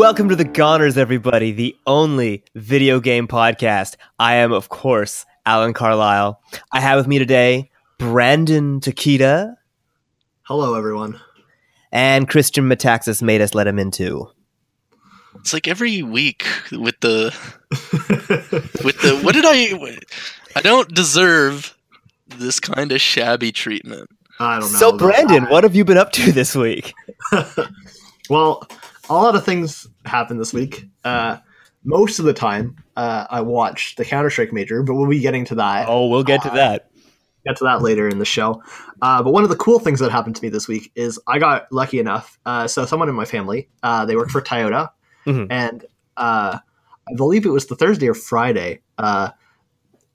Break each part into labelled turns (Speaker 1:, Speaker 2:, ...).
Speaker 1: Welcome to the Goners, everybody, the only video game podcast. I am, of course, Alan Carlisle. I have with me today Brandon Takita
Speaker 2: Hello, everyone.
Speaker 1: and Christian Metaxas made us let him into.
Speaker 3: It's like every week with the with the what did I I don't deserve this kind of shabby treatment.
Speaker 2: I don't know.
Speaker 1: So, Brandon, what have you been up to this week?
Speaker 2: well, a lot of things happened this week. Uh, most of the time, uh, I watched the Counter Strike Major, but we'll be getting to that.
Speaker 1: Oh, we'll get to that.
Speaker 2: Get to that later in the show. Uh, but one of the cool things that happened to me this week is I got lucky enough. Uh, so, someone in my family, uh, they work for Toyota,
Speaker 1: Mhm.
Speaker 2: and uh, I believe it was the Thursday or Friday. Uh,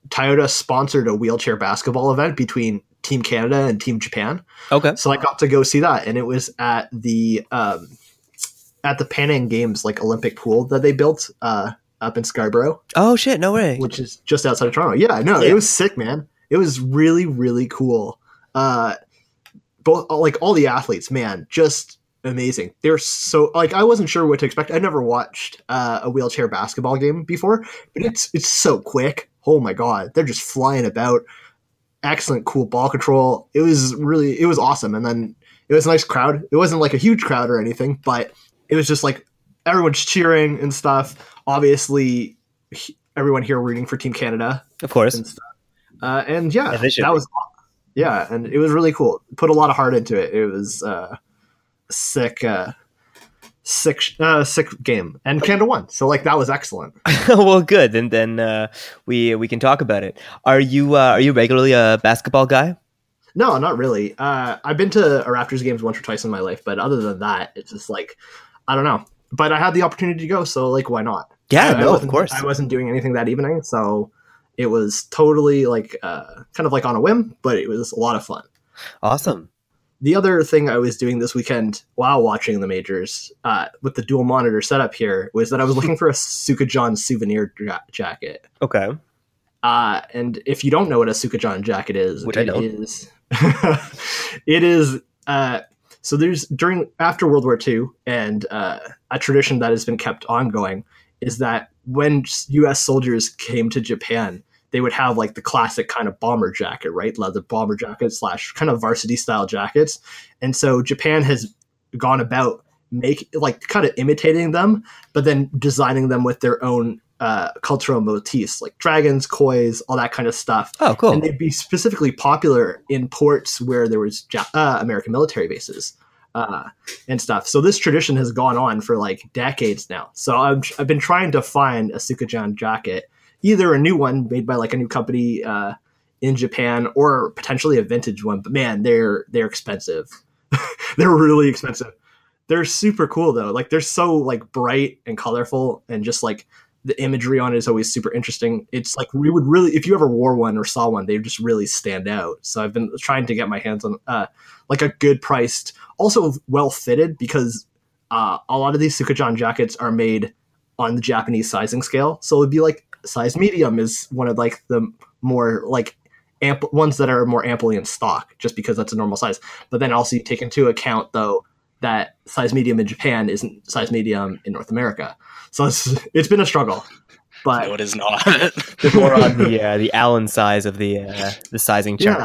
Speaker 2: Toyota sponsored a wheelchair basketball event between Team Canada and Team Japan.
Speaker 1: Okay.
Speaker 2: So I got to go see that, and it was at the um, at the Pan Am Games like Olympic pool that they built uh, up in Scarborough,
Speaker 1: Oh, shit, no way.
Speaker 2: which is just outside of Toronto. Yeah, no,
Speaker 1: Yeah.
Speaker 2: it was sick, man. It was really really cool. Uh, both like all the athletes, man, just amazing. They're so like I wasn't sure what to expect. I never watched uh, a wheelchair basketball game before, but it's it's so quick. Oh my god, they're just flying about. Excellent, cool ball control. It was really it was awesome, and then it was a nice crowd. It wasn't like a huge crowd or anything, but it was just like everyone's cheering and stuff. Obviously, he- everyone here rooting for Team Canada
Speaker 1: Of course.
Speaker 2: and. Uh, and yeah,
Speaker 1: Yeah,
Speaker 2: that
Speaker 1: be.
Speaker 2: was yeah, and it was really cool. Put a lot of heart into it. It was uh, sick, uh, sick, uh, sick game, and Canada won. So like that was excellent.
Speaker 1: well, good. And then uh, we we can talk about it. Are you uh, are you regularly a basketball guy?
Speaker 2: No, not really. Uh, I've been to a Raptors games once or twice in my life, but other than that, it's just like I don't know. But I had the opportunity to go, so like, why not?
Speaker 1: Yeah,
Speaker 2: I- I
Speaker 1: no, of course.
Speaker 2: I wasn't doing anything that evening, so it was totally like uh, kind of like on a whim, but it was a lot of fun.
Speaker 1: Awesome.
Speaker 2: The other thing I was doing this weekend while watching the majors uh, with the dual monitor setup here was that I was looking for a Sukajan souvenir ja- jacket.
Speaker 1: Okay.
Speaker 2: Uh, and if you don't know what a Sukajan jacket is,
Speaker 1: Which I
Speaker 2: it
Speaker 1: don't.
Speaker 2: is- it is uh, so there's during after World War II, and uh, a tradition that has been kept ongoing is that when U.S. soldiers came to Japan, they would have like the classic kind of bomber jacket, right? Leather bomber jacket slash kind of varsity style jackets, and so Japan has gone about make like kind of imitating them, but then designing them with their own uh, cultural motifs like dragons, kois, all that kind of stuff
Speaker 1: Oh, cool.
Speaker 2: and they'd be specifically popular in ports where there was ja- uh, American military bases uh, and stuff. So this tradition has gone on for like decades now. So I've, I've been trying to find a Sukajan jacket, either a new one made by like a new company uh, in Japan or potentially a vintage one. But man, they're they're expensive. they're really expensive. They're super cool though. Like they're so like bright and colorful and just like the imagery on it is always super interesting. It's like we would really, if you ever wore one or saw one, they just really stand out. So I've been trying to get my hands on uh, like a good priced, also well fitted because uh, a lot of these Sukajan jackets are made on the Japanese sizing scale. So it'd be like size medium is one of like the more like ample ones that are more amply in stock, just because that's a normal size. But then also you take into account though that size medium in Japan isn't size medium in North America. So it's it's been a struggle. But
Speaker 3: No, it is not.
Speaker 1: Bit more on the uh, the Alan size of the uh, the sizing chart.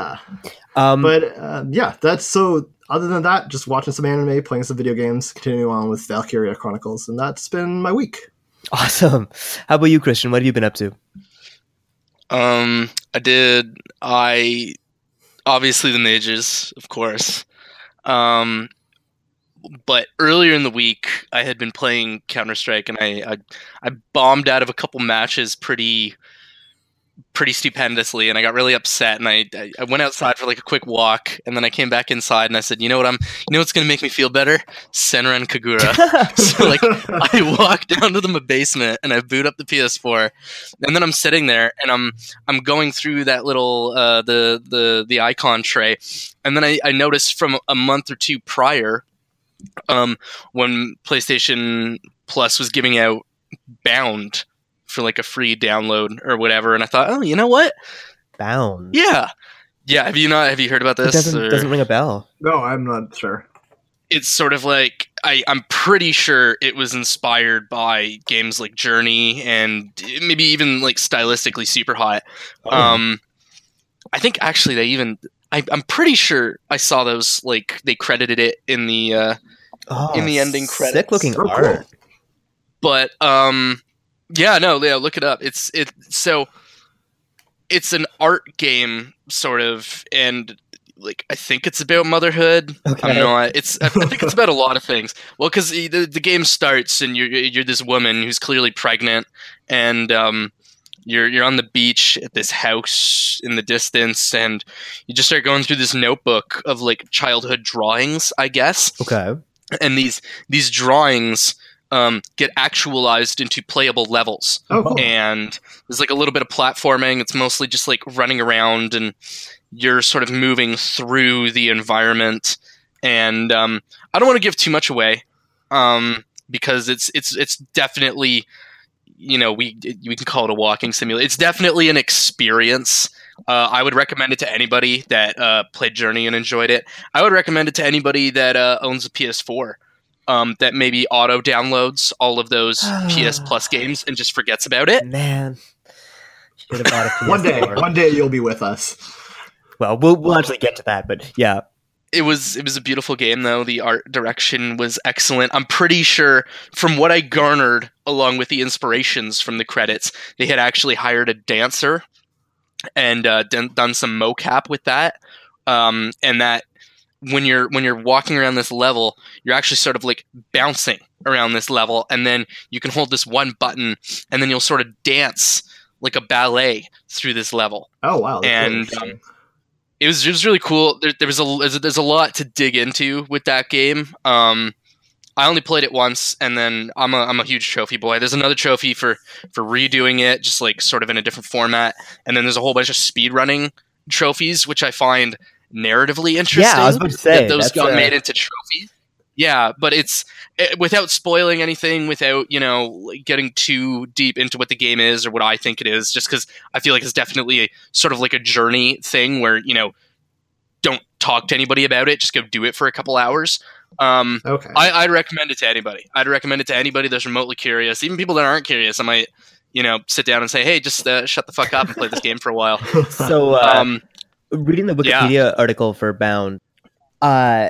Speaker 2: yeah,
Speaker 1: Um,
Speaker 2: but uh, yeah, that's so. Other than that, just watching some anime, playing some video games, continuing on with Valkyria Chronicles, and that's been my week.
Speaker 1: awesome. How about you, Christian? What have you been up to?
Speaker 3: um, I did. I obviously the majors, of course. Um, but earlier in the week, I had been playing Counter Strike, and I, I I bombed out of a couple matches pretty pretty stupendously, and I got really upset. And I I- went outside for like a quick walk, and then I came back inside, and I said, you know what, I'm you know what's gonna make me feel better? Senran Kagura. so like I walk down to the basement and I boot up the PS4, and then I'm sitting there and I'm I'm going through that little uh, the the the icon tray, and then I, I noticed from a month or two prior, um, when PlayStation Plus was giving out Bound for like a free download or whatever, and I thought, oh, you know what?
Speaker 1: Bound.
Speaker 3: Yeah, yeah. Have you not? Have you heard about
Speaker 1: It
Speaker 3: this?
Speaker 1: doesn't
Speaker 3: or-
Speaker 1: doesn't ring a bell.
Speaker 2: No, I'm not sure.
Speaker 3: it's sort of like I, I'm pretty sure it was inspired by games like Journey and maybe even like stylistically Super Hot.
Speaker 1: Oh.
Speaker 3: Um, I think actually they even I, I'm pretty sure I saw those like they credited it in the uh,
Speaker 1: Oh,
Speaker 3: in the ending credits.
Speaker 1: Sick looking
Speaker 2: Oh, cool.
Speaker 1: art.
Speaker 3: but um yeah no yeah look it up it's it so it's an art game sort of and like i think it's about motherhood
Speaker 1: Okay.
Speaker 3: i'm not it's i think it's about a lot of things well because the, the game starts and you're you're this woman who's clearly pregnant and um you're you're on the beach at this house in the distance and you just start going through this notebook of like childhood drawings i guess
Speaker 1: Okay.
Speaker 3: And these these drawings um, get actualized into playable levels.
Speaker 2: Oh, cool.
Speaker 3: and there's like a little bit of platforming. It's mostly just like running around and you're sort of moving through the environment. And um, i don't want to give too much away um, because it's it's it's definitely you know we we can call it a walking simulator it's definitely an experience uh, i would recommend it to anybody that uh, played journey and enjoyed it i would recommend it to anybody that uh, owns a ps4 um, that maybe auto downloads all of those ps plus games and just forgets about it
Speaker 1: Man. Should have bought a
Speaker 2: one day, one day you'll be with us.
Speaker 1: Well, we'll we'll actually get to that, but yeah.
Speaker 3: it was it was a beautiful game though the art direction was excellent i'm pretty sure from what i garnered along with the inspirations from the credits they had actually hired a dancer and uh, done, done some mocap with that um, and that when you're when you're walking around this level you're actually sort of like bouncing around this level and then you can hold this one button and then you'll sort of dance like a ballet through this level
Speaker 2: Oh wow,
Speaker 3: And,
Speaker 2: interesting.
Speaker 3: it was it was really cool. There, there was a there's a lot to dig into with that game. Um, I only played it once, and then I'm a I'm a huge trophy boy. There's another trophy for for redoing it, just like sort of in a different format, and then there's a whole bunch of speed running trophies, which I find narratively interesting.
Speaker 1: Yeah, I was about to say
Speaker 3: that those got
Speaker 1: uh,
Speaker 3: made into trophies. Yeah, but it's eh, without spoiling anything, without you know getting too deep into what the game is or what I think it is. Just because I feel like it's definitely a, sort of like a journey thing where you know don't talk to anybody about it, just go do it for a couple hours. Um,
Speaker 2: Okay.
Speaker 3: I, I'd recommend it to anybody. I'd recommend it to anybody that's remotely curious, even people that aren't curious. I might you know sit down and say, hey, just uh, shut the fuck up and play this game for a while.
Speaker 1: So uh,
Speaker 3: Um,
Speaker 1: reading the
Speaker 3: yeah.
Speaker 1: Wikipedia article for Bound, uh,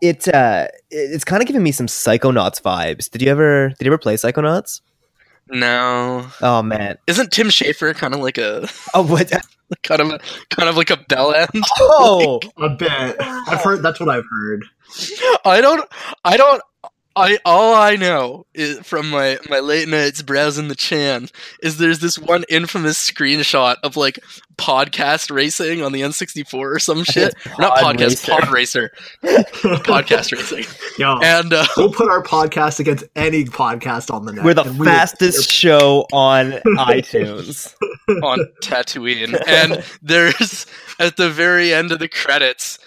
Speaker 1: it uh, it's kind of giving me some Psychonauts vibes. Did you ever did you ever play Psychonauts?
Speaker 3: no,
Speaker 1: Oh man.
Speaker 3: isn't Tim Schafer kind of like a
Speaker 1: Oh what?
Speaker 3: kind of a, kind of like a bell end?
Speaker 1: Oh,
Speaker 2: a bit. I've heard. That's what I've heard.
Speaker 3: I don't. I don't. I all I know is from my my late nights browsing the Chan is there's this one infamous screenshot of like podcast racing on the N64 or some shit.
Speaker 1: it's
Speaker 3: Not podcast,
Speaker 1: Racer.
Speaker 3: pod racer, podcast racing,
Speaker 2: Yo,
Speaker 3: and uh,
Speaker 2: we'll put our podcast against any podcast on the net.
Speaker 1: we're the
Speaker 2: and we-
Speaker 1: fastest show on iTunes.
Speaker 3: on Tatooine, and there's at the very end of the credits.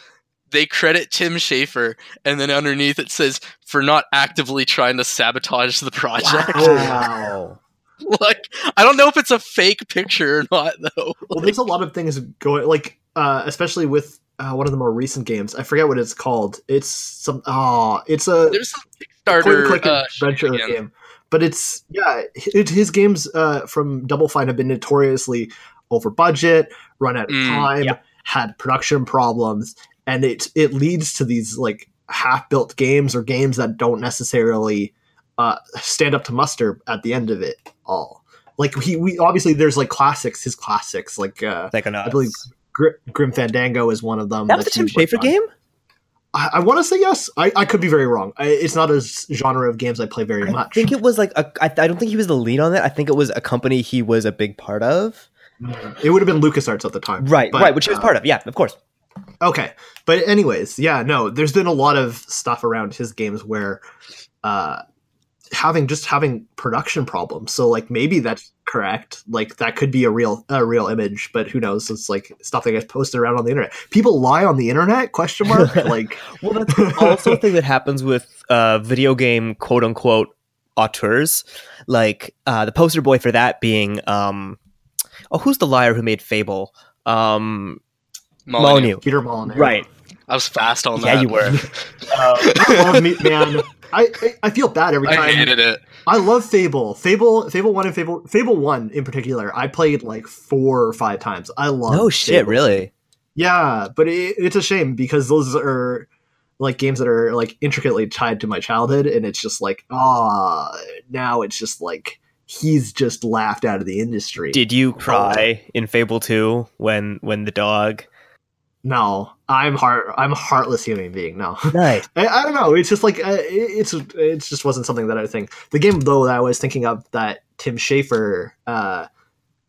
Speaker 3: They credit Tim Schafer, and then underneath it says, "For not actively trying to sabotage the project."
Speaker 2: Wow.
Speaker 3: like I don't know if it's a fake picture or not though.
Speaker 2: Well, there's a lot of things going, like uh, especially with uh, one of the more recent games. I forget what it's called. It's some. Oh, it's a
Speaker 3: There's some Kickstarter
Speaker 2: click
Speaker 3: uh,
Speaker 2: adventure
Speaker 3: again.
Speaker 2: game. But it's yeah, it, his games uh, from Double Fine have been notoriously over budget, run out of
Speaker 3: Mm,
Speaker 2: time,
Speaker 1: yeah.
Speaker 2: had production problems, and it it leads to these like half built games or games that don't necessarily uh, stand up to muster at the end of it all. Like he, we obviously there's like classics, his classics like uh,
Speaker 1: Psychonauts.
Speaker 2: I believe Gr- Grim Fandango is one of them.
Speaker 1: that was the Tim Schafer game.
Speaker 2: I, I want to say yes. I, I could be very wrong. I, it's not a genre of games I play very
Speaker 1: I
Speaker 2: much.
Speaker 1: I think it was like a. I, I don't think he was the lead on that. I think it was a company he was a big part of.
Speaker 2: It would have been LucasArts at the time.
Speaker 1: Right,
Speaker 2: But,
Speaker 1: right, which he was
Speaker 2: uh,
Speaker 1: part of. Yeah, of course.
Speaker 2: Okay. But anyways, yeah, no, there's been a lot of stuff around his games where uh having just having production problems. So like maybe that's correct. Like that could be a real a real image, but who knows? It's like stuff that gets posted around on the internet. People lie on the internet? Question mark? like
Speaker 1: Well, that's also a thing that happens with uh, video game quote unquote auteurs. Like uh, the poster boy for that being, um, oh, who's the liar who made Fable? Um,
Speaker 3: Molyneux.
Speaker 1: Molyneux.
Speaker 2: Peter Molyneux.
Speaker 1: Right.
Speaker 3: I was fast on
Speaker 1: Yeah,
Speaker 3: that.
Speaker 1: you were.
Speaker 2: I love me, man. I, I I feel bad every time.
Speaker 3: I hated it.
Speaker 2: I love Fable. Fable Fable One and Fable Fable One in particular. I played like four or five times. I love.
Speaker 1: Oh shit,
Speaker 2: Fable.
Speaker 1: really.
Speaker 2: Yeah, but it, it's a shame because those are like games that are like intricately tied to my childhood, and it's just like, ah, now it's just like he's just laughed out of the industry.
Speaker 1: Did you cry in Fable 2 when when the dog
Speaker 2: no, I'm heart. I'm a heartless human being. No.
Speaker 1: Nice.
Speaker 2: I, I don't know. It's just like uh, it, it's it just wasn't something that I think. The game though that I was thinking of that Tim Schafer uh,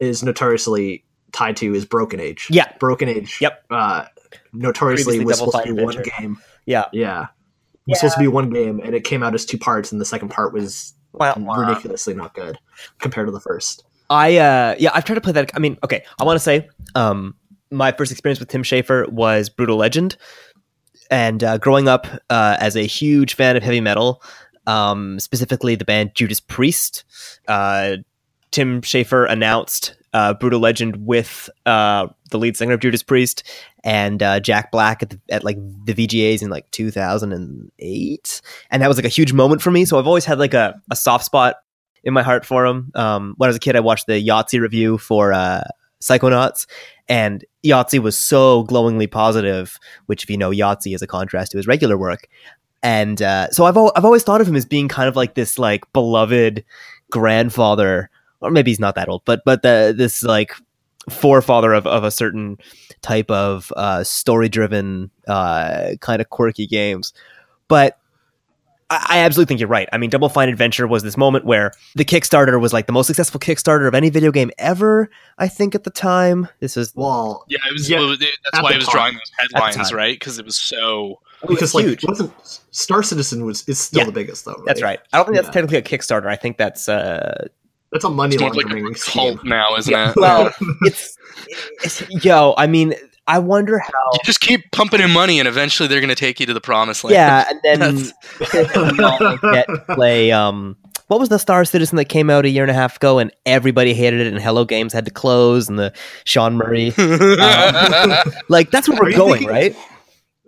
Speaker 2: is notoriously tied to is Broken Age.
Speaker 1: Yeah.
Speaker 2: Broken Age.
Speaker 1: Yep.
Speaker 2: Uh, notoriously
Speaker 1: Previously
Speaker 2: was supposed to
Speaker 1: Fine
Speaker 2: be one game.
Speaker 1: Yeah.
Speaker 2: Yeah. It was supposed to be one game, and it came out as two parts, and the second part was
Speaker 1: Wow.
Speaker 2: ridiculously not good compared to the first.
Speaker 1: I uh yeah, I've tried to play that. I mean, okay, I want to say um my first experience with Tim Schafer was Brutal Legend, and uh, growing up uh, as a huge fan of heavy metal, um, specifically the band Judas Priest, uh, Tim Schafer announced uh, Brutal Legend with uh, the lead singer of Judas Priest and uh, Jack Black at, the, at like the VGAs in like 2008, and that was like a huge moment for me. So I've always had like a, a soft spot in my heart for him. Um, when I was a kid, I watched the Yahtzee review for uh, Psychonauts, and Yahtzee was so glowingly positive. Which, if you know, Yahtzee is a contrast to his regular work. And uh, so I've al- I've always thought of him as being kind of like this like beloved grandfather, or maybe he's not that old, but but the this like forefather of, of a certain type of uh, story driven uh, kind of quirky games. But I, I absolutely think you're right. I mean, Double Fine Adventure was this moment where the Kickstarter was like the most successful Kickstarter of any video game ever. I think at the time, this is
Speaker 2: Well,
Speaker 3: Yeah, it was.
Speaker 2: Yeah,
Speaker 3: it was- it- that's why
Speaker 2: the
Speaker 3: it was
Speaker 2: time.
Speaker 3: drawing those headlines, right? Because it was so.
Speaker 2: because like
Speaker 1: huge.
Speaker 2: wasn't Star Citizen was is still
Speaker 1: Yeah,
Speaker 2: the biggest though.
Speaker 1: That's right. I don't think that's
Speaker 2: Yeah.
Speaker 1: technically a Kickstarter. I think that's uh,
Speaker 2: That's a money
Speaker 3: It's more like
Speaker 2: laundering
Speaker 3: a cult now, isn't
Speaker 1: Yeah,
Speaker 3: it?
Speaker 1: well, it's, it's yo. I mean, I wonder how.
Speaker 3: you just keep pumping in money, and eventually they're going to take you to the promised land.
Speaker 1: Yeah, and then
Speaker 3: That's-
Speaker 1: we all get to play. Um, what was the Star Citizen that came out a year and a half ago, and everybody hated it, and Hello Games had to close, and the Sean Murray. Like that's where
Speaker 2: Are
Speaker 1: we're going,
Speaker 2: thinking-
Speaker 1: right?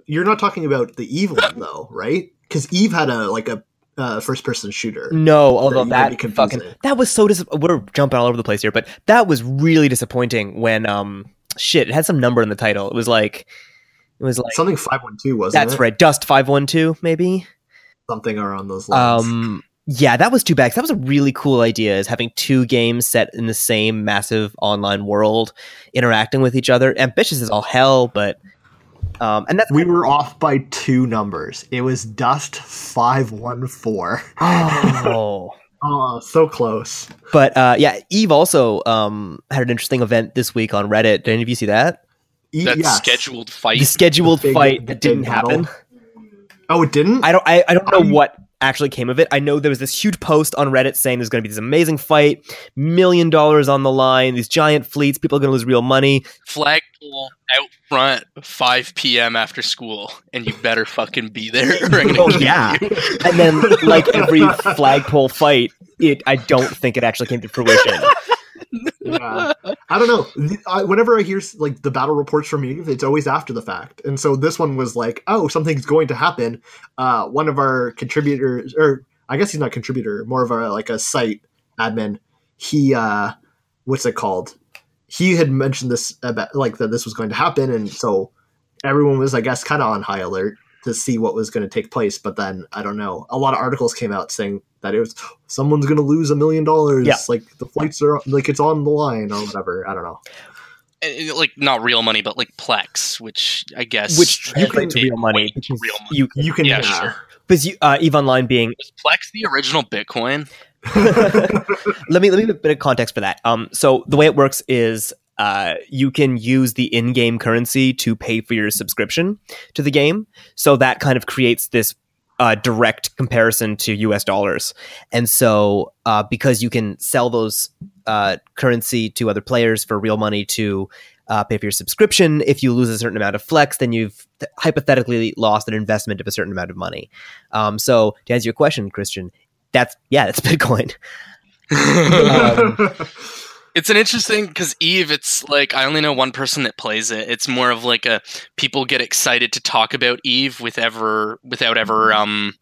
Speaker 2: You're not talking about the Eve one though, right? Because Eve had a like a uh, first person shooter.
Speaker 1: No, although
Speaker 2: you
Speaker 1: that fucking that was so dis- we're jumping all over the place here, but that was really disappointing when um shit it had some number in the title. It was like it was like
Speaker 2: Something five one two wasn't
Speaker 1: that's
Speaker 2: it?
Speaker 1: right, Dust five one two maybe.
Speaker 2: Something around those lines.
Speaker 1: Um, yeah, that was too bad. That was a really cool idea. Is having two games set in the same massive online world, interacting with each other. Ambitious as all hell, but um, and that's
Speaker 2: we were off by two numbers. It was Dust five one four.
Speaker 1: oh.
Speaker 2: Oh, so close.
Speaker 1: But uh, yeah, Eve also um had an interesting event this week on Reddit. Did any of you see that?
Speaker 2: E-
Speaker 3: that
Speaker 2: yes.
Speaker 3: scheduled
Speaker 1: The
Speaker 3: fight.
Speaker 1: scheduled
Speaker 2: The big-
Speaker 1: fight that didn't
Speaker 2: battle.
Speaker 1: happen.
Speaker 2: Oh, it didn't.
Speaker 1: I don't. I, I don't know
Speaker 2: Um,
Speaker 1: what actually came of it. I know there was this huge post on Reddit saying there's going to be this amazing fight, million dollars on the line, these giant fleets, people are going to lose real money.
Speaker 3: Flagpole out front, 5 p.m. after school, and you better fucking be there. or I'm
Speaker 1: Oh, yeah.
Speaker 3: you.
Speaker 1: And then, like every flagpole fight, it I don't think it actually came to fruition.
Speaker 2: Yeah. I don't know. I, whenever I hear like the battle reports from Eve, it's always after the fact. And so this one was like, oh, something's going to happen. Uh, one of our contributors, or I guess he's not a contributor, more of a like a site admin. He, uh, what's it called? He had mentioned this about like that this was going to happen, and so everyone was, I guess, kind of on high alert to see what was going to take place. But then I don't know. A lot of articles came out saying that it was someone's going to lose a million dollars.
Speaker 1: Yeah.
Speaker 2: Like the flights are like it's on the line or whatever. I don't know.
Speaker 3: And- and, like not real money, but like Plex, which I guess
Speaker 1: Which
Speaker 3: you
Speaker 1: translates to
Speaker 3: can
Speaker 1: real money.
Speaker 3: to real money.
Speaker 1: You,
Speaker 2: You can
Speaker 3: Yeah,
Speaker 2: yeah,
Speaker 3: sure.
Speaker 1: because you, uh, Eve Online being
Speaker 3: Was Plex the original Bitcoin?
Speaker 1: let me let me give a bit of context for that. Um, so the way it works is uh, you can use the in-game currency to pay for your subscription to the game. So that kind of creates this uh, direct comparison to U.S. dollars. And so uh, because you can sell those uh, currency to other players for real money to uh, pay for your subscription, if you lose a certain amount of Plex, then you've th- hypothetically lost an investment of a certain amount of money. Um, so to answer your question, Christian, that's yeah, that's Bitcoin. Um,
Speaker 3: It's an interesting because Eve. It's like I only know one person that plays it. It's more of like a people get excited to talk about Eve with ever without ever um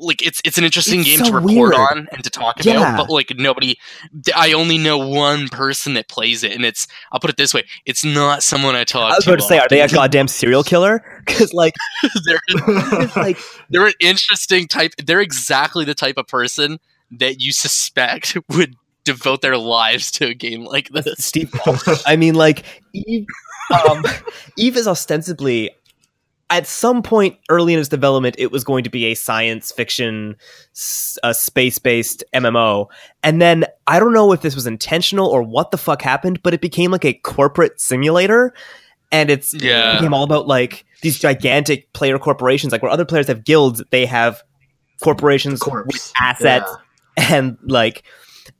Speaker 3: like it's it's an interesting
Speaker 1: It's
Speaker 3: game
Speaker 1: so
Speaker 3: to report
Speaker 1: weird.
Speaker 3: on and to talk
Speaker 1: Yeah.
Speaker 3: about, but like nobody. I only know one person that plays it, and it's I'll put it this way: it's not someone I talk
Speaker 1: I was
Speaker 3: to.
Speaker 1: about to say, are they a goddamn serial killer? Because like,
Speaker 3: they're,
Speaker 1: like
Speaker 3: they're an interesting type. They're exactly the type of person that you suspect would devote their lives to a game like this.
Speaker 1: Steve. I mean, like Eve. Um, Eve is ostensibly, at some point early in its development, it was going to be a science fiction, s- a space-based MMO, and then I don't know if this was intentional or what the fuck happened, but it became like a corporate simulator, and it's
Speaker 3: yeah.
Speaker 1: it became all about like these gigantic player corporations, like where other players have guilds, they have corporations with
Speaker 2: Corpse.
Speaker 1: assets and like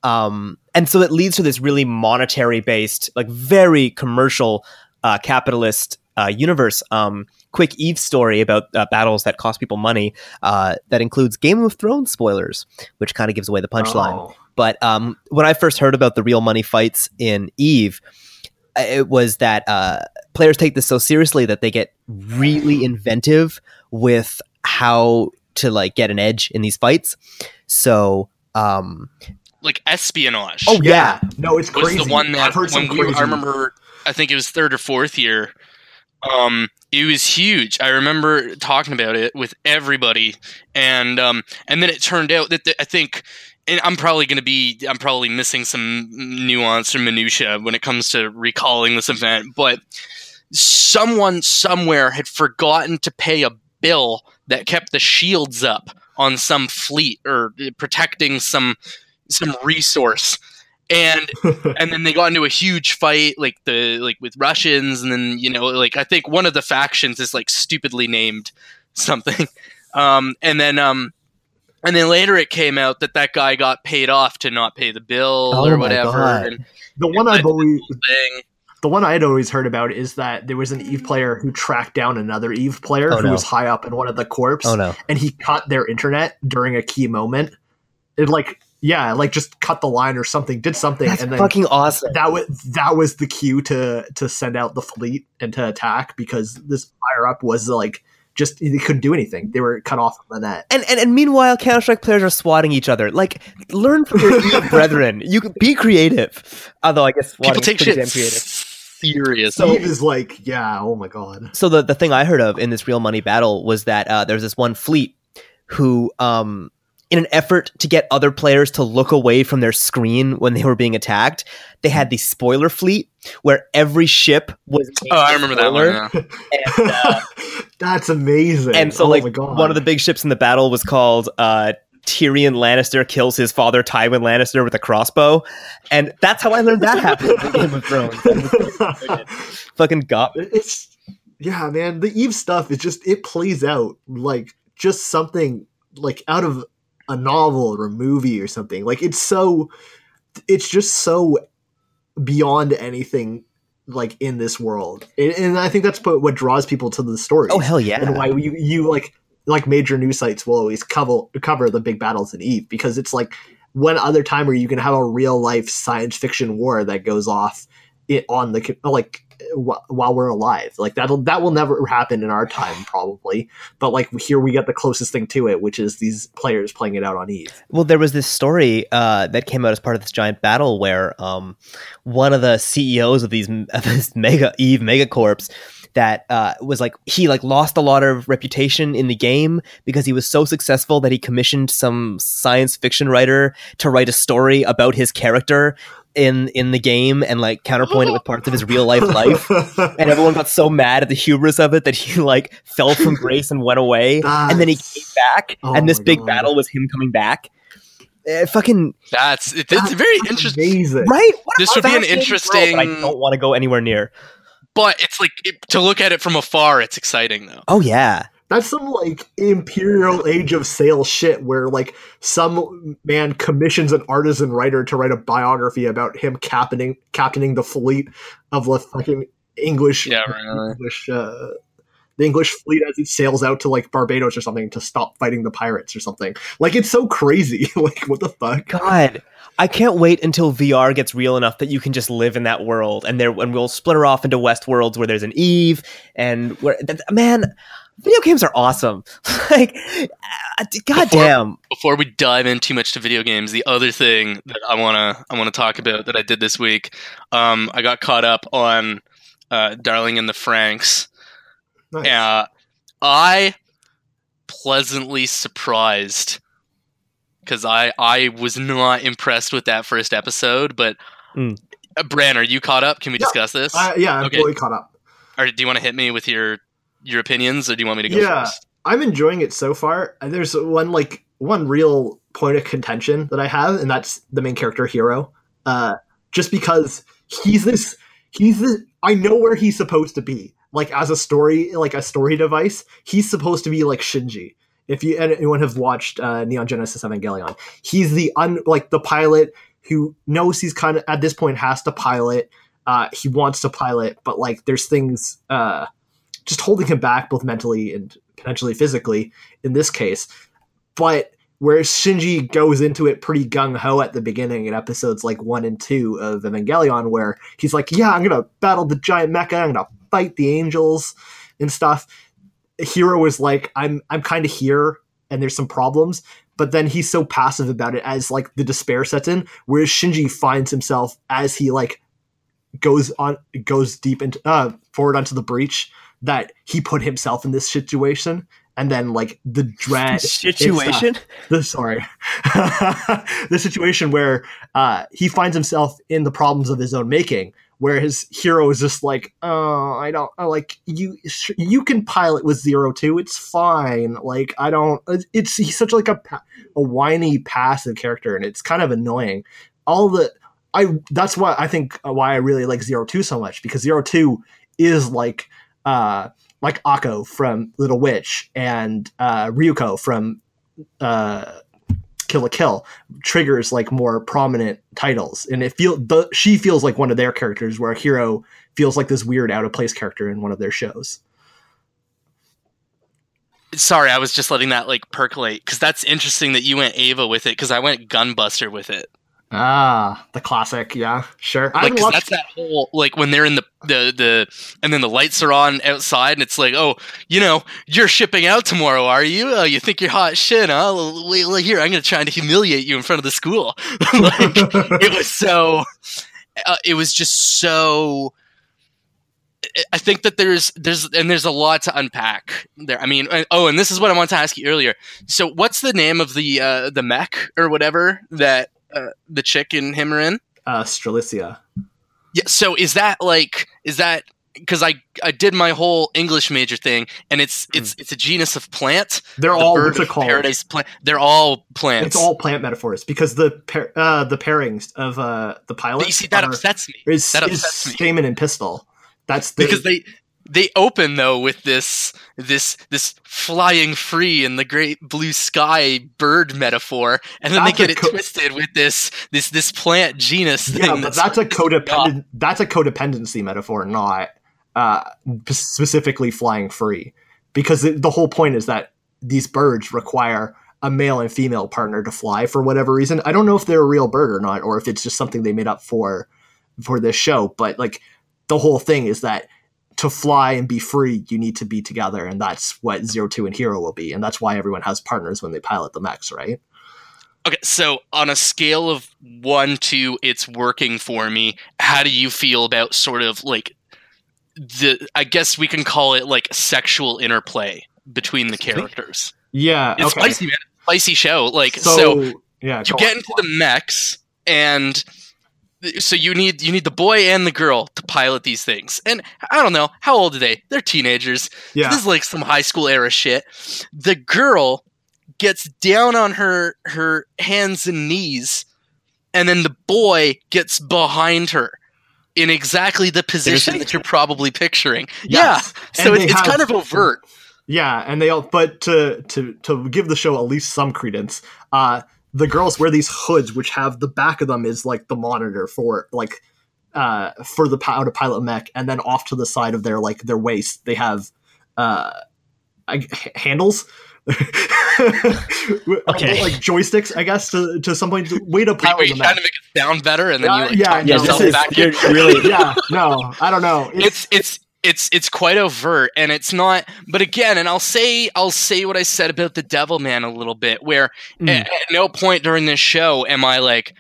Speaker 1: um and so it leads to this really monetary based like very commercial uh capitalist uh universe um quick eve story about uh, battles that cost people money uh that includes game of thrones spoilers which kind of gives away the punchline
Speaker 2: Oh.
Speaker 1: but um, when I first heard about the real money fights in Eve, it was that uh, players take this so seriously that they get really inventive with how to like get an edge in these fights. So, um,
Speaker 3: Like espionage.
Speaker 1: oh yeah,
Speaker 2: No, it's
Speaker 3: was
Speaker 2: crazy.
Speaker 3: the one that
Speaker 2: I've heard some
Speaker 3: when we,
Speaker 2: crazy.
Speaker 3: I remember I think it was third or fourth year. Um, it was huge. I remember talking about it with everybody, and um, and then it turned out that the, I think, and I'm probably going to be, I'm probably missing some nuance or minutia when it comes to recalling this event, but someone somewhere had forgotten to pay a bill that kept the shields up on some fleet or protecting some some resource. And and then they got into a huge fight like the like with russians. And then you know like i think one of the factions is like stupidly named something. Um and then um and then later it came out that that guy got paid off to not pay the bill
Speaker 1: Oh
Speaker 3: or whatever. And
Speaker 2: the one i believe
Speaker 3: thing.
Speaker 2: the one I'd always heard about is that there was an Eve player who tracked down another Eve player
Speaker 1: Oh,
Speaker 2: who
Speaker 1: no.
Speaker 2: was high up in one of the corps,
Speaker 1: oh no,
Speaker 2: and he cut their internet during a key moment. It like yeah, like just cut the line or something, did something,
Speaker 1: that's
Speaker 2: and then
Speaker 1: fucking awesome.
Speaker 2: that was that was the cue to to send out the fleet and to attack because this fire up was like just they couldn't do anything. They were cut off from the net.
Speaker 1: And, and and meanwhile, Counter Strike players are swatting each other. Like, learn from your brethren. You can be creative. Although I guess
Speaker 3: people take shit
Speaker 1: damn creative.
Speaker 3: serious
Speaker 1: So-
Speaker 2: Eve is like yeah, oh my god.
Speaker 1: so the, the thing I heard of in this real money battle was that uh, there's this one fleet who, um, in an effort to get other players to look away from their screen when they were being attacked, they had the spoiler fleet where every ship was.
Speaker 3: oh i remember that one yeah.
Speaker 1: And, uh,
Speaker 2: That's amazing.
Speaker 1: and so,
Speaker 2: oh
Speaker 1: like, one of the big ships in the battle was called uh, Tyrion Lannister kills his father Tywin Lannister with a crossbow, and that's how I learned that happened in Game of Thrones. Fucking got
Speaker 2: it's yeah, man. The Eve stuff is just it plays out like just something like out of a novel or a movie or something. Like it's so it's just so beyond anything like in this world. And, and I think that's what what draws people to the story.
Speaker 1: Oh hell yeah!
Speaker 2: and why you you like like major news sites will always cover cover the big battles in Eve because it's like one other time where you can have a real life science fiction war that goes off it on the like while we're alive. Like that'll that will never happen in our time probably. But like here we get the closest thing to it which is these players playing it out on eve.
Speaker 1: Well, there was this story uh, that came out as part of this giant battle where um, one of the CEOs of these of this mega Eve mega megacorps that uh, was like he like lost a lot of reputation in the game because he was so successful that he commissioned some science fiction writer to write a story about his character in in the game and like counterpoint it with parts of his real life life. And everyone got so mad at the hubris of it that he like fell from grace and went away. and then he came back,
Speaker 2: Oh
Speaker 1: and this big
Speaker 2: God.
Speaker 1: battle was him coming back. Uh, fucking
Speaker 3: that's it, it's very interesting
Speaker 2: amazing
Speaker 1: right. What
Speaker 3: This would be an
Speaker 1: interesting world I don't want to go anywhere near.
Speaker 3: but it's like it, to look at it from afar it's exciting though
Speaker 1: Oh yeah,
Speaker 2: That's some like imperial age of sail shit where like some man commissions an artisan writer to write a biography about him captaining captaining the fleet of the fucking English
Speaker 3: yeah really.
Speaker 2: English uh, the English fleet as it sails out to like Barbados or something to stop fighting the pirates or something. Like it's so crazy. like what the fuck?
Speaker 1: God, I can't wait until VR gets real enough that you can just live in that world, and there, and we'll split her off into West worlds where there's an Eve, and where that, man, video games are awesome. like, uh, goddamn.
Speaker 3: Before we dive in too much to video games, the other thing that I wanna I wanna talk about that I did this week, um, I got caught up on uh, Darling in the Franxx.
Speaker 2: Nice.
Speaker 3: Uh, I pleasantly surprised because I I was not impressed with that first episode. But
Speaker 1: Mm.
Speaker 3: uh, Bran, are you caught up? Can we
Speaker 2: Yeah.
Speaker 3: discuss this?
Speaker 2: Uh, yeah, I'm
Speaker 3: Okay.
Speaker 2: fully caught up.
Speaker 3: or do you want to hit me with your your opinions, or do you want me to go
Speaker 2: Yeah.
Speaker 3: first?
Speaker 2: I'm enjoying it so far. And There's one like one real point of contention that I have, and that's the main character Hiro. Uh, just because he's this, he's this. I know where he's supposed to be. Like as a story, like a story device, he's supposed to be like Shinji. If you anyone have watched uh, Neon Genesis Evangelion, he's the un like the pilot who knows he's kind of at this point has to pilot. Uh, he wants to pilot, but like there's things uh, just holding him back both mentally and potentially physically in this case. But where Shinji goes into it pretty gung ho at the beginning in episodes like one and two of Evangelion, where he's like, "Yeah, I'm gonna battle the giant mecha. I'm gonna fight the angels and stuff." Hiro is like, "I'm I'm kind of here, and there's some problems." But then he's so passive about it as like the despair sets in, whereas Shinji finds himself as he like goes on goes deep into uh forward onto the breach that he put himself in this situation and then like the dread
Speaker 1: Situation.
Speaker 2: the sorry the situation where uh he finds himself in the problems of his own making where his Hiro is just like oh i don't I like you sh- you can pilot with zero two it's fine like i don't it's he's such like a a whiny passive character and it's kind of annoying all the i that's why i think uh, why i really like zero two so much because zero two is like uh like Akko from Little Witch and uh, Ryuko from uh, Kill la Kill Trigger's like more prominent titles, and it feel the she feels like one of their characters, where a Hiro feels like this weird out of place character in one of their shows.
Speaker 3: Sorry, I was just letting that like percolate because that's interesting that you went Eva with it because I went Gunbuster with it.
Speaker 2: Ah, the classic, yeah, sure.
Speaker 3: Like
Speaker 2: watched-
Speaker 3: that's that whole like when they're in the the the and then the lights are on outside and it's like oh you know you're shipping out tomorrow are you uh, you think you're hot shit huh well, here I'm gonna try to humiliate you in front of the school like it was so uh, it was just so I think that there's there's and there's a lot to unpack there. I mean, oh, and this is what I wanted to ask you earlier. So, what's the name of the uh, the mech or whatever that uh, the chick and him are in?
Speaker 2: uh, Strelitzia.
Speaker 3: Yeah. So, is that like is that because I I did my whole English major thing, and it's it's it's a genus of plant.
Speaker 2: They're
Speaker 3: the
Speaker 2: all
Speaker 3: bird
Speaker 2: what's it called?
Speaker 3: paradise plant. They're all plants.
Speaker 2: It's all plant metaphors because the pair, uh, the pairings of uh, the pilot
Speaker 3: But you see, that
Speaker 2: are,
Speaker 3: upsets me
Speaker 2: is,
Speaker 3: that
Speaker 2: is
Speaker 3: upsets me.
Speaker 2: stamen and pistil. That's the,
Speaker 3: because they they open though with this this this flying free in the great blue sky bird metaphor and then
Speaker 2: That's
Speaker 3: they get it
Speaker 2: co-
Speaker 3: twisted with this this this plant genus thing
Speaker 2: yeah, but that's a codependent. That's a codependency metaphor, not uh, specifically flying free. Because it, the whole point is that these birds require a male and female partner to fly for whatever reason. I don't know if they're a real bird or not, or if it's just something they made up for for this show. But like the whole thing is that to fly and be free, you need to be together, and that's what Zero Two and Hiro will be, and that's why everyone has partners when they pilot the mechs, right?
Speaker 3: okay so on a scale of one to it's working for me how do you feel about sort of like the i guess we can call it like sexual interplay between the characters
Speaker 2: Yeah.
Speaker 3: it's
Speaker 2: okay.
Speaker 3: spicy man spicy show like
Speaker 2: So,
Speaker 3: so
Speaker 2: yeah,
Speaker 3: you
Speaker 2: go
Speaker 3: get
Speaker 2: on.
Speaker 3: into the mechs and th- so you need you need the boy and the girl to pilot these things. And i don't know how old are they? They're teenagers.
Speaker 2: Yeah.
Speaker 3: this is like some high school era shit. The girl gets down on her her hands and knees and then the boy gets behind her in exactly the position that you're probably picturing.
Speaker 2: Yes.
Speaker 3: yeah. So
Speaker 2: And
Speaker 3: it's, it's
Speaker 2: have-
Speaker 3: kind of overt.
Speaker 2: Yeah, and they all but to to to give the show at least some credence, uh the girls wear these hoods which have the back of them is like the monitor for like uh for the how to pilot mech and then off to the side of their like their waist they have uh, I, handles.
Speaker 1: Okay.
Speaker 2: like joysticks, I guess, to, to some point. Way to pilot
Speaker 3: wait,
Speaker 2: the
Speaker 3: you trying to make it sound better, and then you
Speaker 2: Uh,
Speaker 3: like
Speaker 2: yeah,
Speaker 3: talk
Speaker 2: yeah,
Speaker 1: this
Speaker 3: yourself
Speaker 2: is-
Speaker 1: is
Speaker 3: back
Speaker 1: you're
Speaker 3: in.
Speaker 1: really
Speaker 2: yeah, no, I don't know.
Speaker 3: It's it's it's it's it's quite overt, and it's not. But again, and I'll say I'll say what I said about the Devil Man a little bit, where
Speaker 1: Mm.
Speaker 3: at, at no point during this show am I like,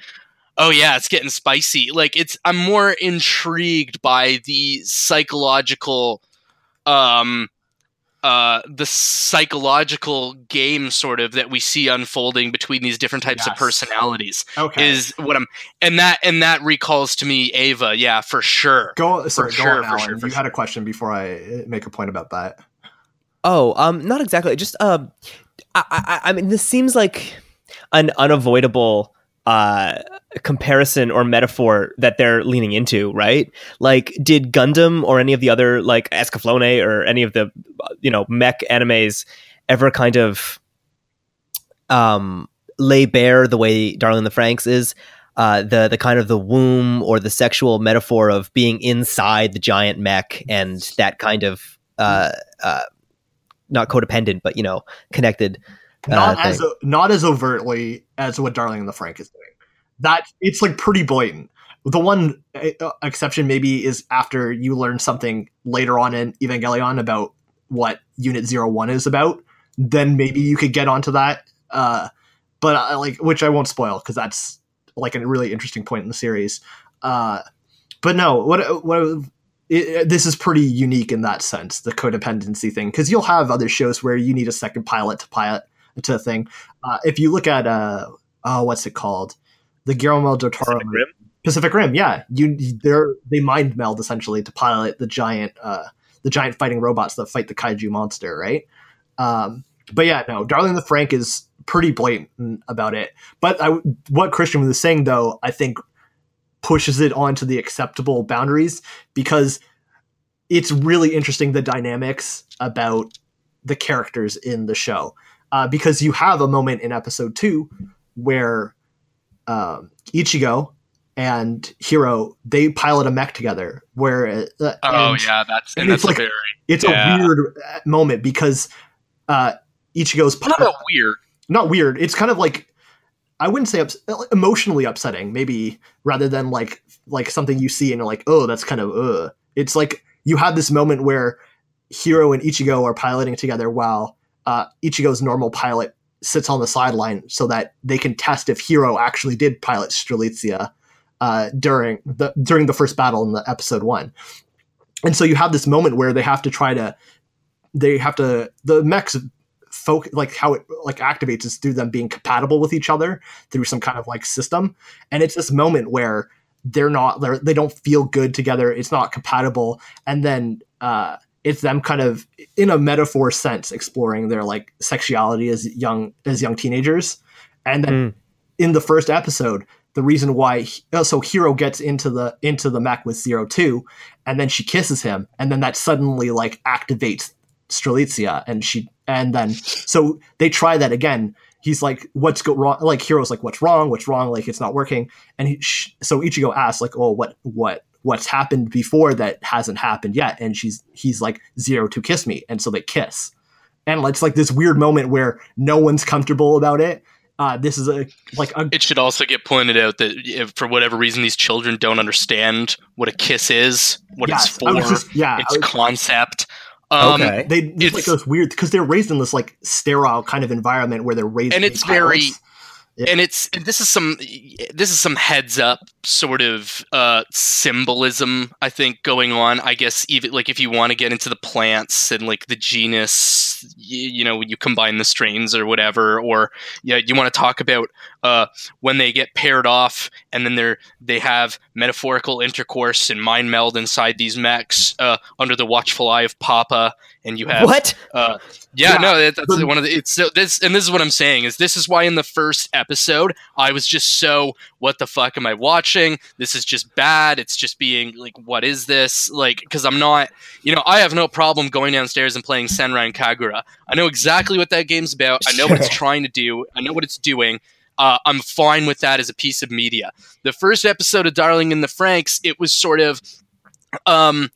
Speaker 3: oh yeah, it's getting spicy. Like it's I'm more intrigued by the psychological um uh the psychological game sort of that we see unfolding between these different types of personalities
Speaker 2: okay.
Speaker 3: is what I'm and that and that recalls to me Eva, yeah, for sure.
Speaker 2: go sorry, go
Speaker 3: sure,
Speaker 2: on,
Speaker 3: for
Speaker 2: Alan.
Speaker 3: sure, for
Speaker 2: you had a question before I uh, make a point about that.
Speaker 1: Oh, um, not exactly. Just um, I, I, I mean, this seems like an unavoidable uh comparison or metaphor that they're leaning into, right? Like, did Gundam or any of the other like Escaflowne or any of the uh, you know mech animes ever kind of um lay bare the way Darling the Franxx is? Uh, the the kind of the womb or the sexual metaphor of being inside the giant mech and that kind of uh, uh, not codependent, but you know, connected.
Speaker 2: Not
Speaker 1: uh,
Speaker 2: as
Speaker 1: thing.
Speaker 2: not as overtly as what Darling in the Frank is doing. That it's like pretty blatant. The one uh, exception maybe is after you learn something later on in Evangelion about what Unit Zero One is about. Then maybe you could get onto that. Uh, but I, like, which I won't spoil because that's like a really interesting point in the series. Uh, but no, what what it- this is pretty unique in that sense, the codependency thing, because you'll have other shows where you need a second pilot to pilot to a thing. Uh, if you look at uh, oh, what's it called, the Guillermo del Toro
Speaker 1: Pacific Rim?
Speaker 2: Pacific Rim, yeah, you they're they mind meld essentially to pilot the giant uh, the giant fighting robots that fight the kaiju monster, right? Um, but yeah, no, Darling in the Frank is pretty blatant about it. But I, what Christian was saying though, I think pushes it onto the acceptable boundaries because it's really interesting the dynamics about the characters in the show. Uh, because you have a moment in episode two where um, Ichigo and Hiro they pilot a mech together. Where uh,
Speaker 3: Oh yeah, that's
Speaker 2: and
Speaker 3: and
Speaker 2: it's
Speaker 3: that's
Speaker 2: like-
Speaker 3: very
Speaker 2: it's
Speaker 3: Yeah.
Speaker 2: a weird uh, moment because uh, Ichigo's
Speaker 3: not
Speaker 2: pilot,
Speaker 3: a weird.
Speaker 2: not weird. It's kind of like I wouldn't say ups- emotionally upsetting, maybe rather than like like something you see and you're like, oh, that's kind of uh. It's like you have this moment where Hiro and Ichigo are piloting together while uh, Ichigo's normal pilot sits on the sideline so that they can test if Hiro actually did pilot Strelitzia uh, during the during the first battle in the episode one. And so you have this moment where they have to try to they have to the mechs like how it like activates is through them being compatible with each other through some kind of like system. And it's this moment where they're not they're, they don't feel good together. It's not compatible. And then uh it's them kind of in a metaphor sense exploring their like sexuality as young as young teenagers. And then
Speaker 1: Mm.
Speaker 2: in the first episode the reason why oh, so Hiro gets into the into the mech with zero two and then she kisses him and then that suddenly like activates Strelitzia and she and then so they try that again. He's like what's go wrong like Hiro's like what's wrong? What's wrong? Like it's not working. And he sh- so Ichigo asks like oh what what what's happened before that hasn't happened yet and she's he's like Zero Two kiss me and so they kiss and it's like this weird moment where no one's comfortable about it uh this is a like a
Speaker 3: It should also get pointed out that if for whatever reason these children don't understand what a kiss is, what
Speaker 2: yes,
Speaker 3: it's for,
Speaker 2: just yeah
Speaker 3: its
Speaker 2: was-
Speaker 3: concept. Um,
Speaker 1: okay.
Speaker 2: they it's, like
Speaker 3: It's-
Speaker 2: those weird because they're raised in this like sterile kind of environment where they're raised
Speaker 3: And
Speaker 2: to
Speaker 3: it's very-
Speaker 2: pilots.
Speaker 3: And it's and this is some this is some heads up sort of uh symbolism i think going on. I guess even like if you want to get into the plants and like the genus you, you know when you combine the strains or whatever or yeah you want to talk about uh when they get paired off and then they're they have metaphorical intercourse and mind meld inside these mechs uh under the watchful eye of papa and you have
Speaker 1: what?
Speaker 3: uh, yeah,
Speaker 2: Yeah.
Speaker 3: no, that, that's one of the. It's so this, and this is what I'm saying is this is why in the first episode I was just so what the fuck am I watching? This is just bad. It's just being like, what is this? Like, because I'm not, you know, I have no problem going downstairs and playing Senran and Kagura. I know exactly what that game's about. I know what it's trying to do. I know what it's doing. Uh, I'm fine with that as a piece of media. The first episode of Darling in the Franxx, it was sort of, um,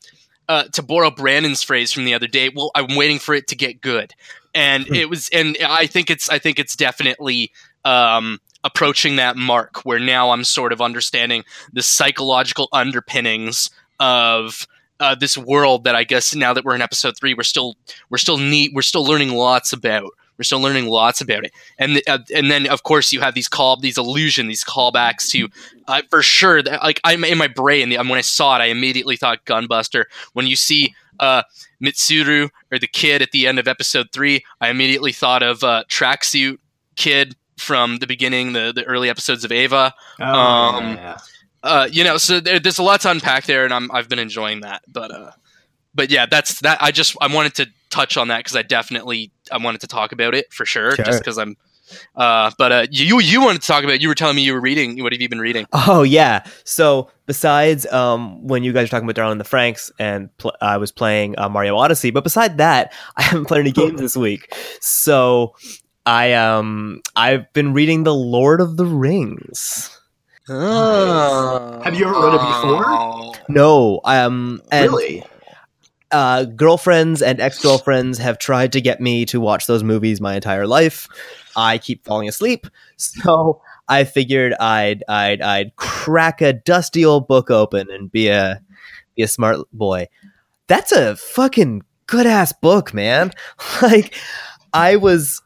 Speaker 3: uh, to borrow Brandon's phrase from the other day, well, I'm waiting for it to get good, and
Speaker 2: Hmm.
Speaker 3: it was, and I think it's, I think it's definitely um, approaching that mark where now I'm sort of understanding the psychological underpinnings of uh, this world that I guess now that we're in episode three, we're still, we're still neat, we're still learning lots about. We're still learning lots about it, and uh, and then of course you have these call these illusion these callbacks to uh, for sure that like I'm in my brain the, when I saw it I immediately thought Gunbuster. When you see uh, Mitsuru or the kid at the end of episode three I immediately thought of uh, tracksuit kid from the beginning the the early episodes of Eva.
Speaker 2: Oh,
Speaker 3: Um,
Speaker 2: yeah, yeah.
Speaker 3: uh, you know so there, there's a lot to unpack there and I'm I've been enjoying that but uh but yeah that's that I just I wanted to touch on that because I definitely I wanted to talk about it for sure,
Speaker 1: Sure.
Speaker 3: just because I'm uh but uh you you wanted to talk about it. you were telling me you were reading what have you been reading
Speaker 1: Oh yeah. So besides um, when you guys were talking about Darling in the Franxx and pl- I was playing uh, Mario Odyssey, but beside that, I haven't played any games this week. So I um I've been reading The Lord of the Rings.
Speaker 3: oh
Speaker 2: Have you ever read it before?
Speaker 1: No, um, and
Speaker 2: really?
Speaker 1: Uh, girlfriends and ex girlfriends have tried to get me to watch those movies my entire life. I keep falling asleep, so I figured I'd I'd I'd crack a dusty old book open and be a be a smart boy. That's a fucking good ass book, man. Like I was,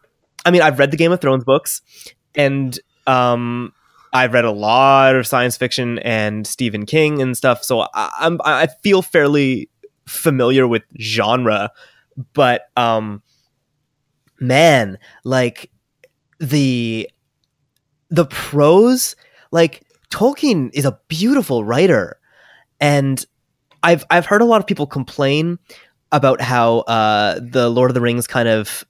Speaker 1: I mean, I've read the Game of Thrones books, and um, I've read a lot of science fiction and Stephen King and stuff. So I, I'm I feel fairly familiar with genre, but um, man, like the the prose, like Tolkien is a beautiful writer, and I've I've heard a lot of people complain about how uh, the Lord of the Rings kind of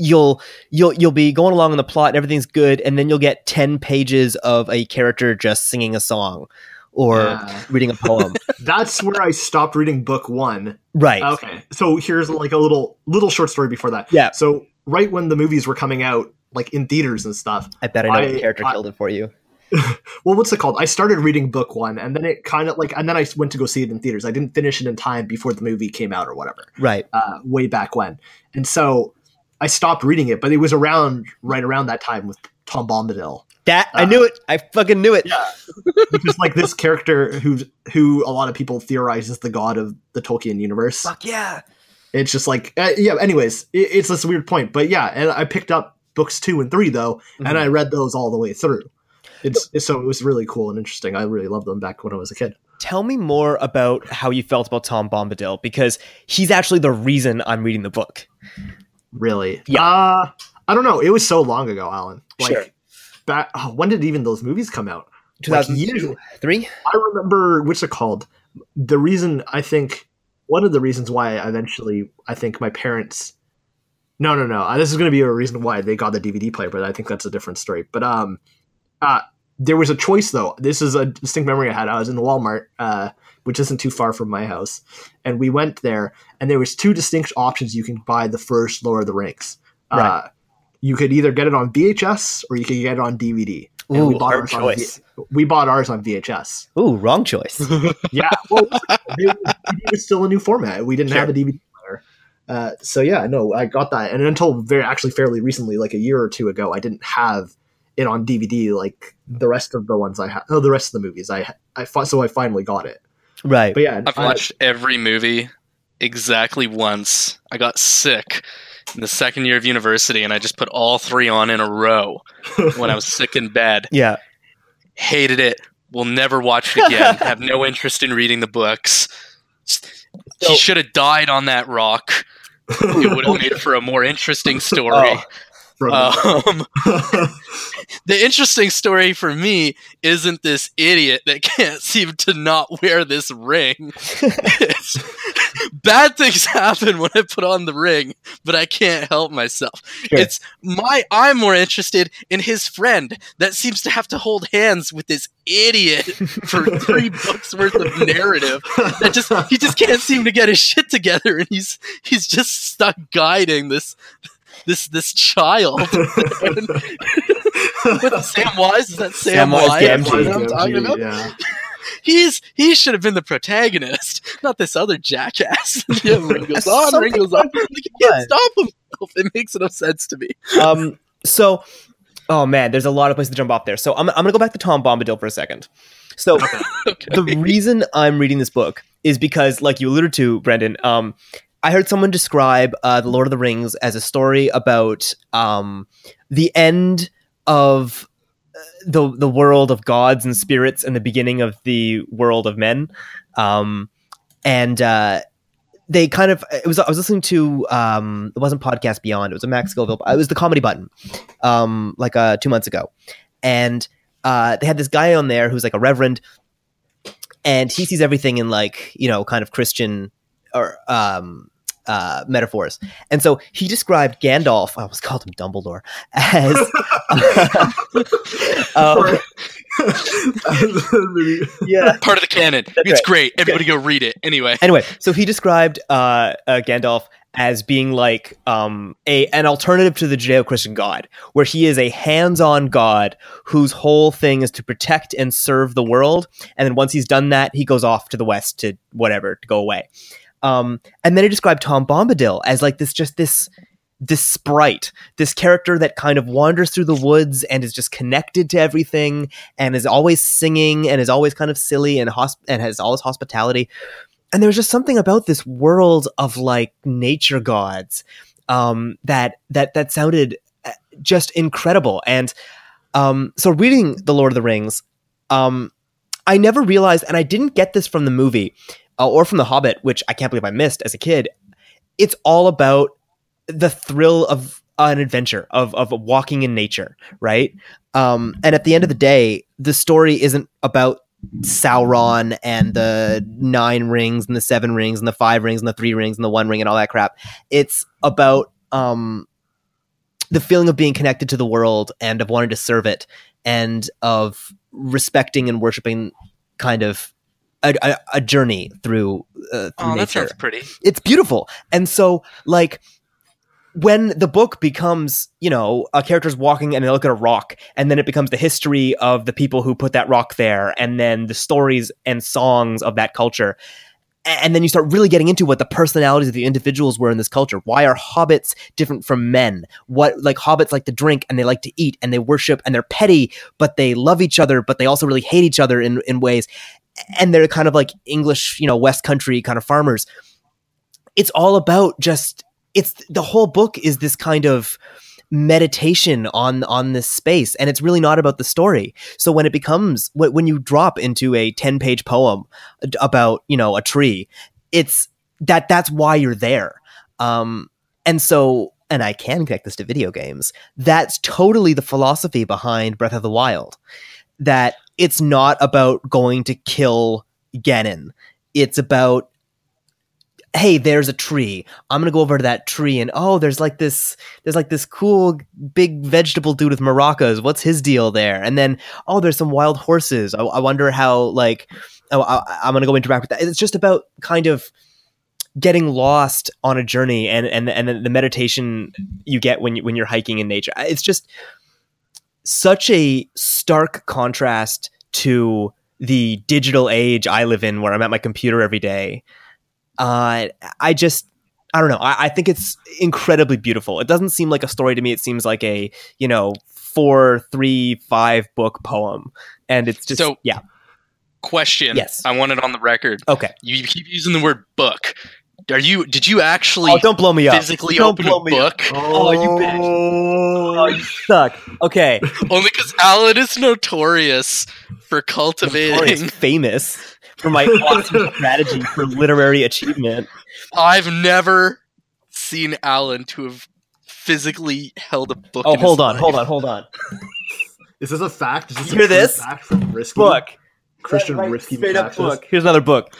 Speaker 1: you'll you'll you'll be going along in the plot everything's good and then you'll get 10 pages of a character just singing a song or
Speaker 2: Yeah.
Speaker 1: reading a poem
Speaker 2: That's where I stopped reading book one.
Speaker 1: right
Speaker 2: Okay, so here's like a little little short story before that.
Speaker 1: Yeah.
Speaker 2: So right when the movies were coming out, like in theaters and stuff.
Speaker 1: i bet i know
Speaker 2: I-
Speaker 1: what character
Speaker 2: I-
Speaker 1: killed it for you
Speaker 2: Well, what's it called? I started reading book one, and then it kind of like, and then I went to go see it in theaters. I didn't finish it in time before the movie came out or whatever.
Speaker 1: right
Speaker 2: uh, way back when. And so I stopped reading it, but it was around right around that time with Tom Bombadil,
Speaker 1: that i
Speaker 2: Uh,
Speaker 1: knew it i fucking knew it
Speaker 2: Yeah. which is like this character who who a lot of people theorize is the god of the Tolkien universe.
Speaker 1: fuck yeah
Speaker 2: It's just like uh, yeah. Anyways, it, it's this weird point, but yeah. And I picked up books two and three though, and I read those all the way through. It's, it's so it was really cool and interesting. I really loved them back when I was a kid.
Speaker 1: tell me more about how you felt about tom bombadil because he's actually the reason i'm reading the book
Speaker 2: Really,
Speaker 1: Yeah.
Speaker 2: Uh, I don't know. It was so long ago, Alan. Like,
Speaker 1: Sure.
Speaker 2: Back oh, when did even those movies come out? Like, years-
Speaker 1: 2003
Speaker 2: I remember what's it called. The reason I think one of the reasons why I eventually I think my parents. No, no, no. uh, This is going to be a reason why they got the DVD player, but I think that's a different story. But um, uh, there was a choice though. This is a distinct memory I had. I was in the Walmart, uh, which isn't too far from my house, and we went there, and there was two distinct options you can buy the first Lord of the Rings. Uh,
Speaker 1: Right.
Speaker 2: You could either get it on VHS or you could get it on DVD. And we
Speaker 1: Ooh,
Speaker 2: bought
Speaker 1: hard
Speaker 2: ours on
Speaker 1: choice.
Speaker 2: V- we bought ours on VHS.
Speaker 1: Ooh, wrong choice.
Speaker 2: Yeah, well, it, it was still a new format. We didn't
Speaker 1: Sure.
Speaker 2: have a DVD player, uh, so yeah, no, I got that, and until very actually fairly recently, like a year or two ago, I didn't have it on DVD like the rest of the ones I had. Oh, the rest of the movies I I fi- so I finally got it.
Speaker 1: right.
Speaker 2: But yeah,
Speaker 3: I've
Speaker 2: I-
Speaker 3: watched every movie exactly once. I got sick in the second year of university, and I just put all three on in a row when I was sick in bed.
Speaker 1: Yeah.
Speaker 3: Hated it. Will never watch it again. Have no interest in reading the books.
Speaker 1: So-
Speaker 3: He should have died on that rock. It would have made for a more interesting oh. story.
Speaker 1: Oh.
Speaker 3: Um, the interesting story for me isn't this idiot that can't seem to not wear this ring. Bad things happen when I put on the ring, but I can't help myself.
Speaker 1: Sure.
Speaker 3: It's my I'm more interested in his friend that seems to have to hold hands with this idiot for three books worth of narrative. That just he just can't seem to get his shit together and he's he's just stuck guiding this this this child. With Samwise, is that Sam,
Speaker 1: Samwise Wise? Gamgee.
Speaker 3: What I'm talking about?
Speaker 2: yeah.
Speaker 3: he's he should have been the protagonist, not this other jackass. yeah, ring goes on, ring goes on. Like, he can't stop himself. It makes no sense to me.
Speaker 1: um, so, oh man, there's a lot of places to jump off there. So I'm, I'm gonna go back to Tom Bombadil for a second. So
Speaker 3: Okay.
Speaker 1: the reason I'm reading this book is because, like you alluded to, Brendan, um, I heard someone describe uh, the Lord of the Rings as a story about um, the end of uh, the the world of gods and spirits and the beginning of the world of men. Um, and uh, they kind of it was I was listening to um, it wasn't podcast Beyond, it was a Max Scoville, it was the Comedy Button, um, like uh, two months ago, and uh, they had this guy on there who's like a reverend, and he sees everything in like you know kind of Christian or um, uh, metaphors, and so he described Gandalf. I almost called him Dumbledore as. um, yeah.
Speaker 3: Part of the canon. it's
Speaker 1: right.
Speaker 3: great. Everybody go read it. Anyway.
Speaker 1: Anyway, so he described uh, uh, Gandalf as being like um, a an alternative to the Judeo-Christian God, where he is a hands-on God whose whole thing is to protect and serve the world, and then once he's done that, he goes off to the west to whatever to go away. Um, and then he described Tom Bombadil as like this, just this this sprite, this character that kind of wanders through the woods and is just connected to everything and is always singing and is always kind of silly and hosp- and has all this hospitality. And there's just something about this world of like nature gods um, that that that sounded uh, just incredible. And um, so reading the Lord of the Rings, um, I never realized, and I didn't get this from the movie uh, or from The Hobbit, which I can't believe I missed as a kid. It's all about the thrill of an adventure of of walking in nature, right? Um, and at the end of the day, the story isn't about Sauron and the nine rings and the seven rings and the five rings and the three rings and the one ring and all that crap. It's about um, the feeling of being connected to the world and of wanting to serve it and of respecting and worshiping kind of a, a, journey through, uh, through
Speaker 3: Oh, that
Speaker 1: nature
Speaker 3: sounds pretty.
Speaker 1: it's beautiful. And so like when the book becomes, you know, a character's walking and they look at a rock, and then it becomes the history of the people who put that rock there, and then the stories and songs of that culture. And then you start really getting into what the personalities of the individuals were in this culture. Why are hobbits different from men? What like hobbits like to drink and they like to eat and they worship and they're petty, but they love each other, but they also really hate each other in, in ways. And they're kind of like English, you know, West Country kind of farmers. It's all about just it's the whole book is this kind of meditation on on this space and it's really not about the story. So when it becomes wh- when you drop into a 10 page poem about you know a tree it's that that's why you're there. Um and so and i can connect this to video games. That's totally the philosophy behind breath of the wild that it's not about going to kill ganon. It's about hey there's a tree. I'm gonna go over to that tree and oh there's like this there's like this cool big vegetable dude with maracas. What's his deal there? And then oh there's some wild horses. I, I wonder how like oh, I, i'm gonna go interact with that. It's just about kind of getting lost on a journey and and and the meditation you get when you when you're hiking in nature. It's just such a stark contrast to the digital age i live in where i'm at my computer every day uh, I just I don't know. I, I think it's incredibly beautiful. It doesn't seem like a story to me. It seems like a you know four, three, five book poem, and it's just
Speaker 3: So-
Speaker 1: yeah.
Speaker 3: Question.
Speaker 1: Yes.
Speaker 3: I want it on the record.
Speaker 1: Okay.
Speaker 3: You keep using the word book. Are you? Did you actually
Speaker 1: Oh, don't blow me up.
Speaker 3: physically
Speaker 1: Don't
Speaker 3: open
Speaker 1: blow
Speaker 3: a
Speaker 1: me up.
Speaker 3: book?
Speaker 1: Oh, you bitch. Oh, you suck. Okay.
Speaker 3: Only because Alan is notorious for cultivating.
Speaker 1: Notorious famous for my awesome strategy for literary achievement.
Speaker 3: I've never seen Alan to have physically held a book.
Speaker 1: Oh,
Speaker 3: in his
Speaker 1: hold on,
Speaker 3: life.
Speaker 1: hold on, hold on.
Speaker 2: Is this a fact? Is this
Speaker 1: You
Speaker 2: a
Speaker 1: hear this?
Speaker 2: Fact from Risky?
Speaker 1: Book.
Speaker 2: Christian
Speaker 1: Right,
Speaker 2: Risky
Speaker 1: straight up book. Here's another book.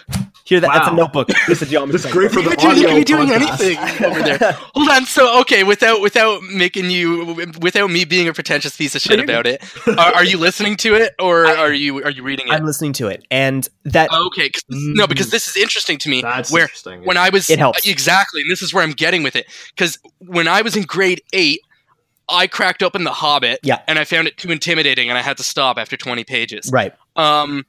Speaker 1: Here, that, that's a notebook. It's a geometry.
Speaker 2: This is great for
Speaker 3: You
Speaker 2: the
Speaker 3: could, do, you
Speaker 2: audio
Speaker 3: could be doing
Speaker 2: podcast.
Speaker 3: anything over there. Hold on. So, okay, without without making you, without me being a pretentious piece of shit about it, are, are you listening to it or are you are you reading it?
Speaker 1: I'm listening to it, and that
Speaker 3: Okay, 'cause this- no, because this is interesting to me.
Speaker 2: That's
Speaker 3: where
Speaker 2: interesting.
Speaker 3: when I was
Speaker 1: It helps.
Speaker 3: exactly, and this is where I'm getting with it. Because when I was in grade eight, I cracked open The Hobbit,
Speaker 1: Yeah.
Speaker 3: and I found it too intimidating, and I had to stop after 20 pages.
Speaker 1: right.
Speaker 3: Um,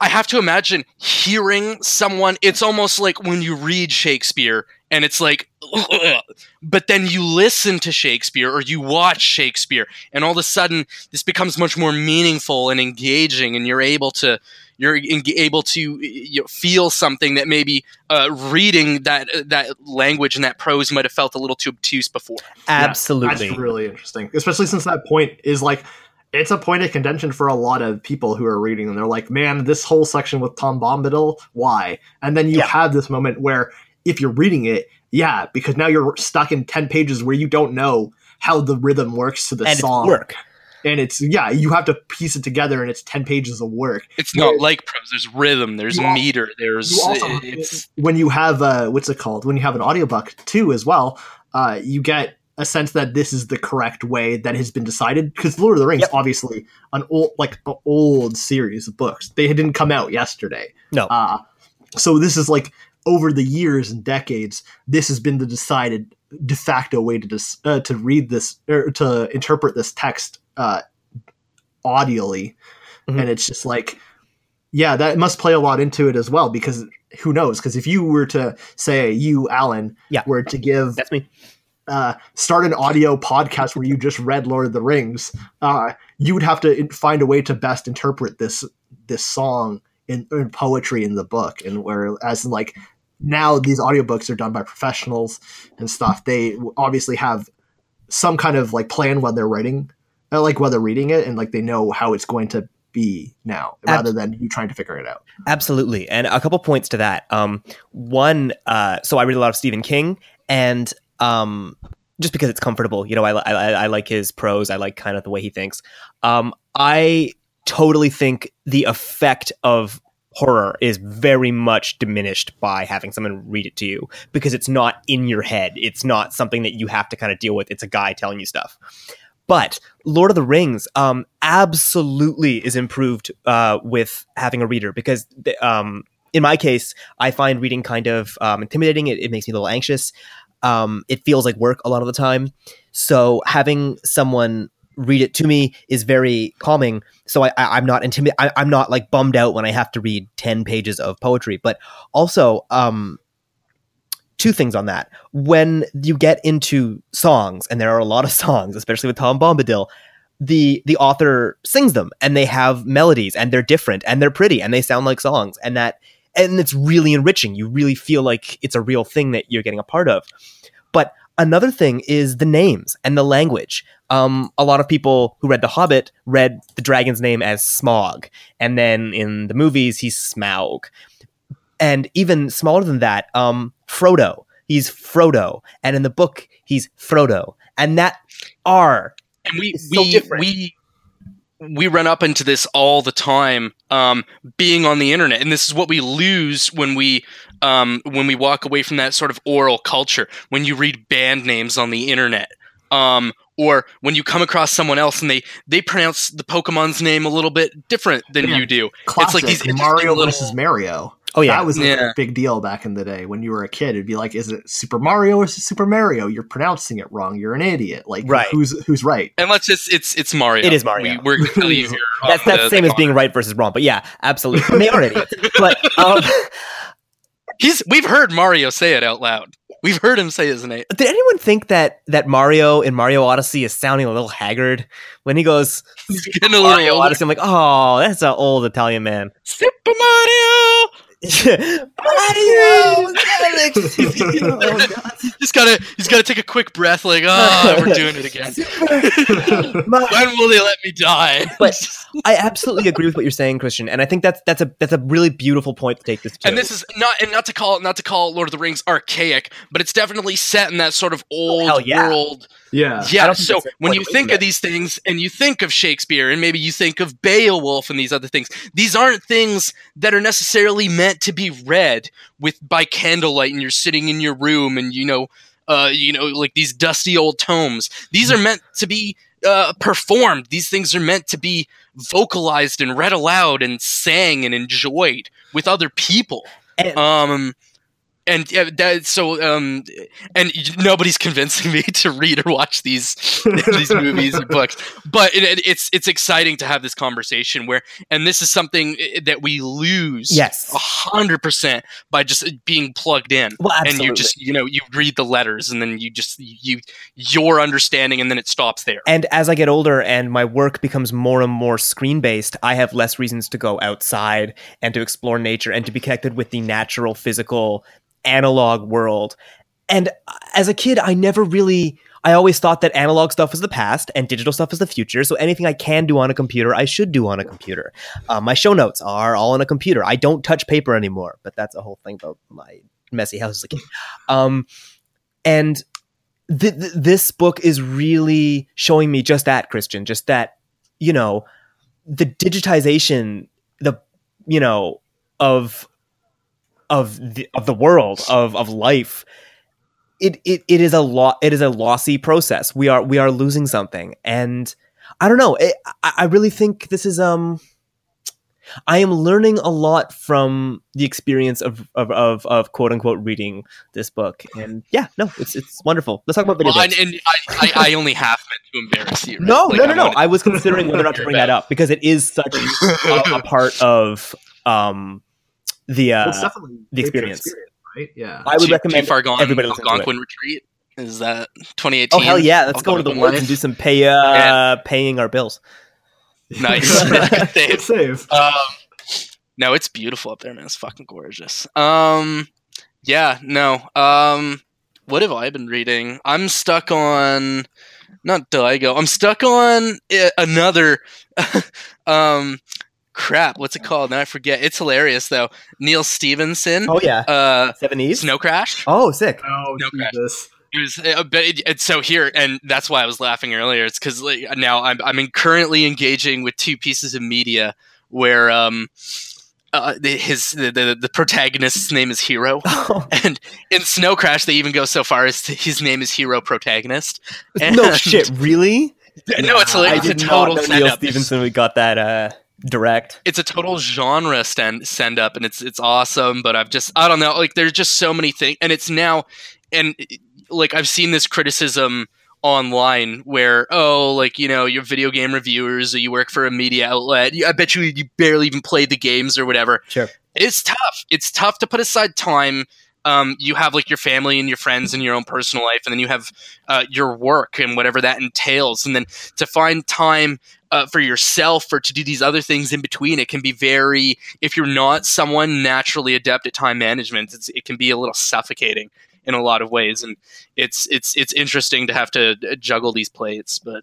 Speaker 3: I have to imagine hearing someone. It's almost like when you read Shakespeare and it's like, but then you listen to Shakespeare or you watch Shakespeare, and all of a sudden this becomes much more meaningful and engaging, and you're able to you're able to you know, feel something that maybe uh, reading that that language and that prose might have felt a little too obtuse before.
Speaker 1: Absolutely,
Speaker 2: yeah, that's really interesting, especially since that point is like it's a point of contention for a lot of people who are reading and they're like man this whole section with tom bombadil why? And then you yeah. have this moment where if you're reading it yeah because now you're stuck in 10 pages where you don't know how the rhythm works to the
Speaker 1: and
Speaker 2: song.
Speaker 1: work.
Speaker 2: And it's yeah you have to piece it together and it's 10 pages of work.
Speaker 3: It's not like prose. There's rhythm. There's meter. There's also,
Speaker 2: it's when you have uh what's it called? When you have an audiobook too as well uh you get a sense that this is the correct way that has been decided because Lord of the Rings, yep. obviously, an old like an old series of books. They didn't come out yesterday.
Speaker 1: No.
Speaker 2: Uh, so this is like over the years and decades, this has been the decided de facto way to dis- uh, to read this or to interpret this text uh, audially, mm-hmm. and it's just like, yeah, that must play a lot into it as well because who knows? Because if you were to say you, Alan,
Speaker 1: yeah.
Speaker 2: were to give
Speaker 1: that's me
Speaker 2: uh, start an audio podcast where you just read Lord of the Rings, uh, you would have to find a way to best interpret this this song in, in poetry in the book, and where as in like now these audiobooks are done by professionals and stuff. They obviously have some kind of like plan when they're writing, uh, like while they're reading it, and like they know how it's going to be now rather than you trying to figure it out.
Speaker 1: Absolutely. And a couple points to that. Um, one, uh, so I read a lot of Stephen King, and um, just because it's comfortable. You know, I, I, I like his prose. I like kind of the way he thinks. Um, I totally think the effect of horror is very much diminished by having someone read it to you because it's not in your head. It's not something that you have to kind of deal with. It's a guy telling you stuff. But Lord of the Rings um, absolutely is improved uh, with having a reader because um, in my case, I find reading kind of um, intimidating. It, it, makes me a little anxious um, it feels like work a lot of the time. So having someone read it to me is very calming. So I, I, am not intimidated. I'm not like bummed out when I have to read 10 pages of poetry. But also, um, two things on that. When you get into songs, and there are a lot of songs, especially with Tom Bombadil, the the author sings them and they have melodies and they're different and they're pretty and they sound like songs and that and it's really enriching. You really feel like it's a real thing that you're getting a part of. But another thing is the names and the language. Um, a lot of people who read The Hobbit read the dragon's name as Smog, and then in the movies he's Smaug. And even smaller than that, um, Frodo. He's Frodo, and in the book he's Frodo, and that R
Speaker 3: and we we so we we run up into this all the time um, being on the internet and this is what we lose when we um, when we walk away from that sort of oral culture when you read band names on the internet um, or when you come across someone else and they they pronounce the pokemon's name a little bit different than yeah. you do
Speaker 2: Classic. it's like these Mario versus Mario
Speaker 1: Oh yeah,
Speaker 2: that was
Speaker 3: yeah.
Speaker 2: a big deal back in the day when you were a kid. It'd be like, is it Super Mario or Super Mario? You're pronouncing it wrong. You're an idiot. Like,
Speaker 1: right.
Speaker 2: who's who's right?
Speaker 3: And let's just it's it's Mario.
Speaker 1: It is Mario.
Speaker 3: We, are gonna tell you here.
Speaker 1: that's that's the same as being right versus wrong. But yeah, absolutely. they are idiots. But um,
Speaker 3: he's we've heard Mario say it out loud. We've heard him say his name.
Speaker 1: Did anyone think that that Mario in Mario Odyssey is sounding a little haggard when he goes
Speaker 3: He's getting a Mario
Speaker 1: little Odyssey? I'm like, oh, that's an old Italian man.
Speaker 3: Super Mario.
Speaker 1: Mario,
Speaker 3: oh, he's gotta he's gotta take a quick breath, like, oh, we're doing it again. when will they let me die?
Speaker 1: but I absolutely agree with what you're saying, Christian, and I think that's that's a that's a really beautiful point to take this to.
Speaker 3: And this is not and not to call not to call Lord of the Rings archaic, but it's definitely set in that sort of oh, old
Speaker 1: oh, yeah.
Speaker 3: world
Speaker 2: yeah.
Speaker 3: Yeah. So when you think of these things and you think of Shakespeare and maybe you think of Beowulf and these other things, these aren't things that are necessarily meant to be read with by candlelight and you're sitting in your room and you know, uh, you know, like these dusty old tomes. These are meant to be uh, performed. These things are meant to be vocalized and read aloud and sang and enjoyed with other people.
Speaker 1: And-
Speaker 3: um, and yeah, that so um and nobody's convincing me to read or watch these these movies or books. But it, it, it's it's exciting to have this conversation where and this is something eh, that we lose
Speaker 1: Yes.
Speaker 3: a hundred percent by just being plugged in.
Speaker 1: Well,
Speaker 3: and you just you know you read the letters and then you just you your understanding and then it stops there.
Speaker 1: And as I get older and my work becomes more and more screen based, I have less reasons to go outside and to explore nature and to be connected with the natural, physical, analog world. And as a kid, I never really. I always thought that analog stuff was the past and digital stuff is the future. So anything I can do on a computer, I should do on a computer. Uh, my show notes are all on a computer. I don't touch paper anymore, but that's a whole thing about my messy house. Um, and th- th- this book is really showing me just that christian just that you know the digitization the you know of of the of the world of of life it it, it is a lot it is a lossy process we are we are losing something and i don't know it, I, I really think this is um I am learning a lot from the experience of, of, of, of quote unquote reading this book, and yeah, no, it's it's wonderful. Let's talk about video
Speaker 3: Well, and, and I, I, I only half meant to embarrass you right?
Speaker 1: No,
Speaker 3: Like,
Speaker 1: no,
Speaker 3: I
Speaker 1: no, no. I was considering whether or not to bring that up because it is such a, a part of um, the.
Speaker 2: Well, it's
Speaker 1: Uh,
Speaker 2: definitely
Speaker 1: the
Speaker 2: shaped your
Speaker 1: experience.
Speaker 2: right? Yeah.
Speaker 1: I would
Speaker 3: too,
Speaker 1: recommend
Speaker 3: too far gone
Speaker 1: everybody listen to it.
Speaker 3: Algonquin retreat is that 2018
Speaker 1: Oh hell yeah! Let's go to the
Speaker 3: Algonquin
Speaker 1: woods and do some pay uh, paying our bills.
Speaker 3: Nice.
Speaker 2: Good save.
Speaker 3: Um, no, it's beautiful up there, man. It's fucking gorgeous. Um, yeah, no. Um, what have I been reading? I'm stuck on. Not Daigo. I'm stuck on uh, another. um, crap. What's it called? Now I forget. It's hilarious though. Neal Stephenson.
Speaker 1: Oh yeah,
Speaker 3: Uh,
Speaker 1: seventies.
Speaker 3: Snow Crash.
Speaker 1: Oh sick.
Speaker 2: Oh,
Speaker 3: No crash. It was, uh, but it, it's so here, and that's why I was laughing earlier. It's because like, now I'm I'm in currently engaging with two pieces of media where um uh, the, his the, the the protagonist's name is Hiro, and in Snow Crash they even go so far as to, his name is Hiro Protagonist.
Speaker 1: no shit, really?
Speaker 3: No, it's
Speaker 1: I
Speaker 3: like it's a total
Speaker 1: not know
Speaker 3: Neal.
Speaker 1: Stephenson. We got that uh, direct.
Speaker 3: it's a total genre stand send up and it's it's awesome but i've just i don't know like there's just so many things and it's now and like i've seen this criticism online where oh like you know you're video game reviewers or you work for a media outlet you, i bet you you barely even play the games or whatever
Speaker 1: Sure.
Speaker 3: it's tough it's tough to put aside time um, you have like your family and your friends and your own personal life and then you have uh, your work and whatever that entails and then to find time uh, for yourself or to do these other things in between it can be very if you're not someone naturally adept at time management it's, it can be a little suffocating in a lot of ways and it's it's it's interesting to have to uh, juggle these plates but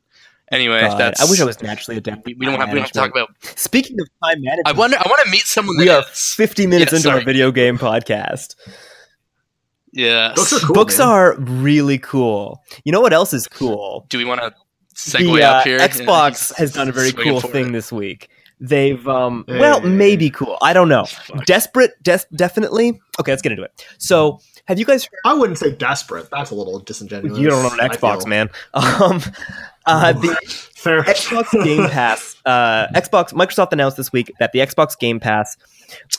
Speaker 3: anyway
Speaker 1: God,
Speaker 3: that's
Speaker 1: I wish I was naturally adept.
Speaker 3: we, we don't have we don't have to talk about
Speaker 1: Speaking of time management,
Speaker 3: i wonder i want to meet someone
Speaker 1: we
Speaker 3: that
Speaker 1: are 50 minutes into
Speaker 3: sorry.
Speaker 1: a video game podcast.
Speaker 3: Yes
Speaker 2: Books are cool.
Speaker 1: Books
Speaker 2: man.
Speaker 1: are really cool. You know what else is cool?
Speaker 3: do we want to segue
Speaker 1: the uh,
Speaker 3: up here
Speaker 1: Xbox has done a very cool thing
Speaker 3: it.
Speaker 1: this week. They've um
Speaker 2: Hey.
Speaker 1: well maybe cool. I don't know.
Speaker 3: Fuck.
Speaker 1: Desperate, des- definitely. Okay, let's get into it. So, have you guys heard?
Speaker 2: I wouldn't say desperate. That's a little disingenuous.
Speaker 1: You don't own an Xbox, man. Um, uh, the
Speaker 2: Fair.
Speaker 1: Xbox Game Pass. Uh, Xbox. Microsoft announced this week that the Xbox Game Pass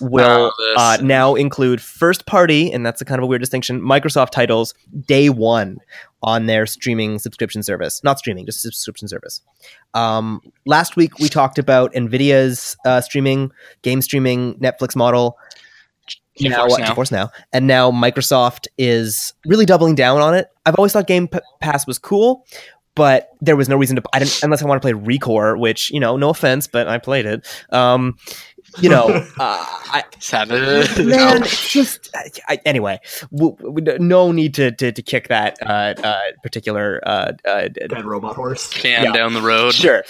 Speaker 1: will
Speaker 3: Oh,
Speaker 1: uh, now include first party, and that's a kind of a weird distinction. Microsoft titles day one on their streaming subscription service. Not streaming, just subscription service. Um, last week we talked about Nvidia's uh, streaming, game streaming Netflix model. now,
Speaker 3: GeForce Now.
Speaker 1: GeForce Now, and now Microsoft is really doubling down on it. I've always thought Game P- Pass was cool, but there was no reason to. I didn't unless I want to play ReCore, which you know, no offense, but I played it. Um, you know, uh, I,
Speaker 3: Savage.
Speaker 1: man, just I, I, anyway. W- w- no need to, to to kick that uh, uh, particular uh, uh,
Speaker 2: Dead robot horse.
Speaker 3: can
Speaker 1: Yeah.
Speaker 3: down the road.
Speaker 1: sure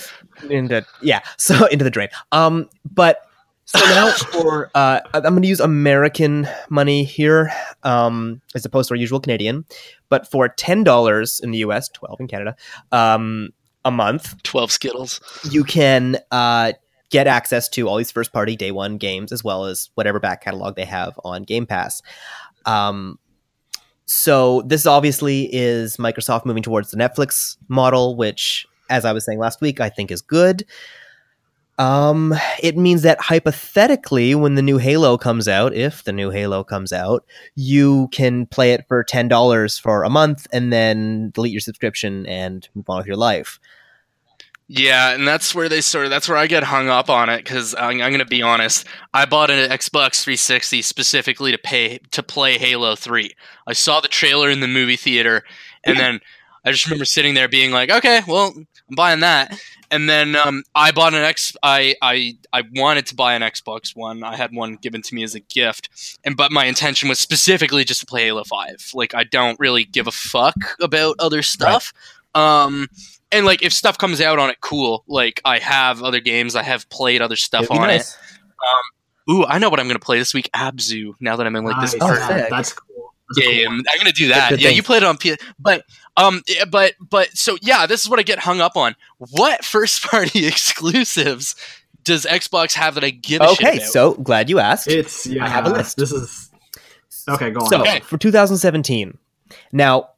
Speaker 1: into yeah so into the drain um but so now for uh i'm going to use american money here um as opposed to our usual canadian but for $10 in the us 12 in canada um a month
Speaker 3: 12 Skittles.
Speaker 1: you can uh get access to all these first party day one games as well as whatever back catalog they have on game pass um so this obviously is microsoft moving towards the netflix model which as i was saying last week i think is good Um, it means that hypothetically, when the new Halo comes out, if the new Halo comes out, you can play it for ten dollars for a month and then delete your subscription and move on with your life.
Speaker 3: Yeah, and that's where they sort of that's where I get hung up on it because I'm, I'm going to be honest. I bought an Xbox 360 specifically to pay to play Halo 3. I saw the trailer in the movie theater, and then I just remember sitting there being like, "Okay, well, I'm buying that." And then um, I bought an X. I, I I wanted to buy an Xbox One. I had one given to me as a gift, and but my intention was specifically just to play Halo Five. Like I don't really give a fuck about other stuff. Um, and like if stuff comes out on it, cool. Like I have other games, I have played other stuff
Speaker 1: It'd
Speaker 3: on
Speaker 1: nice.
Speaker 3: it. Ooh, I know what I'm gonna play this week. Abzu. Now that I'm in like this.
Speaker 1: Oh,
Speaker 2: that's cool. That's a cool
Speaker 3: game. I'm gonna do that.
Speaker 1: good
Speaker 3: yeah,
Speaker 1: thing.
Speaker 3: you played it on PS, but um, but but so yeah, this is what I get hung up on. What first party exclusives does Xbox have that I give a shit
Speaker 1: Okay,
Speaker 3: about?
Speaker 1: so glad you asked.
Speaker 2: It's yeah.
Speaker 1: I have a list.
Speaker 2: This is okay. Go on.
Speaker 1: So
Speaker 3: Okay.
Speaker 1: for 2017, now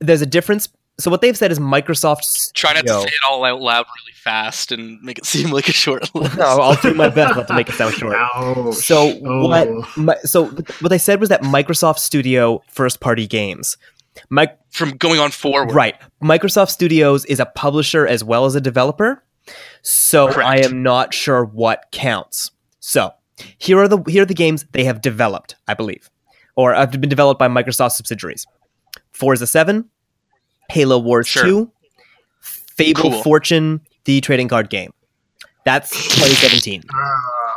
Speaker 1: there's a difference. So what they've said is Microsoft.
Speaker 3: Try not to say it all out loud really fast and make it seem like a short list.
Speaker 1: No, I'll do my best not to make it sound short.
Speaker 2: Ouch.
Speaker 1: So
Speaker 2: Oh.
Speaker 1: what? Mi- so what they said was that Microsoft Studio first party games. Mi-
Speaker 3: From going on forward.
Speaker 1: right, Microsoft Studios is a publisher as well as a developer. So
Speaker 3: Correct.
Speaker 1: I am not sure what counts. So here are the here are the games they have developed, I believe, or have been developed by Microsoft subsidiaries. Forza Seven, Halo Wars
Speaker 3: Sure.
Speaker 1: Two, Fable
Speaker 3: Cool.
Speaker 1: Fortune, the trading card game. That's 2017.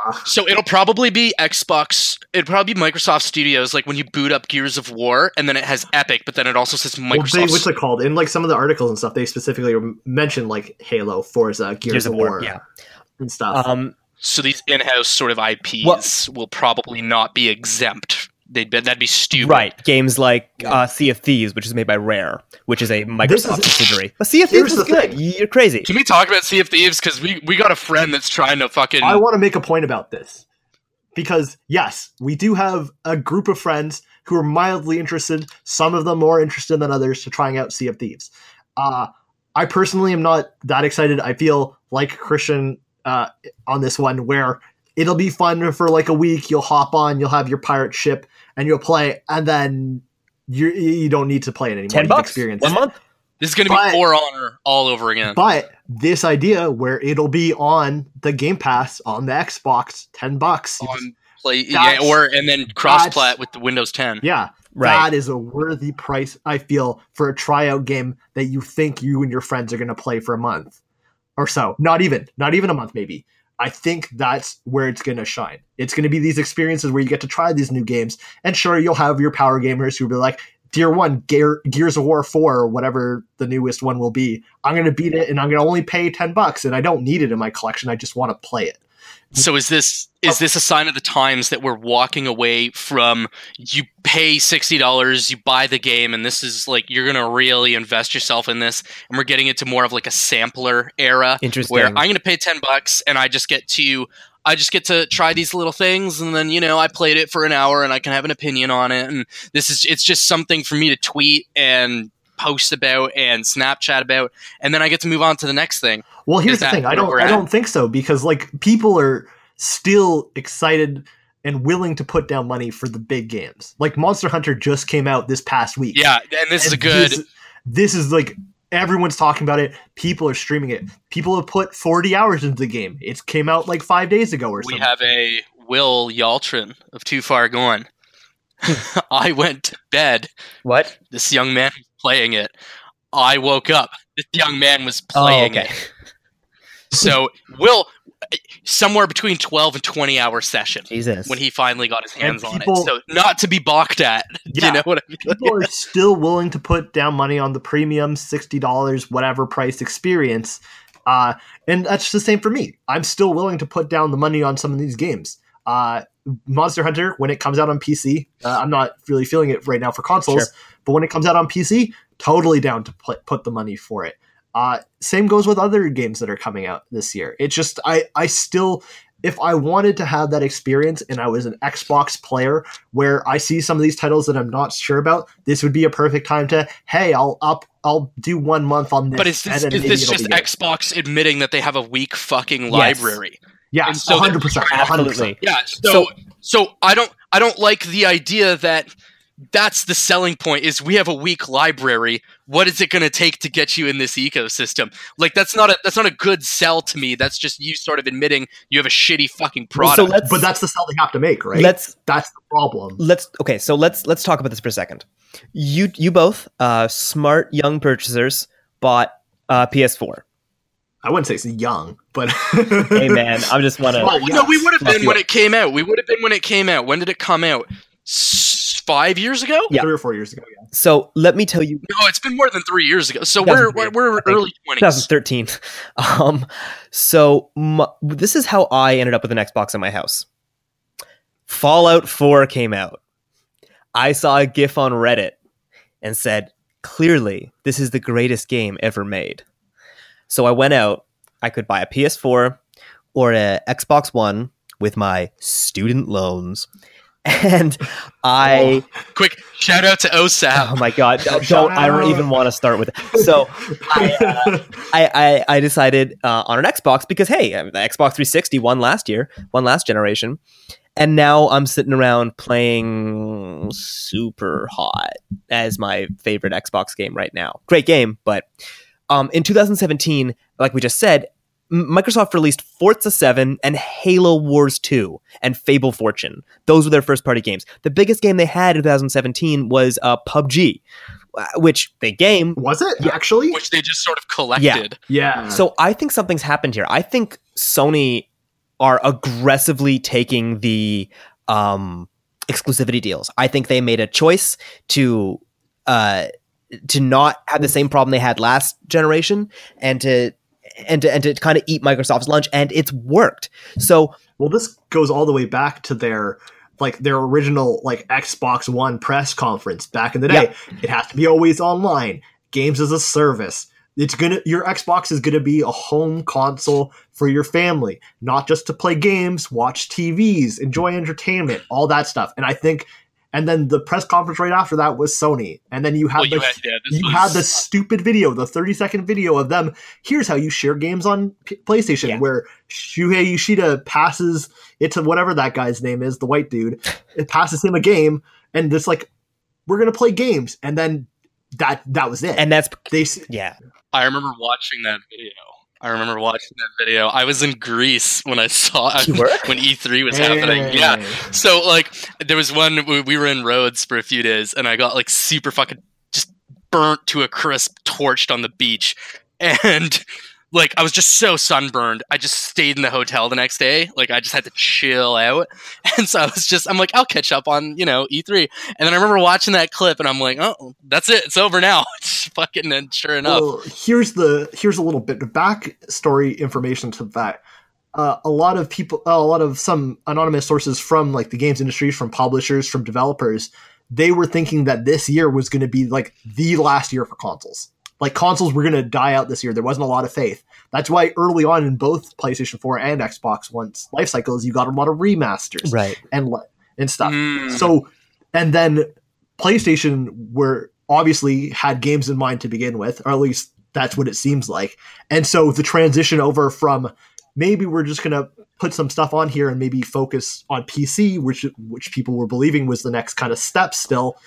Speaker 3: So it'll probably be Xbox. It'll probably be Microsoft Studios, like when you boot up Gears of War, and then it has Epic, but then it also says
Speaker 2: well, they,
Speaker 3: Microsoft.
Speaker 2: what's it called? In like some of the articles and stuff, they specifically mentioned like Halo, Forza, Gears,
Speaker 1: Gears
Speaker 2: of
Speaker 1: of War,
Speaker 2: War,
Speaker 1: yeah.
Speaker 2: and stuff.
Speaker 1: Um,
Speaker 3: so these in-house sort of IPs will probably not be exempt. They'd be, that'd be stupid.
Speaker 1: Right, games like uh, Sea of Thieves, which is made by Rare, which is a Microsoft
Speaker 2: is-
Speaker 1: subsidiary. But Sea of Thieves is
Speaker 2: the
Speaker 1: good.
Speaker 2: thing.
Speaker 1: You're crazy.
Speaker 3: Can we talk about Sea of Thieves? Because we, we got a friend that's trying to fucking.
Speaker 2: I want to make a point about this because yes, we do have a group of friends who are mildly interested. Some of them more interested than others to trying out Sea of Thieves. Uh, I personally am not that excited. I feel like Christian uh, on this one, where it'll be fun for like a week. You'll hop on, you'll have your pirate ship, and you'll play, and then you you don't need to play it anymore.
Speaker 1: Ten bucks,
Speaker 2: experienced
Speaker 1: one month.
Speaker 3: this is going to be
Speaker 2: but-
Speaker 3: For Honor all over again.
Speaker 2: But this idea where it'll be on the Game Pass on the Xbox, ten bucks.
Speaker 3: on play, yeah, or and then cross plat with the Windows 10.
Speaker 2: yeah,
Speaker 1: Right.
Speaker 2: that is a worthy price. I feel for a tryout game that you think you and your friends are going to play for a month or so. Not even, not even a month, maybe. I think that's where it's going to shine. It's going to be these experiences where you get to try these new games, and sure, you'll have your power gamers who'll be like, "Dear One, Gear, Gears of War Four, or whatever the newest one will be. I'm going to beat it, and I'm going to only pay ten bucks, and I don't need it in my collection. I just want to play it."
Speaker 3: So is this is oh. this a sign of the times that we're walking away from you pay sixty dollars, you buy the game, and this is like you're gonna really invest yourself in this, and we're getting into more of like a sampler era
Speaker 1: Interesting.
Speaker 3: where I'm gonna pay ten bucks and I just get to I just get to try these little things, and then you know I played it for an hour and I can have an opinion on it, and this is it's just something for me to tweet and post about and Snapchat about, and then I get to move on to the next thing.
Speaker 2: Well, here's the thing. I don't. I don't think so because like people are still excited and willing to put down money for the big games. Like Monster Hunter just came out this past week.
Speaker 3: Yeah, and this is a good.
Speaker 2: This, this is like everyone's talking about it. People are streaming it. People have put 40 hours into the game. It came out like five days ago or so.
Speaker 3: we
Speaker 2: something.
Speaker 3: have a Will Yaltrin of Too Far Gone. I went to bed.
Speaker 1: What?
Speaker 3: This young man was playing it. I woke up. This young man was playing
Speaker 1: Oh,
Speaker 3: playing
Speaker 1: okay.
Speaker 3: it. So Will, somewhere between twelve and twenty hour session
Speaker 1: Jesus.
Speaker 3: when he finally got his hands on it. So not to be balked at.
Speaker 2: Yeah.
Speaker 3: You know what I mean?
Speaker 2: people are still willing to put down money on the premium $60 whatever price experience uh, and that's the same for me i'm still willing to put down the money on some of these games uh, monster hunter when it comes out on pc uh, i'm not really feeling it right now for consoles
Speaker 1: Sure.
Speaker 2: but when it comes out on pc totally down to put, put the money for it uh, same goes with other games that are coming out this year it's just i i still if I wanted to have that experience and I was an Xbox player where I see some of these titles that I'm not sure about, this would be a perfect time to hey, I'll up I'll do one month on this.
Speaker 3: But is this, is this just. Xbox admitting that they have a weak fucking
Speaker 1: Yes.
Speaker 3: Library?
Speaker 2: Yeah,
Speaker 3: so
Speaker 2: hundred percent, hundred
Speaker 1: Absolutely.
Speaker 3: Yeah. So,
Speaker 1: So-
Speaker 3: so I don't I don't like the idea that that's the selling point is we have a weak library. What is it going to take to get you in this ecosystem? Like that's not a that's not a good sell to me. That's just you sort of admitting you have a shitty fucking product.
Speaker 1: So let's
Speaker 2: But that's the sell they have to make, right?
Speaker 1: let's
Speaker 2: that's the problem.
Speaker 1: let's okay. So let's let's talk about this for a second. You you both uh, smart young purchasers bought uh, PS4.
Speaker 2: I wouldn't say it's young, but
Speaker 1: Hey man, I just want
Speaker 2: Well,
Speaker 1: to.
Speaker 2: yeah.
Speaker 3: no, we would have been when
Speaker 1: up.
Speaker 3: it came out. We would have been when it came out. When did it come out? S- five years ago?
Speaker 1: Yeah.
Speaker 2: three or four years ago. Yeah.
Speaker 1: So let me tell you,
Speaker 3: No, it's been more than three years ago. So we're we're, we're early twenties.
Speaker 1: 2013. Um, so m- this is how I ended up with an Xbox in my house. Fallout 4 came out. I saw a GIF on Reddit and said, "Clearly, this is the greatest game ever made." So I went out. I could buy a PS4 or a Xbox One with my student loans, and I.
Speaker 3: Quick shout out to OSAP.
Speaker 1: Oh my god!
Speaker 2: Shout
Speaker 1: Don't I don't even want to start with it. So I, uh, I, I, I decided uh, on an Xbox because hey, uh, the Xbox 360 won last year, won last generation, and now I'm sitting around playing Super Hot as my favorite Xbox game right now. Great game, but um, in 2017, like we just said, Microsoft released Forza 7 and Halo Wars 2 and Fable Fortune. Those were their first party games. The biggest game they had in 2017 was uh, PUBG, uh, which they game.
Speaker 2: Was it
Speaker 1: Yeah.
Speaker 2: actually?
Speaker 3: which they just sort of collected.
Speaker 2: Yeah.
Speaker 1: So I think something's happened here. I think Sony are aggressively taking the um, exclusivity deals. I think they made a choice to uh, to not have the same problem they had last generation and to and to and to kind of eat Microsoft's lunch, and it's worked. So
Speaker 2: Well, this goes all the way back to their like their original like Xbox One press conference back in the day. It has to be always online. Games as a service. It's gonna your Xbox is gonna be a home console for your family, not just to play games, watch TVs, enjoy entertainment, all that stuff. And I think, and then the press conference right after that was Sony, and then you had
Speaker 3: Well,
Speaker 2: the
Speaker 3: you had, yeah,
Speaker 2: you
Speaker 3: was-
Speaker 2: had the stupid video, the 30 second video of them. Here's how you share games on P- PlayStation,
Speaker 1: Yeah.
Speaker 2: where Shuhei Yoshida passes it to whatever that guy's name is, the white dude. It passes him a game, and it's like, we're gonna play games, and then that that was it.
Speaker 1: and that's
Speaker 2: they s-
Speaker 1: yeah.
Speaker 3: I remember watching that video. I remember watching that video. I was in Greece when I saw
Speaker 1: You
Speaker 3: when E3 was happening. Yeah. So like there was one we- we were in Rhodes for a few days and I got like super fucking just burnt to a crisp torched on the beach and like I was just so sunburned. I just stayed in the hotel the next day. Like I just had to chill out. And so I was just I'm like I'll catch up on, you know, E3. And then I remember watching that clip and I'm like, "Oh, that's it. It's over now." It's fucking and sure enough.
Speaker 2: Well, here's the here's a little bit of backstory information to that. Uh, a lot of people, uh, a lot of some anonymous sources from like the games industry, from publishers, from developers, they were thinking that this year was going to be like the last year for consoles. Like consoles were going to die out this year. There wasn't a lot of faith. That's why early on in both PlayStation 4 and Xbox One's life cycles, you got a lot of remasters
Speaker 1: Right.
Speaker 2: and and stuff.
Speaker 3: Mm.
Speaker 2: So, and then PlayStation were obviously had games in mind to begin with, or at least that's what it seems like. And so the transition over from maybe we're just gonna put some stuff on here and maybe focus on PC, which which people were believing was the next kind of step still.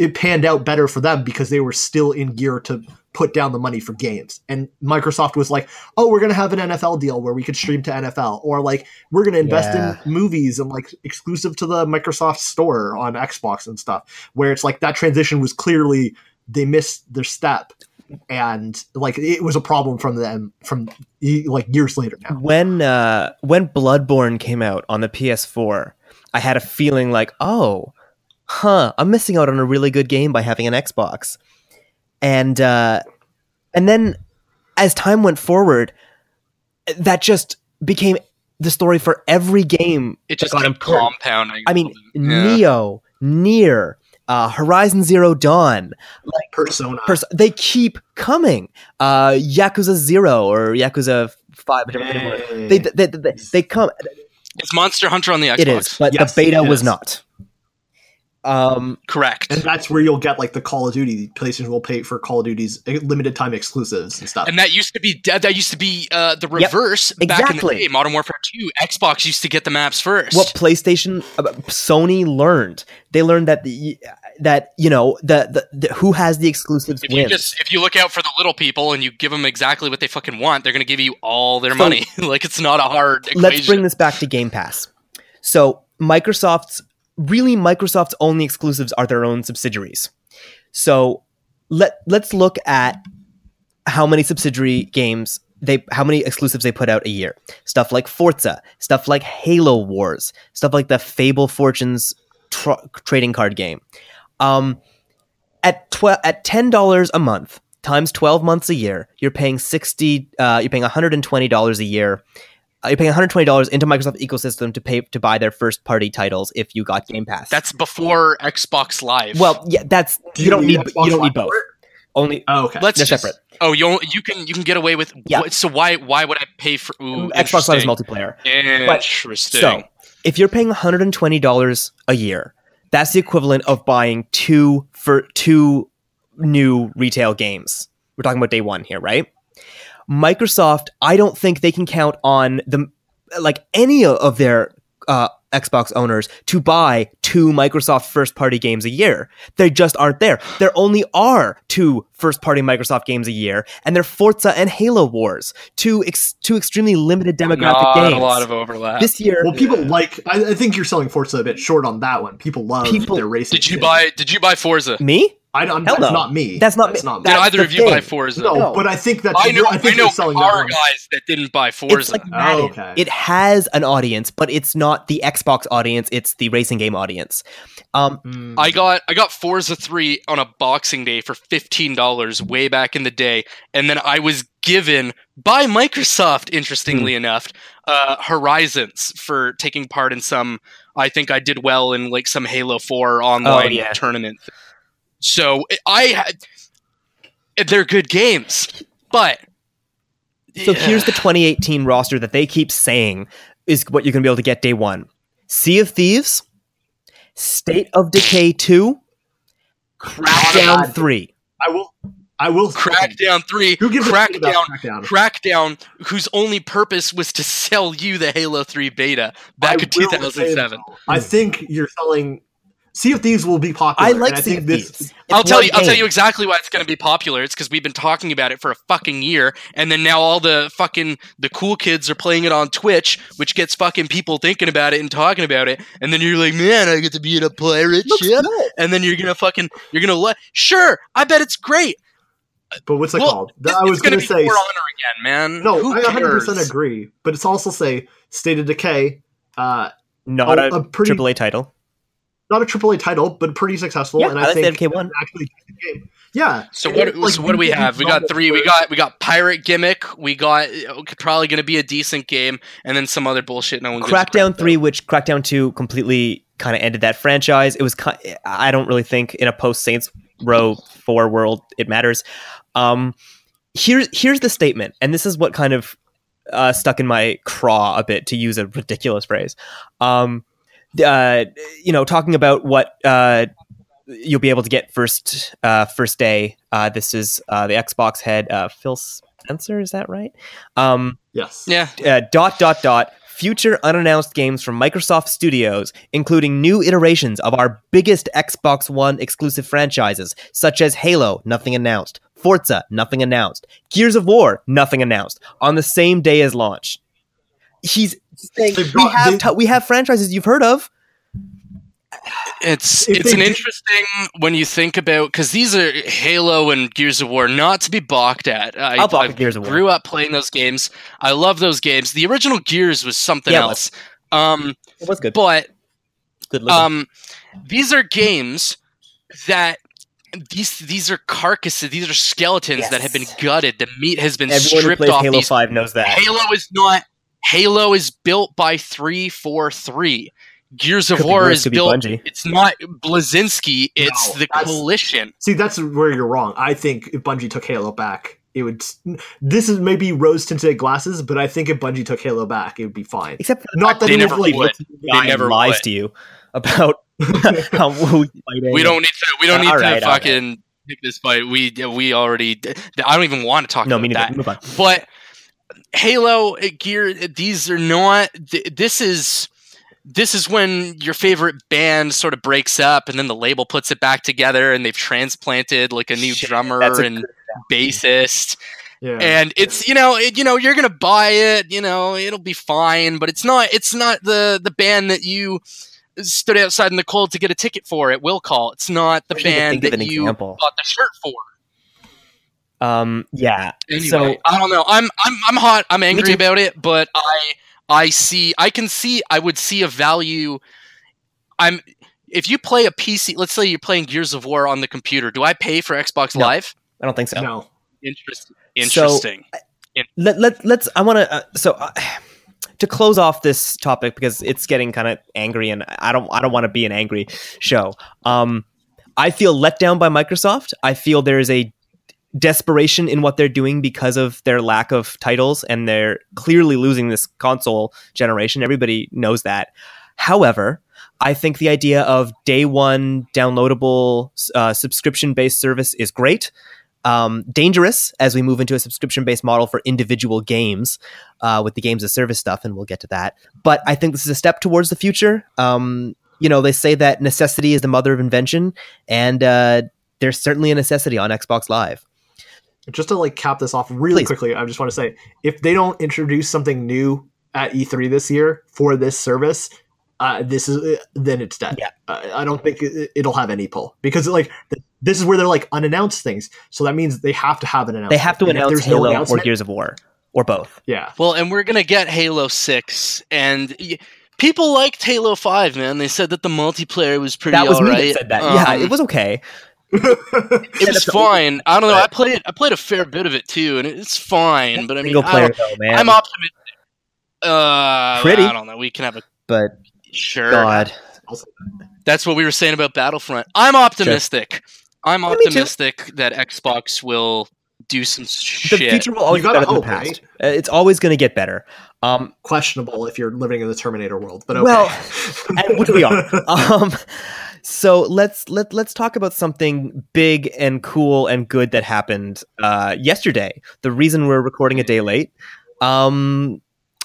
Speaker 2: It panned out better for them because they were still in gear to put down the money for games. And Microsoft was like, "Oh, we're going to have an NFL deal where we could stream to NFL or like we're going to invest
Speaker 1: Yeah.
Speaker 2: in movies and like exclusive to the Microsoft store on Xbox and stuff." Where it's like that transition was clearly they missed their step and like it was a problem from them from like years later now.
Speaker 1: when uh when Bloodborne came out on the PS4, I had a feeling like, oh, huh, I'm missing out on a really good game by having an Xbox. And uh and then as time went forward, that just became the story for every game.
Speaker 3: it just
Speaker 1: got
Speaker 3: kept
Speaker 1: important.
Speaker 3: compounding.
Speaker 1: I mean,
Speaker 3: Yeah.
Speaker 1: Nioh, NieR, uh, Horizon Zero Dawn, like
Speaker 2: Persona.
Speaker 1: pers- they keep coming. Uh, Yakuza Zero or Yakuza five, whichever one it was.
Speaker 2: Hey.
Speaker 1: They, they, they, they, they come.
Speaker 3: It's Monster Hunter on the Xbox.
Speaker 1: It is, but
Speaker 2: Yes,
Speaker 1: the beta was not. Um,
Speaker 3: correct.
Speaker 2: and that's where you'll get like the Call of Duty. PlayStation will pay for Call of Duty's limited time exclusives and stuff.
Speaker 3: And that used to be that used to be uh, the
Speaker 1: Yep,
Speaker 3: reverse back in the
Speaker 1: exactly.
Speaker 3: day. Modern Warfare Two, Xbox used to get the maps first.
Speaker 1: what PlayStation, uh, Sony learned. They learned that the that you know the, the, the who has the exclusives
Speaker 3: if you
Speaker 1: wins.
Speaker 3: just if you look out for the little people and you give them exactly what they fucking want, they're going to give you all their
Speaker 1: So-
Speaker 3: money. like it's not a hard equation.
Speaker 1: Let's bring this back to Game Pass. So Microsoft's really Microsoft's only exclusives are their own subsidiaries. So let let's look at how many subsidiary games they how many exclusives they put out a year. Stuff like Forza, stuff like Halo Wars, stuff like the Fable Fortunes tr- trading card game. Um, at tw- at ten dollars a month times twelve months a year, you're paying sixty. Uh, you're paying one hundred and twenty dollars a year. You're paying one hundred twenty dollars into Microsoft ecosystem to pay to buy their first party titles if you got Game Pass.
Speaker 3: That's before Xbox Live.
Speaker 1: well, yeah. That's
Speaker 2: Do
Speaker 1: you don't need
Speaker 2: Xbox
Speaker 1: you don't need both. Only
Speaker 2: Oh, okay.
Speaker 3: let's
Speaker 1: they're
Speaker 3: just,
Speaker 1: separate.
Speaker 3: Oh, you only, you can you can get away with
Speaker 1: Yeah.
Speaker 3: what- so why why would I pay for ooh,
Speaker 1: Xbox Live is
Speaker 3: interesting.
Speaker 1: multiplayer.
Speaker 3: Interesting.
Speaker 1: So, if you're paying $120 a year, that's the equivalent of buying two for two new retail games. We're talking about day 1 here, right? Microsoft, I don't think they can count on the like any of their uh, Xbox owners to buy two Microsoft first party games a year. They just aren't there. There only are two first party Microsoft games a year, and they're Forza and Halo Wars, two ex- two extremely limited demographic
Speaker 3: not
Speaker 1: games.
Speaker 3: a lot of overlap.
Speaker 1: this year,
Speaker 2: well, people like. I, I think you're selling Forza a bit short on that one. People love
Speaker 1: People-
Speaker 2: their racing.
Speaker 3: did you
Speaker 2: shit.
Speaker 3: buy Did you buy Forza?
Speaker 1: me?
Speaker 2: I don't.
Speaker 1: Hell
Speaker 2: That's
Speaker 1: no.
Speaker 2: not me.
Speaker 1: That's not
Speaker 2: That's
Speaker 1: me.
Speaker 2: not
Speaker 3: Did
Speaker 1: That's
Speaker 3: either of you buy
Speaker 1: thing.
Speaker 3: Forza?
Speaker 2: No,
Speaker 1: No.
Speaker 2: but I think that
Speaker 3: I know.
Speaker 2: I think
Speaker 3: I know
Speaker 2: you're selling that
Speaker 3: guys that didn't buy Forza.
Speaker 1: It's like Madden.
Speaker 2: Oh, okay.
Speaker 1: It has an audience, but it's not the Xbox audience. It's the racing game audience. Um,
Speaker 2: Mm.
Speaker 3: I got I got Forza 3 on a Boxing Day for $15 way back in the day and then I was given by Microsoft interestingly
Speaker 1: Hmm.
Speaker 3: enough uh, Horizons for taking part in some I think I did well in like some Halo 4 online
Speaker 1: Oh, yeah.
Speaker 3: tournament. So I had they're good games, but
Speaker 1: so here's the 2018 roster that they keep saying is what you're going to be able to get day one: Sea of Thieves, State of Decay 2, Crackdown
Speaker 2: bad.
Speaker 1: 3.
Speaker 2: I will. I will.
Speaker 3: Crackdown 3
Speaker 2: Who gives a shit about
Speaker 3: Crackdown
Speaker 2: Crackdown?
Speaker 3: Crackdown, whose only purpose was to sell you the Halo 3 beta back
Speaker 2: I
Speaker 3: in 2007.
Speaker 2: I think you're selling. Sea of Thieves will be popular.
Speaker 1: I like
Speaker 2: and I
Speaker 1: Sea
Speaker 2: think
Speaker 1: of
Speaker 2: this.
Speaker 1: Thieves.
Speaker 3: I'll tell
Speaker 1: one
Speaker 3: you. I'll tell you exactly why it's going to be popular. It's because we've been talking about it for a fucking year, and then now all the fucking the cool kids are playing it on Twitch, which gets fucking people thinking about it and talking about it. And then you're like, man, I get to be in a pirate
Speaker 1: Looks
Speaker 3: ship,
Speaker 1: good.
Speaker 3: and then you're gonna fucking you're gonna let. Sure, I bet it's great.
Speaker 2: But what's it
Speaker 3: Well,
Speaker 2: called?
Speaker 3: It's,
Speaker 2: I was
Speaker 3: gonna,
Speaker 2: going to
Speaker 3: be
Speaker 2: say.
Speaker 3: For Honor again, man.
Speaker 2: No,
Speaker 3: Who
Speaker 2: I 100
Speaker 3: cares?
Speaker 2: agree. But it's also say State of Decay. Uh,
Speaker 1: Not a,
Speaker 2: a pretty-
Speaker 1: AAA title.
Speaker 2: Not a AAA title, but pretty successful.
Speaker 1: Yeah,
Speaker 2: and
Speaker 1: I
Speaker 2: I, think
Speaker 1: State of Decay 1.
Speaker 2: actually a game. Yeah.
Speaker 3: So what?
Speaker 2: it, like,
Speaker 3: so what do we have? We got three. We got we got pirate gimmick. We got probably going to be a decent game, and then some other bullshit. No one gives a
Speaker 1: Crackdown
Speaker 3: about.
Speaker 1: 3, which Crackdown 2 completely kind of ended that franchise. It was, I don't really think in a post Saints Row 4 world it matters. Um, here, here's the statement, and this is what kind of uh, stuck in my craw a bit, to use a ridiculous phrase. Um, uh, you know, talking about what uh, you'll be able to get first uh, first day. Uh, this is uh, the Xbox head, uh, Phil Spencer. Is that right? Um,
Speaker 2: Yes.
Speaker 3: Yeah,
Speaker 1: uh, dot dot dot future unannounced games from Microsoft Studios, including new iterations of our biggest Xbox One exclusive franchises, such as Halo, nothing announced, Forza, nothing announced, Gears of War, nothing announced, on the same day as launch. He's saying
Speaker 2: They've
Speaker 1: we have
Speaker 2: they-
Speaker 1: t- we have franchises you've heard of.
Speaker 3: it's
Speaker 2: If
Speaker 3: it's an
Speaker 2: did-
Speaker 3: interesting when you think about because these are Halo and Gears of War, not to be balked at. I,
Speaker 1: I'll balk
Speaker 3: I
Speaker 1: at Gears of War.
Speaker 3: grew up playing those games. I love those games. The original Gears was something
Speaker 1: Yeah, it
Speaker 3: else. Um,
Speaker 1: It was good.
Speaker 3: but
Speaker 1: Good
Speaker 3: um, these are games that these these are carcasses. These are skeletons that have been gutted. The meat has been
Speaker 1: Everyone who
Speaker 3: stripped
Speaker 1: plays
Speaker 3: off.
Speaker 1: Halo
Speaker 3: these
Speaker 1: Five knows that.
Speaker 3: Halo is not. Halo is built by three four three. Gears of
Speaker 1: Could
Speaker 3: War is built.
Speaker 1: Bungie.
Speaker 3: It's not Bleszinski. It's
Speaker 2: No,
Speaker 3: the Coalition.
Speaker 2: See, that's where you're wrong. I think if Bungie took Halo back, it would. This is maybe rose tinted glasses, but I think if Bungie took Halo back, it would be fine.
Speaker 1: Except for
Speaker 2: Not that
Speaker 3: They
Speaker 2: it
Speaker 3: never
Speaker 2: was like
Speaker 3: would. They never
Speaker 1: lies
Speaker 3: would.
Speaker 1: to you about how we.
Speaker 3: We don't need to. We don't
Speaker 1: Uh,
Speaker 3: need
Speaker 1: all
Speaker 3: to
Speaker 1: right, all right.
Speaker 3: fucking pick this fight. We we already. I don't even want to talk
Speaker 1: No,
Speaker 3: about that.
Speaker 1: Move on.
Speaker 3: But Halo uh, gear, these are not. th- This is this is when your favorite band sort of breaks up, and then the label puts it back together, and they've transplanted like a new
Speaker 1: Shit,
Speaker 3: drummer
Speaker 1: a
Speaker 3: and bassist,
Speaker 2: Yeah.
Speaker 3: and it's you know it, you know you're gonna buy it, you know it'll be fine, but it's not it's not the the band that you stood outside in the cold to get a ticket for at will call. It's not the
Speaker 1: I wish I could
Speaker 3: band that you
Speaker 1: example.
Speaker 3: bought the shirt for.
Speaker 1: Um, yeah.
Speaker 3: Anyway,
Speaker 1: So
Speaker 3: I don't know. I'm I'm I'm hot. I'm angry about it, but I I see I can see I would see a value. I'm if you play a PC, let's say you're playing Gears of War on the computer. Do I pay for Xbox
Speaker 1: No.
Speaker 3: Live?
Speaker 1: I don't think so.
Speaker 2: no.
Speaker 3: Interesting. Interesting.
Speaker 1: let, let let's i want to uh, so uh, to close off this topic because it's getting kind of angry and i don't i don't want to be an angry show um i feel let down by microsoft i feel there is a desperation in what they're doing because of their lack of titles and they're clearly losing this console generation everybody knows that however i think the idea of day one downloadable uh, subscription based service is great um, dangerous as we move into a subscription based model for individual games uh, with the games of service stuff, and we'll get to that. But I think this is a step towards the future. Um, you know, they say that necessity is the mother of invention, and uh, there's certainly a necessity on Xbox Live.
Speaker 2: Just to like cap this off really
Speaker 1: Please.
Speaker 2: quickly, I just want to say if they don't introduce something new at E3 this year for this service, uh, this is then it's dead.
Speaker 1: Yeah.
Speaker 2: Uh, I don't think it, it'll have any pull because like this is where they're like unannounced things, so that means they have to have an announcement.
Speaker 1: They have to
Speaker 2: And
Speaker 1: announce
Speaker 2: there's no
Speaker 1: Halo or Gears of War or both.
Speaker 2: Yeah,
Speaker 3: well, and we're gonna get Halo Six, and y- people liked Halo Five. Man, they said that the multiplayer was pretty
Speaker 1: That was
Speaker 3: all
Speaker 1: me
Speaker 3: right.
Speaker 1: that said that. yeah,
Speaker 3: Um,
Speaker 1: it was okay.
Speaker 3: It was fine. I don't know. I played I played a fair bit of it too, and it's fine. But I mean,
Speaker 1: Single
Speaker 3: I
Speaker 1: player
Speaker 3: don't-
Speaker 1: though, man.
Speaker 3: I'm optimistic. Uh,
Speaker 1: Pretty.
Speaker 3: I don't know. We can have a
Speaker 1: but
Speaker 3: sure.
Speaker 1: God,
Speaker 3: That's what we were saying about Battlefront. I'm optimistic. I'm
Speaker 1: Yeah,
Speaker 3: optimistic that Xbox will do some shit.
Speaker 1: the future will always
Speaker 2: You
Speaker 1: be
Speaker 2: gotta
Speaker 1: better than the past. Uh, It's always going to get better. Um,
Speaker 2: questionable if you're living in the Terminator world, but okay.
Speaker 1: Well, and which we are. Um, so let's let let's talk about something big and cool and good that happened uh, yesterday. The reason we're recording a day late. Um,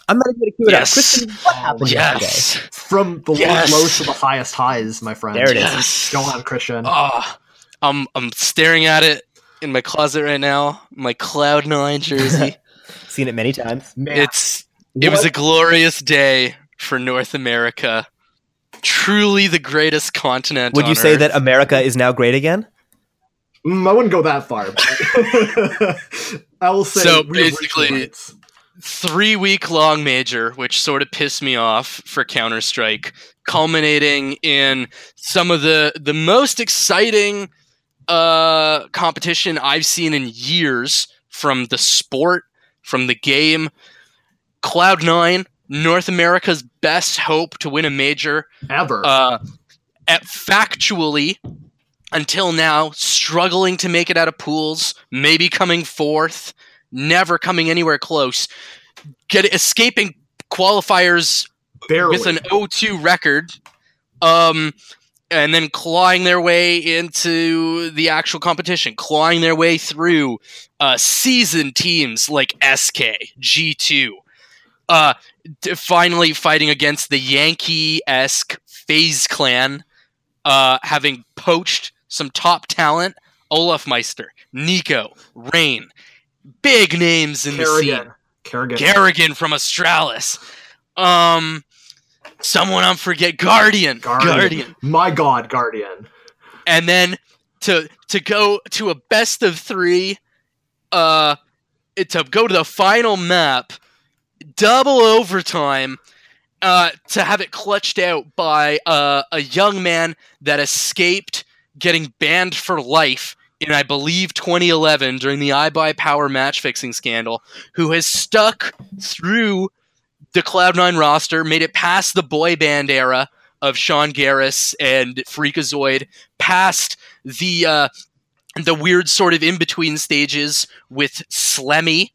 Speaker 1: I'm not even going to cue it
Speaker 3: Yes.
Speaker 1: up. Kristen, what happened yesterday?
Speaker 2: From the
Speaker 3: Yes.
Speaker 2: lowest lows to the highest highs, my friend.
Speaker 1: There it is.
Speaker 3: Yes.
Speaker 2: Go on, Christian.
Speaker 3: Ah, I'm I'm staring at it in my closet right now. My Cloud Nine jersey.
Speaker 1: Seen it many times.
Speaker 2: Man,
Speaker 3: it's it was a glorious day for North America. Truly the greatest continent.
Speaker 1: Would you say
Speaker 3: Earth.
Speaker 1: that America is now great again?
Speaker 2: Mm, I wouldn't go that far. I will say.
Speaker 3: So,
Speaker 2: we have rich
Speaker 3: basically-
Speaker 2: rights.
Speaker 3: three week long major, which sort of pissed me off for Counter Strike, culminating in some of the the most exciting uh, competition I've seen in years from the sport, from the game. Cloud Nine, North America's best hope to win a major,
Speaker 2: ever.
Speaker 3: uh, at factually until now struggling to make it out of pools, maybe coming fourth, never coming anywhere close, get escaping qualifiers
Speaker 2: Barely.
Speaker 3: with an 0-2 record, um, and then clawing their way into the actual competition, clawing their way through uh, seasoned teams like SK, G2, uh, d- finally fighting against the Yankee-esque FaZe Clan, uh, having poached some top talent, olofmeister, Nico, Rain, big names in the scene.
Speaker 2: karrigan.
Speaker 3: karrigan. From Astralis. Um, someone I'm forget Guardian.
Speaker 2: Guardian.
Speaker 3: Guardian.
Speaker 2: My God, Guardian.
Speaker 3: And then to to go to a best of three, uh, to go to the final map, double overtime. Uh, to have it clutched out by uh, a young man that escaped getting banned for life in, I believe, 2011 during the iBuy Power match fixing scandal, who has stuck through the Cloud9 roster, made it past the boy band era of Sean Gares and Freakazoid, past the uh, the weird sort of in between stages with Slemmy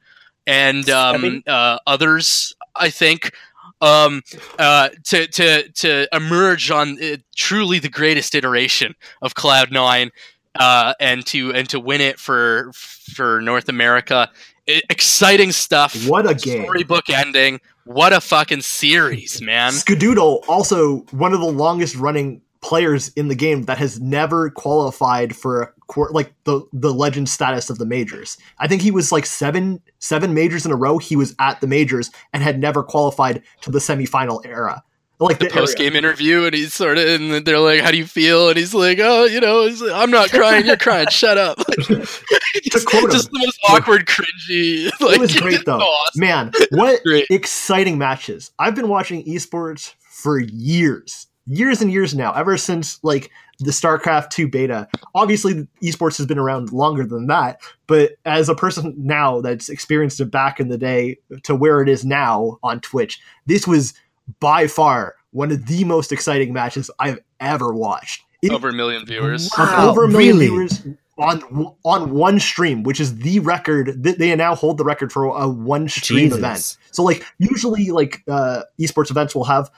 Speaker 3: and um,
Speaker 1: Slemmy?
Speaker 3: uh, others. I think um, uh, to to to emerge on uh, truly the greatest iteration of Cloud Nine, uh, and to and to win it for for North America. I- exciting stuff.
Speaker 2: What a game.
Speaker 3: Storybook ending. What a fucking series, man.
Speaker 2: Skadoodle, also one of the longest running players in the game that has never qualified for like the the legend status of the majors. I think he was like seven seven majors in a row. He was at the majors and had never qualified to the semifinal era. Like
Speaker 3: the
Speaker 2: the
Speaker 3: post game interview, and he's sort of, and they're like, "How do you feel?" And he's like, "Oh, you know, like, I'm not crying. You're crying. Shut up." just, just the most awkward, cringy. Like,
Speaker 2: it was great though.
Speaker 3: awesome.
Speaker 2: Man, what exciting matches. I've been watching esports for years. Years and years now, ever since like the StarCraft 2 beta. Obviously, esports has been around longer than that, but as a person now that's experienced it back in the day to where it is now on Twitch, this was by far one of the most exciting matches I've ever watched. It-
Speaker 3: Over a million viewers.
Speaker 1: Wow,
Speaker 2: over a million
Speaker 1: really?
Speaker 2: viewers on on one stream, which is the record. th- They now hold the record for a one stream
Speaker 1: Jesus.
Speaker 2: event. So, like usually, like uh, esports events will have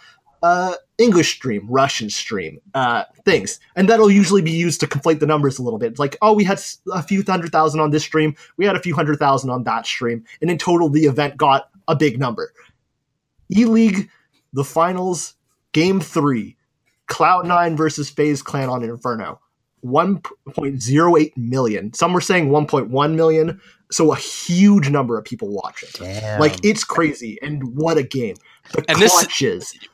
Speaker 2: uh, English stream, Russian stream, uh, things, and that'll usually be used to conflate the numbers a little bit. It's like, oh, we had a few hundred thousand on this stream, we had a few hundred thousand on that stream, and in total, the event got a big number. E League, the finals, game three, Cloud9 versus FaZe Clan on Inferno. 1.08 million. Some were saying 1.1 million. So a huge number of people watching.
Speaker 1: Damn.
Speaker 2: Like it's crazy. And what a game. The
Speaker 3: And this-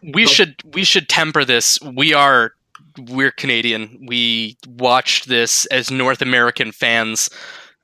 Speaker 3: we should we should temper this. We are we're Canadian. We watched this as North American fans.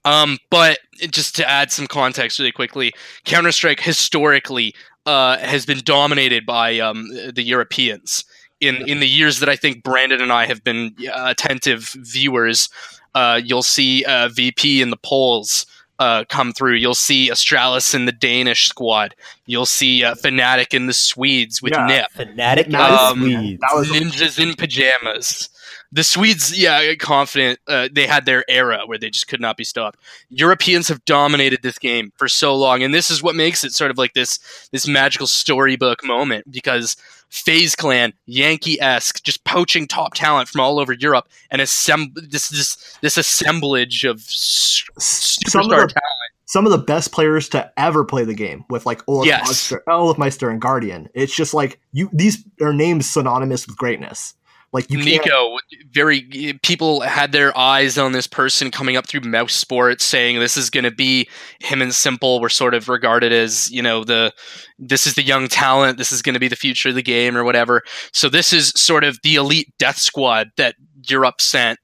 Speaker 3: Um, but just to add some context really quickly, Counter Strike historically uh, has been dominated by um, the Europeans. In in the years that I think Brandon and I have been uh, attentive viewers, uh, you'll see uh, VP in the Poles uh, come through. You'll see Astralis in the Danish squad. You'll see uh, Fnatic in the Swedes with
Speaker 2: Yeah.
Speaker 3: Nip.
Speaker 1: Fnatic
Speaker 2: Um,
Speaker 1: Swedes.
Speaker 2: that was
Speaker 3: Ninjas in pajamas. The Swedes, yeah, confident. Uh, they had their era where they just could not be stopped. Europeans have dominated this game for so long, and this is what makes it sort of like this this magical storybook moment because FaZe Clan, Yankee esque, just poaching top talent from all over Europe and assemb- this this this assemblage of s-
Speaker 2: some of,
Speaker 3: superstar
Speaker 2: the,
Speaker 3: talent.
Speaker 2: some of the best players to ever play the game with like Olaf,
Speaker 3: Yes.
Speaker 2: Meister, olofmeister and Guardian. It's just like you these are names synonymous with greatness. Like you
Speaker 3: Nico, very people had their eyes on this person coming up through mousesports, saying this is going to be him and s1mple were sort of regarded as you know the this is the young talent, this is going to be the future of the game or whatever. So this is sort of the elite death squad that Europe sent,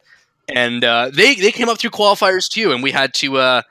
Speaker 3: and uh, they they came up through qualifiers too, and we had to. Uh,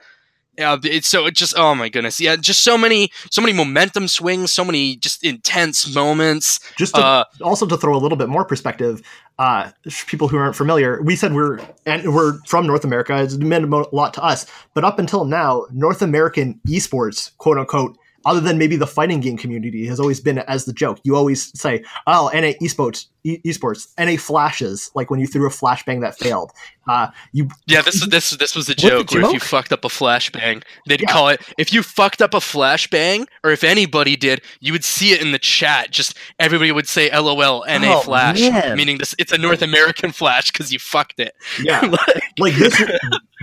Speaker 3: yeah, it's so it just oh my goodness, yeah, just so many so many momentum swings, so many just intense moments.
Speaker 2: just to
Speaker 3: Uh,
Speaker 2: also to throw a little bit more perspective, uh, people who aren't familiar, we said we're and we're from North America. It's meant a lot to us, but up until now, North American esports, quote unquote, other than maybe the fighting game community, has always been as the joke. You always say, "Oh, NA esports, e- esports, NA flashes," like when you threw a flashbang that failed. Uh, you
Speaker 3: Yeah, this is this this was a joke where if you fucked up a flashbang, they'd
Speaker 2: Yeah.
Speaker 3: call it if you fucked up a flashbang, or if anybody did, you would see it in the chat. Just everybody would say LOL NA
Speaker 1: Oh,
Speaker 3: flash,
Speaker 1: man.
Speaker 3: meaning this it's a North American flash because you fucked it.
Speaker 2: yeah, like this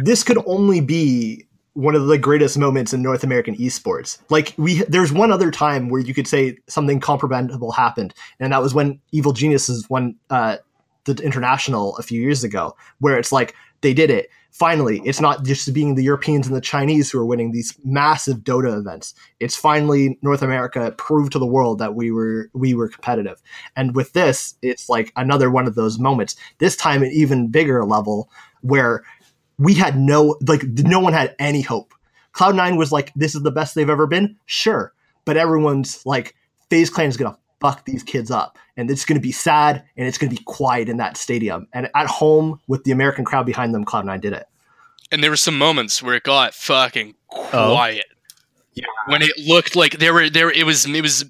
Speaker 2: this could only be one of the greatest moments in North American esports. Like we there's one other time where you could say something comparable happened, and that was when Evil Geniuses won uh, the international a few years ago, where it's like they did it. Finally, it's not just being the Europeans and the Chinese who are winning these massive Dota events. It's finally North America proved to the world that we were we were competitive. And with this, it's like another one of those moments. This time an even bigger level where we had no like no one had any hope. Cloud9 was like, this is the best they've ever been, sure. But everyone's like, FaZe Clan is gonna fuck these kids up. And it's gonna be sad and it's gonna be quiet in that stadium. And at home with the American crowd behind them, Cloud9 did it.
Speaker 3: And there were some moments where it got fucking
Speaker 1: Oh.
Speaker 2: Yeah.
Speaker 3: When it looked like there were there it was it was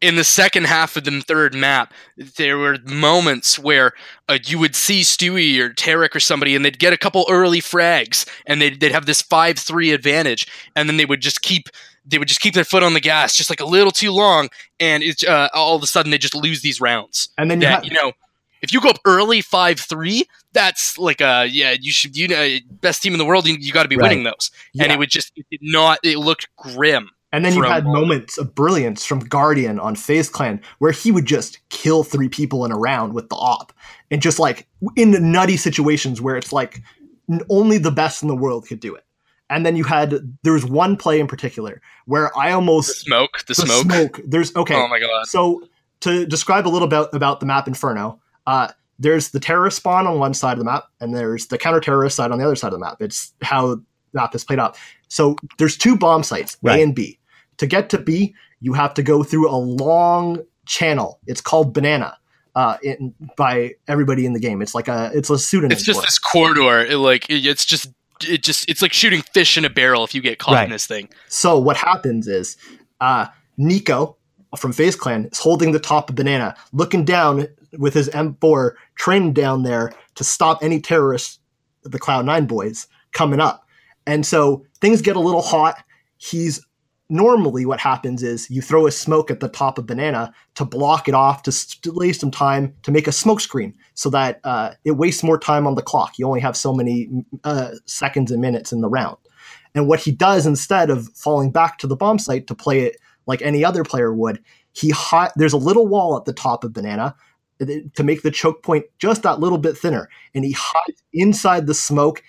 Speaker 3: in the second half of the third map, there were moments where uh, you would see Stewie or Tarik or somebody, and they'd get a couple early frags, and they'd they'd have this five three advantage, and then they would just keep they would just keep their foot on the gas just like a little too long, and it's uh, all of a sudden they just lose these rounds.
Speaker 2: And then you
Speaker 3: That
Speaker 2: have
Speaker 3: you know, if you go up early five three, that's like a yeah you should you know best team in the world, you, you got to be
Speaker 1: Right.
Speaker 3: winning those, and it would just it did not it looked grim.
Speaker 2: And then you had moments of brilliance from Guardian on FaZe Clan where he would just kill three people in a round with the op. And just like in nutty situations where it's like only the best in the world could do it. And then you had there was one play in particular where I
Speaker 3: The
Speaker 2: almost
Speaker 3: smoke, the, smoke.
Speaker 2: There's okay.
Speaker 3: Oh my god.
Speaker 2: So to describe a little bit about the map Inferno, uh, there's the terrorist spawn on one side of the map, and there's the counter terrorist side on the other side of the map. It's how the map is played out. So there's two bomb sites,
Speaker 1: Right.
Speaker 2: A and B. To get to B, you have to go through a long channel. It's called Banana. Uh, in, by everybody in the game, it's like a it's a pseudonym.
Speaker 3: It's just
Speaker 2: for it.
Speaker 3: this corridor. It, like it- it's just it just it's like shooting fish in a barrel if you get caught
Speaker 1: Right.
Speaker 3: in this thing.
Speaker 2: So what happens is uh, Nico from FaZe Clan is holding the top of Banana, looking down with his M4 trained down there to stop any terrorists, the Cloud9 boys, coming up. And so things get a little hot. He's normally what happens is you throw a smoke at the top of Banana to block it off, to delay some time, to make a smoke screen so that uh, it wastes more time on the clock. You only have so many uh, seconds and minutes in the round. And what he does instead of falling back to the bomb site to play it like any other player would, he hi- there's a little wall at the top of Banana to make the choke point just that little bit thinner, and he hides inside the smoke,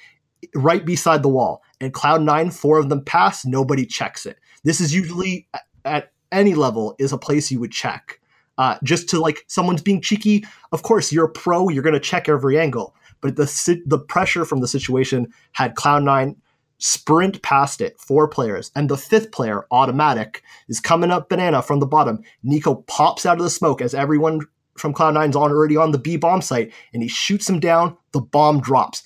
Speaker 2: right beside the wall. And Cloud Nine, four of them pass, nobody checks it. This is usually at- any level is a place you would check. Uh, just to like someone's being cheeky. Of course, you're a pro. You're going to check every angle. But the the pressure from the situation had Cloud Nine sprint past it, four players, and the fifth player, autimatic, is coming up banana from the bottom. Nico pops out of the smoke as everyone from Cloud9's already on the B bomb site, and he shoots him down. The bomb drops.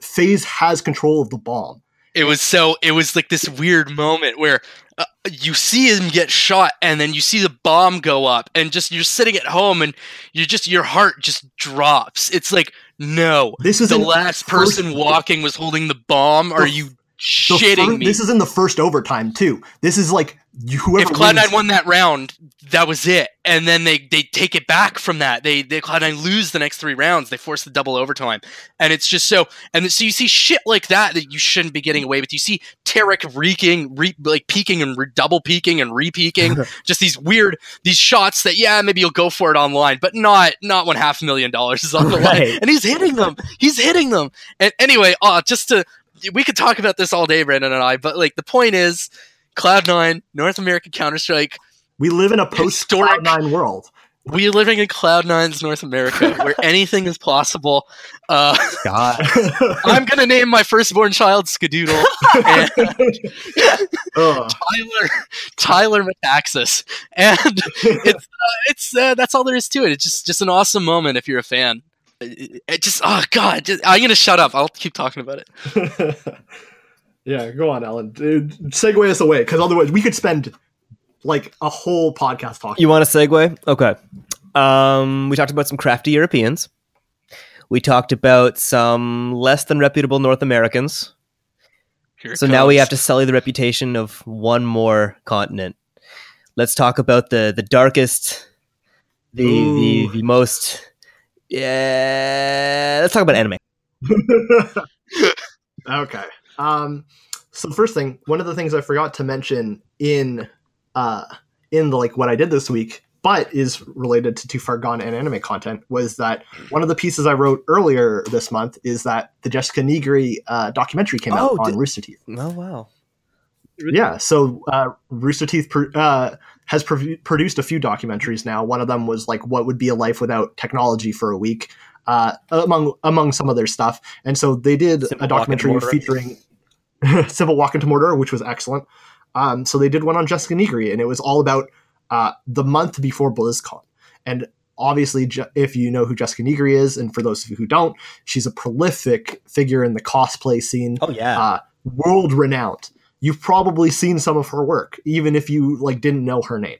Speaker 2: FaZe has control of the bomb.
Speaker 3: It was so it was like this weird moment where uh, you see him get shot and then you see the bomb go up and just you're sitting at home and you just your heart just drops. It's like no.
Speaker 2: This is
Speaker 3: The last person walking was holding the bomb. Are you shitting
Speaker 2: fir-
Speaker 3: me?
Speaker 2: This is in the first overtime too. This is like whoever
Speaker 3: if Cloud9
Speaker 2: wins-
Speaker 3: won that round, that was it. And then they they take it back from that. They they Cloud9 lose the next three rounds. They force the double overtime, and it's just so. And so you see shit like that that you shouldn't be getting away with. You see Tarik reeking, re, like peeking and re, double peeking and re-peeking. just these weird these shots that yeah maybe you'll go for it online, but not not when half a million dollars is on the line. And he's hitting them. He's hitting them. And anyway, uh, just to we could talk about this all day, Brandon and I. But like the point is. Cloud9, North American Counter Strike.
Speaker 2: we live in a post Cloud9 world.
Speaker 3: We are living in Cloud9's North America, where anything is possible. Uh,
Speaker 1: God.
Speaker 3: I'm gonna name my firstborn child Skadoodle, and
Speaker 2: Ugh.
Speaker 3: Tyler Tyler Metaxas, and it's uh, it's uh, that's all there is to it. It's just just an awesome moment if you're a fan. It, it just oh god, just, I'm gonna shut up. I'll keep talking about it.
Speaker 2: yeah, go on, Alan. Dude, segue us away because otherwise we could spend like a whole podcast talking.
Speaker 1: You want a segue? Okay. Um, we talked about some crafty Europeans. We talked about some less than reputable North Americans.
Speaker 3: Here it
Speaker 1: So now we have to sully the reputation of one more continent. Let's talk about the the darkest, the the, the most. Yeah, let's talk about anime.
Speaker 2: okay. Um, so first thing, one of the things I forgot to mention in uh in the like what I did this week, but is related to Too Far Gone and anime content, was that one of the pieces I wrote earlier this month is that the Jessica Nigri uh, documentary came out
Speaker 1: Oh,
Speaker 2: on
Speaker 1: did-
Speaker 2: Rooster Teeth.
Speaker 1: Oh wow!
Speaker 2: Yeah, so uh, Rooster Teeth pr- uh, has pro- produced a few documentaries now. One of them was like what would be a life without technology for a week, uh, among among some of their stuff. And so they did a documentary featuring Civil Walk into Mordor, which was excellent. Um, so they did one on Jessica Nigri, and it was all about uh, the month before BlizzCon. And obviously, Je- if you know who Jessica Nigri is, and for those of you who don't, she's a prolific figure in the cosplay scene
Speaker 1: Oh yeah,
Speaker 2: uh, world renowned. You've probably seen some of her work, even if you like didn't know her name.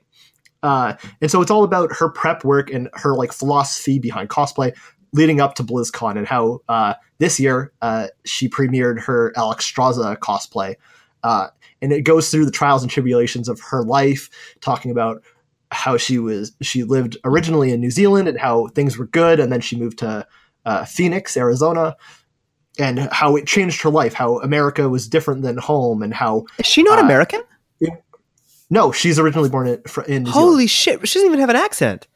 Speaker 2: Uh, and so it's all about her prep work and her like philosophy behind cosplay leading up to BlizzCon and how uh, this year uh, she premiered her Alex Alexstrasza cosplay. Uh, and it goes through the trials and tribulations of her life, talking about how she was she lived originally in New Zealand and how things were good, and then she moved to uh, Phoenix, Arizona, and how it changed her life. How America was different than home, and how
Speaker 1: Is she not
Speaker 2: Uh,
Speaker 1: American?
Speaker 2: no, she's originally born in, in.
Speaker 1: Holy shit! She doesn't even have an accent.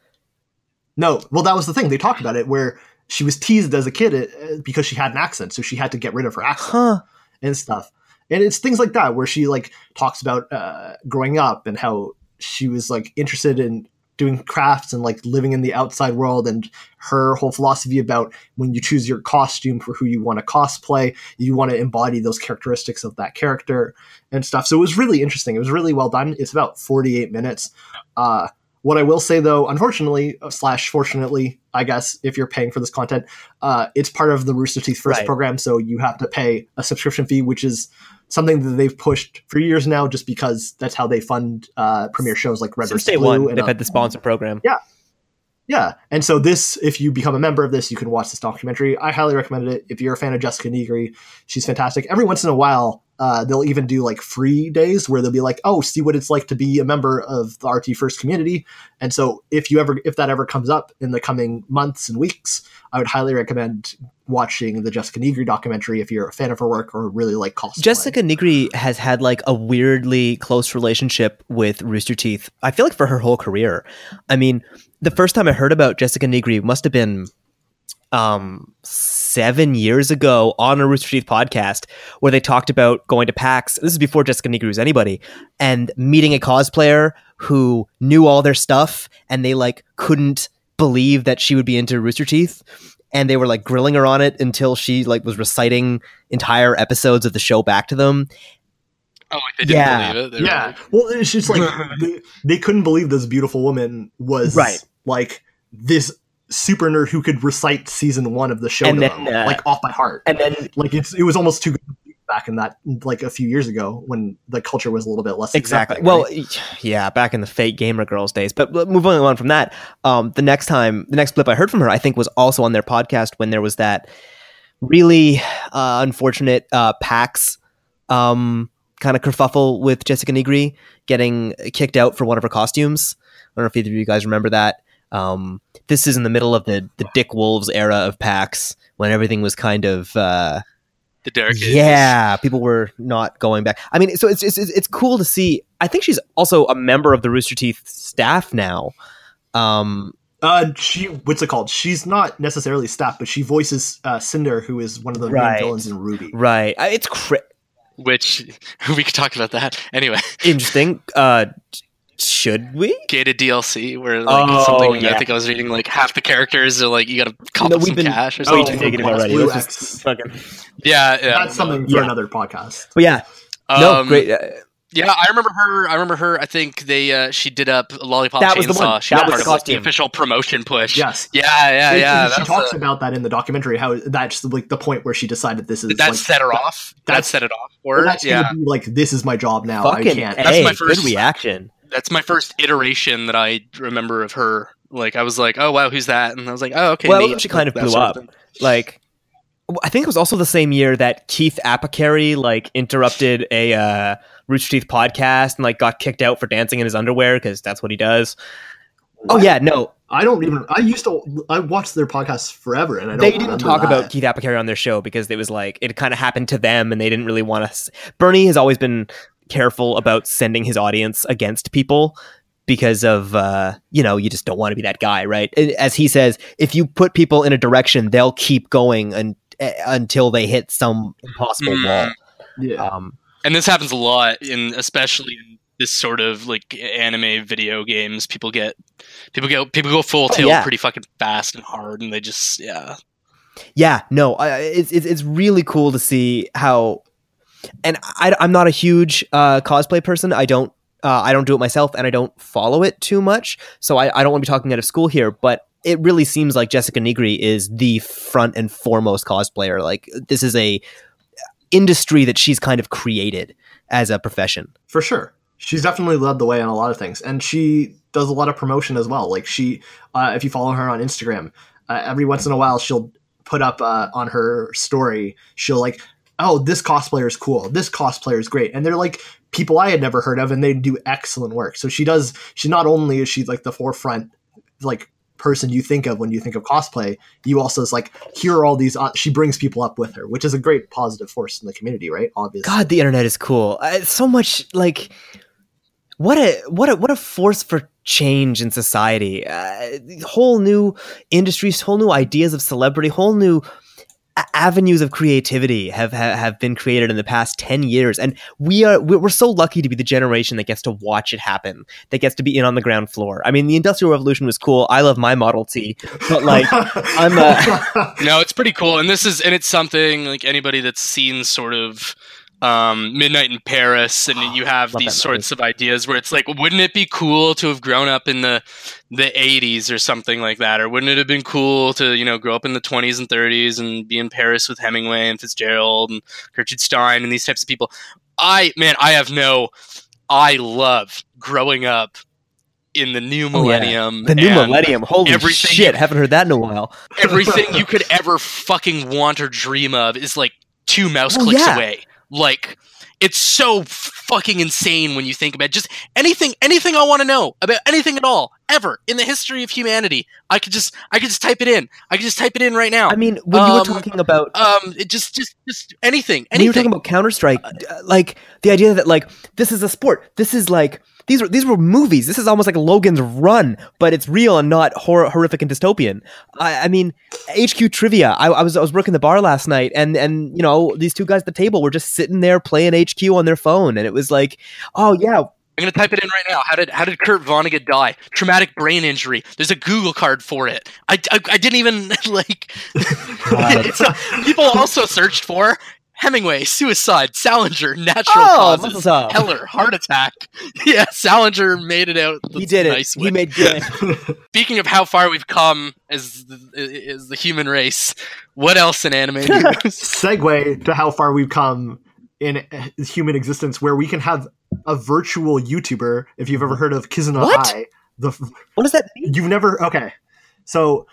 Speaker 2: No, well, that was the thing. They talked about it where she was teased as a kid uh, because she had an accent, so she had to get rid of her accent
Speaker 1: Huh?
Speaker 2: and stuff. And it's things like that where she like talks about uh, growing up and how she was like interested in doing crafts and like living in the outside world and her whole philosophy about when you choose your costume for who you want to cosplay you want to embody those characteristics of that character and stuff. So it was really interesting. It was really well done. It's about 48 minutes. Uh, what I will say though, unfortunately, uh, slash fortunately, I guess, if you're paying for this content, uh, it's part of the Rooster Teeth First
Speaker 1: Right.
Speaker 2: program, so you have to pay a subscription fee, which is something that they've pushed for years now, just because that's how they fund uh, premiere shows like Red
Speaker 1: Since
Speaker 2: vs. Blue.
Speaker 1: one,
Speaker 2: and,
Speaker 1: they've
Speaker 2: uh,
Speaker 1: had the sponsor program.
Speaker 2: Yeah, yeah, and so this, if you become a member of this, you can watch this documentary. I highly recommend it. If you're a fan of Jessica Nigri, she's fantastic. Every once in a while, uh, they'll even do like free days where they'll be like, "Oh, see what it's like to be a member of the RT First community." And so, if you ever, if that ever comes up in the coming months and weeks, I would highly recommend watching the Jessica Nigri documentary if you're a fan of her work or really like cosplay.
Speaker 1: Jessica Nigri has had like a weirdly close relationship with Rooster Teeth. I feel like for her whole career. I mean, the first time I heard about Jessica Nigri must have been um seven years ago on a Rooster Teeth podcast where they talked about going to PAX. This is before Jessica Nigri was anybody, and meeting a cosplayer who knew all their stuff and they like couldn't believe that she would be into Rooster Teeth. And they were like grilling her on it until she like was reciting entire episodes of the show back to them.
Speaker 3: Oh, like they didn't
Speaker 1: Yeah.
Speaker 3: believe it. They
Speaker 2: yeah
Speaker 3: like,
Speaker 2: well it's just like they, they couldn't believe this beautiful woman was
Speaker 1: Right.
Speaker 2: like this super nerd who could recite season one of the show them,
Speaker 1: uh,
Speaker 2: like off by heart
Speaker 1: And then
Speaker 2: like it's it was almost too good back in that like a few years ago when the culture was a little bit less
Speaker 1: exactly.
Speaker 2: accepting,
Speaker 1: Well,
Speaker 2: right?
Speaker 1: yeah, back in the fake gamer girls days. But moving on from that, um, the next time, the next blip I heard from her, I think was also on their podcast when there was that really uh, unfortunate uh, PAX um, kind of kerfuffle with Jessica Nigri getting kicked out for one of her costumes. I don't know if either of you guys remember that. Um, this is in the middle of the, the Dickwolves era of PAX when everything was kind of uh,
Speaker 3: the dark ages.
Speaker 1: yeah, people were not going back. I mean, so it's, it's it's cool to see. I think she's also a member of the Rooster Teeth staff now. Um,
Speaker 2: uh she what's it called she's not necessarily staff but she voices uh cinder who is one of the
Speaker 1: Right.
Speaker 2: main villains in RWBY
Speaker 1: right, Uh, it's cra-
Speaker 3: Which we could talk about that anyway.
Speaker 1: interesting. Uh, should we?
Speaker 3: get a DLC where like
Speaker 1: Oh,
Speaker 3: something
Speaker 1: yeah.
Speaker 3: I think I was reading like half the characters are like you gotta cop
Speaker 1: No,
Speaker 3: up
Speaker 1: we've
Speaker 3: some
Speaker 1: been
Speaker 3: cash or something.
Speaker 2: Oh,
Speaker 1: negative
Speaker 2: Blue
Speaker 1: already.
Speaker 2: Blue
Speaker 1: Let's
Speaker 2: X.
Speaker 1: just fucking.
Speaker 3: yeah, yeah.
Speaker 2: that's something for
Speaker 1: Yeah.
Speaker 2: another podcast
Speaker 1: But yeah, no,
Speaker 3: Um,
Speaker 1: great. Uh,
Speaker 3: Yeah, I remember her. I remember her. I think they uh, she did up Lollipop
Speaker 1: That was the one.
Speaker 3: She
Speaker 1: That
Speaker 3: was
Speaker 1: was
Speaker 3: part
Speaker 1: the
Speaker 3: of like, the official promotion push.
Speaker 2: yes
Speaker 3: Yeah, yeah,
Speaker 2: And-
Speaker 3: yeah.
Speaker 2: she talks
Speaker 3: the-
Speaker 2: about that in the documentary how that's like the point where she decided this is
Speaker 3: Did that
Speaker 2: like,
Speaker 3: set her off? That set it off
Speaker 2: or
Speaker 3: for
Speaker 2: that's
Speaker 3: Yeah,
Speaker 2: gonna be like this is my job now I can't
Speaker 1: a,
Speaker 3: That's my
Speaker 1: good
Speaker 3: first-
Speaker 1: reaction.
Speaker 3: That's my first iteration that I remember of her. Like I was like, oh wow, who's that? And I was like, oh okay.
Speaker 1: Well,
Speaker 3: neat.
Speaker 1: she kind of blew up.
Speaker 3: thing.
Speaker 1: Like, I think it was also the same year that Keith Apicary like interrupted a uh, Rooster Teeth podcast and like got kicked out for dancing in his underwear because that's what he does. Oh yeah, no,
Speaker 2: I don't even I used to I watched their podcasts forever and I don't
Speaker 1: they didn't talk
Speaker 2: that.
Speaker 1: about Keith Apicary on their show because it was like it kind of happened to them and they didn't really want to. Burnie has always been careful about sending his audience against people because of uh, you know you just don't want to be that guy, right? As he says, if you put people in a direction, they'll keep going and, uh, until they hit some impossible
Speaker 3: Mm.
Speaker 1: wall.
Speaker 2: yeah
Speaker 1: Um,
Speaker 3: and this happens a lot in especially in this sort of like anime video games. People get people get people go full
Speaker 1: Oh,
Speaker 3: tilt
Speaker 1: yeah.
Speaker 3: pretty fucking fast and hard, and they just yeah.
Speaker 1: yeah, no, I, it's, it's it's really cool to see how. And I, I'm not a huge uh, cosplay person. I don't uh, I don't do it myself, and I don't follow it too much. So I, I don't want to be talking out of school here, but it really seems like Jessica Nigri is the front and foremost cosplayer. Like this is a industry that she's kind of created as a profession.
Speaker 2: for sure. She's definitely led the way on a lot of things, and she does a lot of promotion as well. Like she, uh, if you follow her on Instagram, uh, every once in a while she'll put up uh, on her story. She'll like, oh, this cosplayer is cool. This cosplayer is great, and they're like people I had never heard of, and they do excellent work. So she does. She not only is she like the forefront, like person you think of when you think of cosplay you also is like here are all these uh, she brings people up with her which is a great positive force in the community right obviously
Speaker 1: God, the internet is cool. Uh, so much like what a what a what a force for change in society. Uh, whole new industries, whole new ideas of celebrity, whole new avenues of creativity have, have have been created in the past 10 years. And we are we're we're so lucky to be the generation that gets to watch it happen that gets to be in on the ground floor. I mean the industrial revolution was cool. I love my model t but like I'm, uh,
Speaker 3: no, it's pretty cool, and this is and it's something like anybody that's seen sort of um, Midnight in Paris, and you have these sorts of ideas where it's like, wouldn't it be cool to have grown up in the the 80s or something like that, or wouldn't it have been cool to you know grow up in the 20s and 30s and be in Paris with Hemingway and Fitzgerald and Gertrude Stein and these types of people? I man, I have no. I love growing up in the new
Speaker 1: Oh, yeah.
Speaker 3: millennium.
Speaker 1: the new millennium holy shit
Speaker 3: you-
Speaker 1: haven't heard that in a while
Speaker 3: everything you could ever fucking want or dream of is like two mouse
Speaker 1: Well,
Speaker 3: clicks
Speaker 1: yeah.
Speaker 3: away. Like it's so fucking insane when you think about it. just anything anything I want to know about anything at all ever in the history of humanity. I could just I could just type it in. I could just type it in right now.
Speaker 1: i mean when you were
Speaker 3: Um,
Speaker 1: talking about
Speaker 3: um it just just just anything
Speaker 1: when you were talking about Counter Strike, like the idea that like this is a sport. This is like these were these were movies. This is almost like Logan's Run, but it's real and not hor- horrific and dystopian. I, I mean, HQ trivia. I, I was I was working the bar last night, and and you know these two guys at the table were just sitting there playing HQ on their phone, and it was like, oh yeah,
Speaker 3: I'm gonna type it in right now. How did how did Kurt Vonnegut die? Traumatic brain injury. There's a Google card for it. I, I, I didn't even like. it's a, people also searched for Hemingway, suicide, Salinger, natural
Speaker 1: oh,
Speaker 3: causes,
Speaker 1: up.
Speaker 3: Heller, heart attack. Yeah, Salinger made it out.
Speaker 1: He
Speaker 3: the
Speaker 1: did it.
Speaker 3: Nice
Speaker 1: he made good.
Speaker 3: Speaking of how far we've come as the, as the human race, what else in anime
Speaker 2: segue to how far we've come in human existence where we can have a virtual YouTuber. If you've ever heard of Kizuna
Speaker 1: What?
Speaker 2: Ai, the
Speaker 1: what does that mean?
Speaker 2: you've never okay. So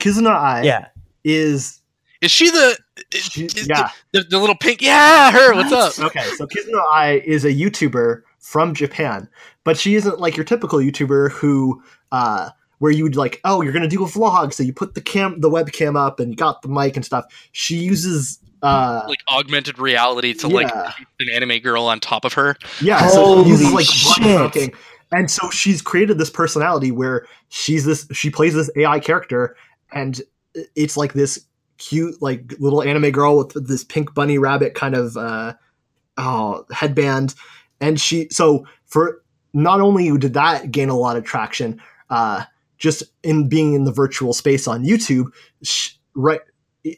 Speaker 2: Kizuna Ai
Speaker 1: Yeah.
Speaker 2: is
Speaker 3: Is she the?
Speaker 2: she-
Speaker 3: is
Speaker 2: yeah
Speaker 3: The, the, the little pink. Yeah, her. What's up?
Speaker 2: okay. So Kizuna Ai is a YouTuber from Japan, but she isn't like your typical YouTuber who. uh where you would like, oh, you're gonna do a vlog, so you put the cam, the webcam up, and you got the mic and stuff. She uses, uh,
Speaker 3: like augmented reality to like an anime girl on top of her.
Speaker 2: Yeah, so
Speaker 1: Holy
Speaker 2: uses like
Speaker 1: shit.
Speaker 2: And so she's created this personality where she's this she plays this AI character and it's like this cute like little anime girl with this pink bunny rabbit kind of uh oh headband and she so for not only did that gain a lot of traction uh just in being in the virtual space on YouTube sh- right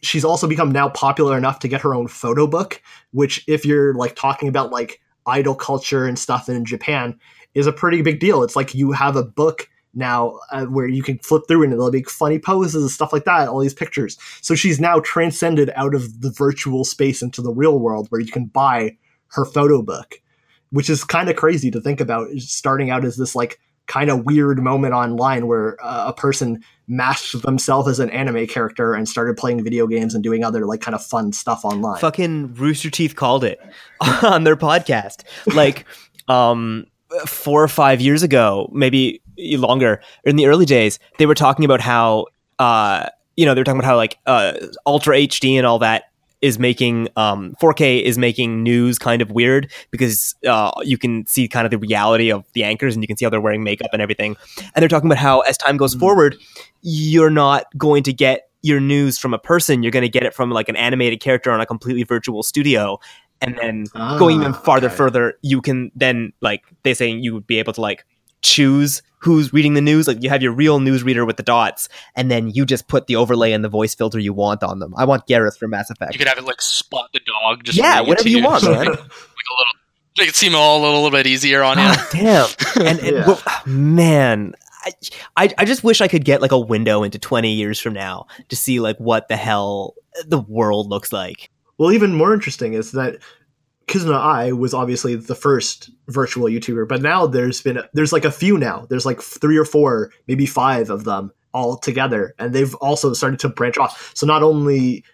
Speaker 2: she's also become now popular enough to get her own photo book which if you're like talking about like idol culture and stuff in Japan is a pretty big deal. It's like you have a book now uh, where you can flip through and there'll be funny poses and stuff like that, all these pictures. So she's now transcended out of the virtual space into the real world where you can buy her photo book, which is kind of crazy to think about. Starting out as this like kind of weird moment online where uh, a person masked themselves as an anime character and started playing video games and doing other like kind of fun stuff online.
Speaker 1: fucking Rooster Teeth called it on their podcast. Like, um, four or five years ago, maybe longer, in the early days, they were talking about how, uh, you know, they were talking about how like uh, Ultra HD and all that is making um 4K is making news kind of weird because uh you can see kind of the reality of the anchors and you can see how they're wearing makeup and everything. And they're talking about how as time goes
Speaker 2: Mhm.
Speaker 1: forward, you're not going to get your news from a person, you're going to get it from like an animated character on a completely virtual studio. And then going even
Speaker 2: Ah,
Speaker 1: farther
Speaker 2: okay.
Speaker 1: further, you can then like they're saying you would be able to like choose who's reading the news. Like you have your real news reader with the dots, and then you just put the overlay and the voice filter you want on them. I want Gareth from Mass Effect.
Speaker 3: You could have it like spot the dog. Just
Speaker 1: yeah, whatever
Speaker 3: to
Speaker 1: you want, man.
Speaker 3: like a little. Make it seem all a little bit easier on you.
Speaker 1: God damn. And, and
Speaker 2: Yeah.
Speaker 1: well, ah, man, I, I I just wish I could get like a window into 20 years from now to see like what the hell the world looks like.
Speaker 2: well, even more interesting is that Kizuna Ai was obviously the first virtual YouTuber, but now there's been there's like a few now. There's like three or four, maybe five of them all together, and they've also started to branch off. So not only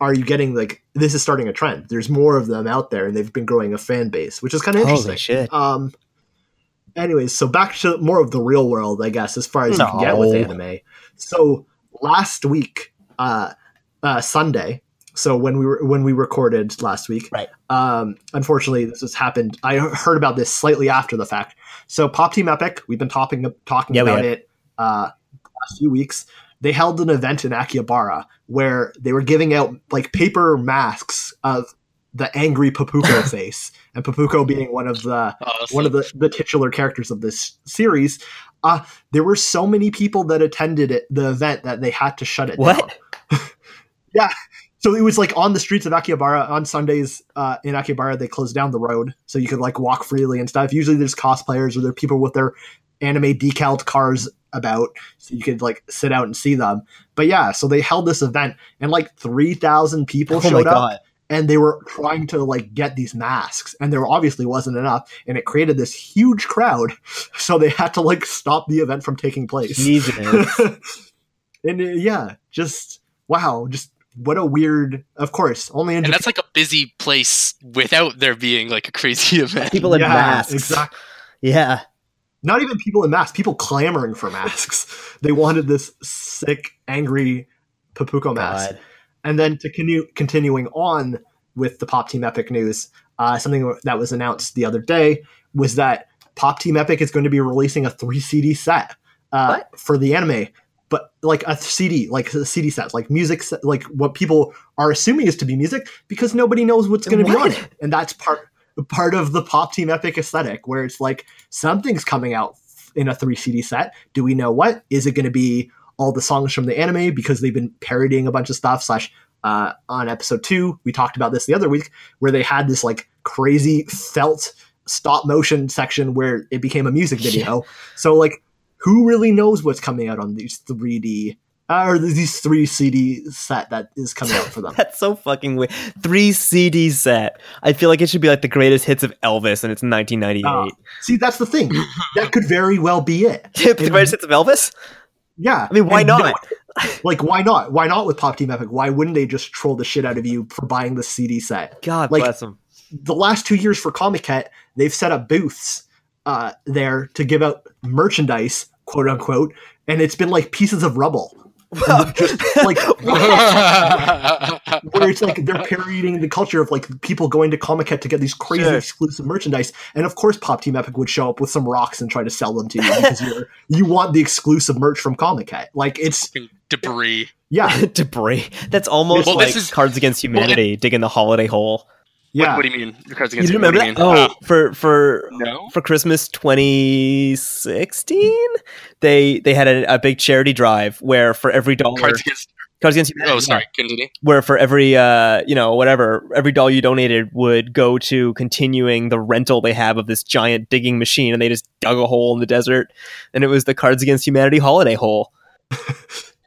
Speaker 2: are you getting like this is starting a trend, there's more of them out there, and they've been growing a fan base, which is kind of interesting.
Speaker 1: Holy shit!
Speaker 2: Um. Anyways, so back to more of the real world, I guess, as far as you can get with anime. So last week, uh, uh, Sunday. So when we were when we recorded last week,
Speaker 1: Right.
Speaker 2: Um, unfortunately, this has happened. I heard about this slightly after the fact. So Pop Team Epic, we've been talking talking
Speaker 1: Yeah,
Speaker 2: about it uh, last few weeks. They held an event in Akihabara where they were giving out like paper masks of the angry Popuko face, and Popuko being one of the
Speaker 3: Awesome.
Speaker 2: one of the, the titular characters of this series. Uh, there were so many people that attended it, the event that they had to shut it down.
Speaker 1: What?
Speaker 2: So it was like on the streets of Akihabara on Sundays uh, in Akihabara. They closed down the road so you could like walk freely and stuff. Usually there's cosplayers or there are people with their anime decaled cars about, so you could like sit out and see them. But yeah, so they held this event and like three thousand people
Speaker 1: Oh
Speaker 2: showed up and they were trying to like get these masks and there obviously wasn't enough and it created this huge crowd so they had to like stop the event from taking place
Speaker 1: Jesus.
Speaker 2: and uh, yeah just wow just what a weird of course only in
Speaker 3: and
Speaker 2: Japan.
Speaker 3: that's like a busy place without there being like a crazy event.
Speaker 1: People in
Speaker 2: yeah,
Speaker 1: masks.
Speaker 2: exactly
Speaker 1: Yeah.
Speaker 2: not even people in masks people clamoring for masks they wanted this sick angry Popuko mask
Speaker 1: God.
Speaker 2: And then to continue continuing on with the Pop Team Epic news, uh, something that was announced the other day was that Pop Team Epic is going to be releasing a three CD set uh, for the anime, but like a CD, like a CD set, like music, like what people are assuming is to be music because nobody knows what's going to be on it, and that's part part of the Pop Team Epic aesthetic, where it's like something's coming out in a three CD set. Do we know what? Is it going to be all the songs from the anime because they've been parodying a bunch of stuff? Slash, uh, on episode two, we talked about this the other week, where they had this like crazy felt stop motion section where it became a music video. So like, who really knows what's coming out on these 3D uh, or these three CD set that is coming out for them?
Speaker 1: That's so fucking weird. Three CD set. I feel like it should be like the greatest hits of Elvis, and it's 1998.
Speaker 2: Uh, See, that's the thing. That could very well be it.
Speaker 1: the greatest hits of Elvis.
Speaker 2: Yeah.
Speaker 1: I mean, why
Speaker 2: And
Speaker 1: not?
Speaker 2: no- like, why not? Why not with Pop Team Epic? Why wouldn't they just troll the shit out of you for buying the CD set?
Speaker 1: God
Speaker 2: Like-
Speaker 1: bless him.
Speaker 2: The last two years for Comiket, they've set up booths uh, there to give out merchandise, quote unquote, and it's been like pieces of rubble. just like where it's like they're parodying the culture of like people going to Comiket to get these crazy
Speaker 1: Sure.
Speaker 2: exclusive merchandise, and of course, Pop Team Epic would show up with some rocks and try to sell them to you because you're you want the exclusive merch from Comiket. Like it's
Speaker 3: Debris.
Speaker 2: yeah,
Speaker 1: Debris. That's almost
Speaker 3: Well,
Speaker 1: like
Speaker 3: this is-
Speaker 1: Cards Against Humanity digging the holiday hole.
Speaker 2: Yeah.
Speaker 3: What, what do you mean? Your cards
Speaker 1: You
Speaker 3: against
Speaker 1: remember
Speaker 3: what
Speaker 1: that?
Speaker 3: you mean?
Speaker 1: Oh, for for
Speaker 3: Uh, no.
Speaker 1: for Christmas 2016, they they had a, a big charity drive where for every dollar
Speaker 3: Cards against.
Speaker 1: Cards Against Humanity,
Speaker 3: Oh, sorry. Continue.
Speaker 1: where for every uh you know whatever every dollar you donated would go to continuing the rental they have of this giant digging machine and they just dug a hole in the desert and it was the Cards Against Humanity holiday hole.